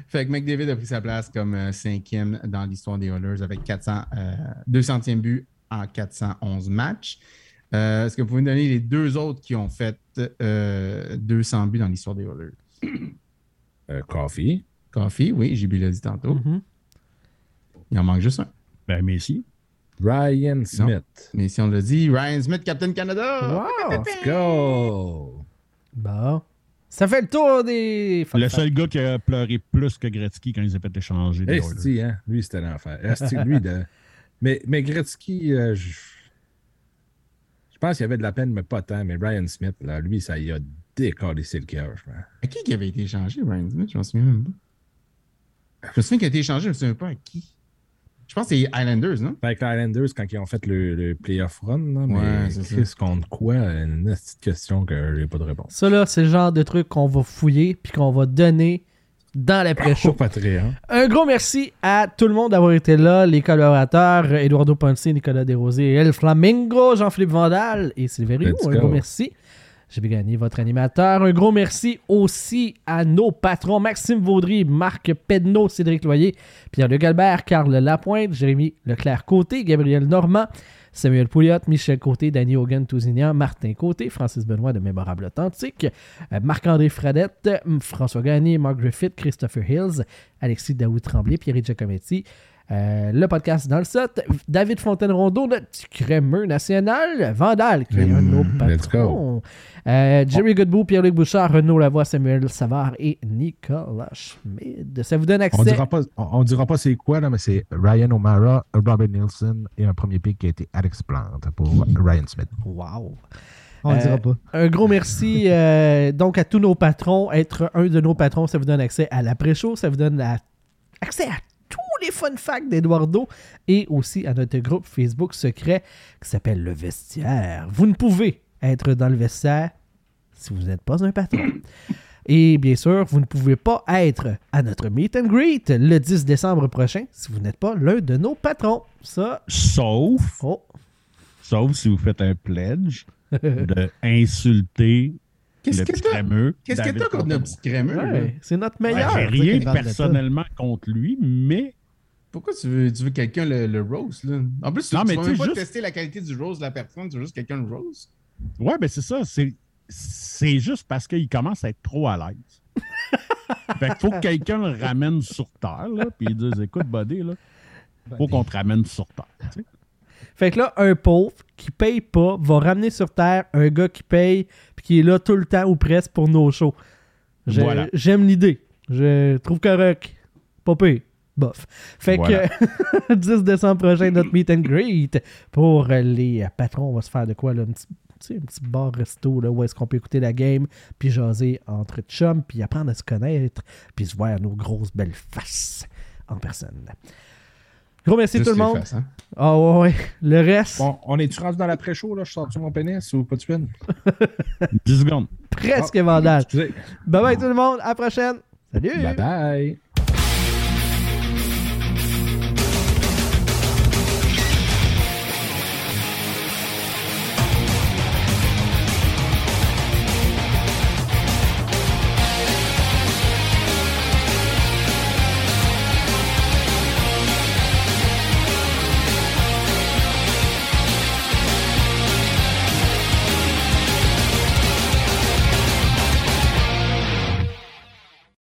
Fait que McDavid a pris sa place comme euh, cinquième dans l'histoire des Oilers avec 400, euh, 200e but en 411 matchs. Euh, Est-ce que vous pouvez me donner les deux autres qui ont fait euh, 200 buts dans l'histoire des Oilers? Euh, Coffee. Coffee, oui, JB l'a dit tantôt. Mhm. Il en manque juste un. Ben, Messi. Ryan Smith. Mais si on l'a dit, Ryan Smith, Captain Canada! Wow. Let's go. Bon. Ça fait le tour des. Le seul gars qui a pleuré plus que Gretzky quand il s'est fait échanger. Esti, hein? Lui, c'était l'enfer. Esti, lui, de... mais, mais Gretzky, euh, je... je pense qu'il y avait de la peine, mais pas tant. Mais Ryan Smith, là, lui, ça y a décalé le cœur, je pense. À qui qui avait été échangé, Ryan Smith? Je m'en souviens même pas. Je me souviens qu'il a été échangé, je me souviens pas à qui. Je pense que c'est Islanders, non? Avec les Islanders, quand ils ont fait le, le playoff run, là, mais Ouais, c'est ça. qu'est-ce contre quoi? Une petite question que j'ai pas de réponse. Ça, là, c'est le genre de truc qu'on va fouiller puis qu'on va donner dans l'après-show. Patreon. Un gros merci à tout le monde d'avoir été là, les collaborateurs, Eduardo Ponce, Nicolas Desrosiers, El Flamingo, Jean-Philippe Vandal et Sylvain Rioux. Let's Un go. gros merci. J'ai bien gagné votre animateur. Un gros merci aussi à nos patrons Maxime Vaudry, Marc Pedneau, Cédric Loyer, Pierre-Luc Albert, Carl Lapointe, Jérémy Leclerc-Côté, Gabriel Normand, Samuel Pouliot, Michel Côté, Danny Hogan Tousignan, Martin Côté, Francis Benoît de Mémorable Authentique, euh, Marc-André Fradette, euh, François Gagné, Mark Griffith, Christopher Hills, Alexis Daoud Tremblay, Pierre Giacometti, euh, le podcast dans le set, David Fontaine-Rondeau, petit crémeux national, Vandal, qui est un de nos Mm, let's patrons, euh, Jerry Godbout, Pierre-Luc Bouchard, Renaud Lavoie, Samuel Savard et Nicolas Schmid. Ça vous donne accès. On dira pas, on, on dira pas c'est quoi, là, mais c'est Ryan O'Mara, Robert Nielsen et un premier pick qui a été Alex Plante pour Ryan Smith. Wow. On le Euh, dira pas. Un gros merci euh, donc à tous nos patrons. Être un de nos patrons, ça vous donne accès à l'après-show, ça vous donne accès à tous les fun facts d'Eduardo et aussi à notre groupe Facebook secret qui s'appelle Le Vestiaire. Vous ne pouvez être dans le vestiaire si vous n'êtes pas un patron. Et bien sûr, vous ne pouvez pas être à notre meet and greet le 10 décembre prochain si vous n'êtes pas l'un de nos patrons. Ça, Sauf, oh, sauf si vous faites un pledge de insulter Qu'est-ce le que t'as? Qu'est-ce que David t'as contre notre petit crémeux? ouais, c'est notre Ouais, meilleur. J'ai c'est ça rien personnellement contre lui, mais Pourquoi tu veux, tu veux quelqu'un le, le roast, là? En plus, tu, Non, tu mais tu même sais, pas juste- tester la qualité du roast de la personne, tu veux juste quelqu'un le roast? ouais, ben c'est ça. C'est, c'est juste parce qu'il commence à être trop à l'aise. fait qu'il faut que quelqu'un le ramène sur terre, là, puis il dise Écoute, buddy, là, faut qu'on te ramène sur terre. tu sais. Fait que là, un pauvre qui paye pas va ramener sur Terre un gars qui paye puis qui est là tout le temps ou presque pour nos shows. Voilà. J'aime l'idée. Je trouve correct. Pas pire. Bof. Fait Voilà. que 10 décembre prochain, notre meet and greet pour les patrons. On va se faire de quoi là? Un petit, tu sais, un petit bar resto là, où est-ce qu'on peut écouter la game, puis jaser entre chums, puis apprendre à se connaître, puis se voir nos grosses belles faces en personne. Gros merci Juste tout le monde. hein. Ah ouais, ouais. Le reste, Bon, on est-tu rendu dans l'après-show, là? Je sors-tu mon pénis ou pas de peine? 10 secondes. presque vandal. Excusez. Bye bye tout le monde, à la prochaine. Salut! Bye bye.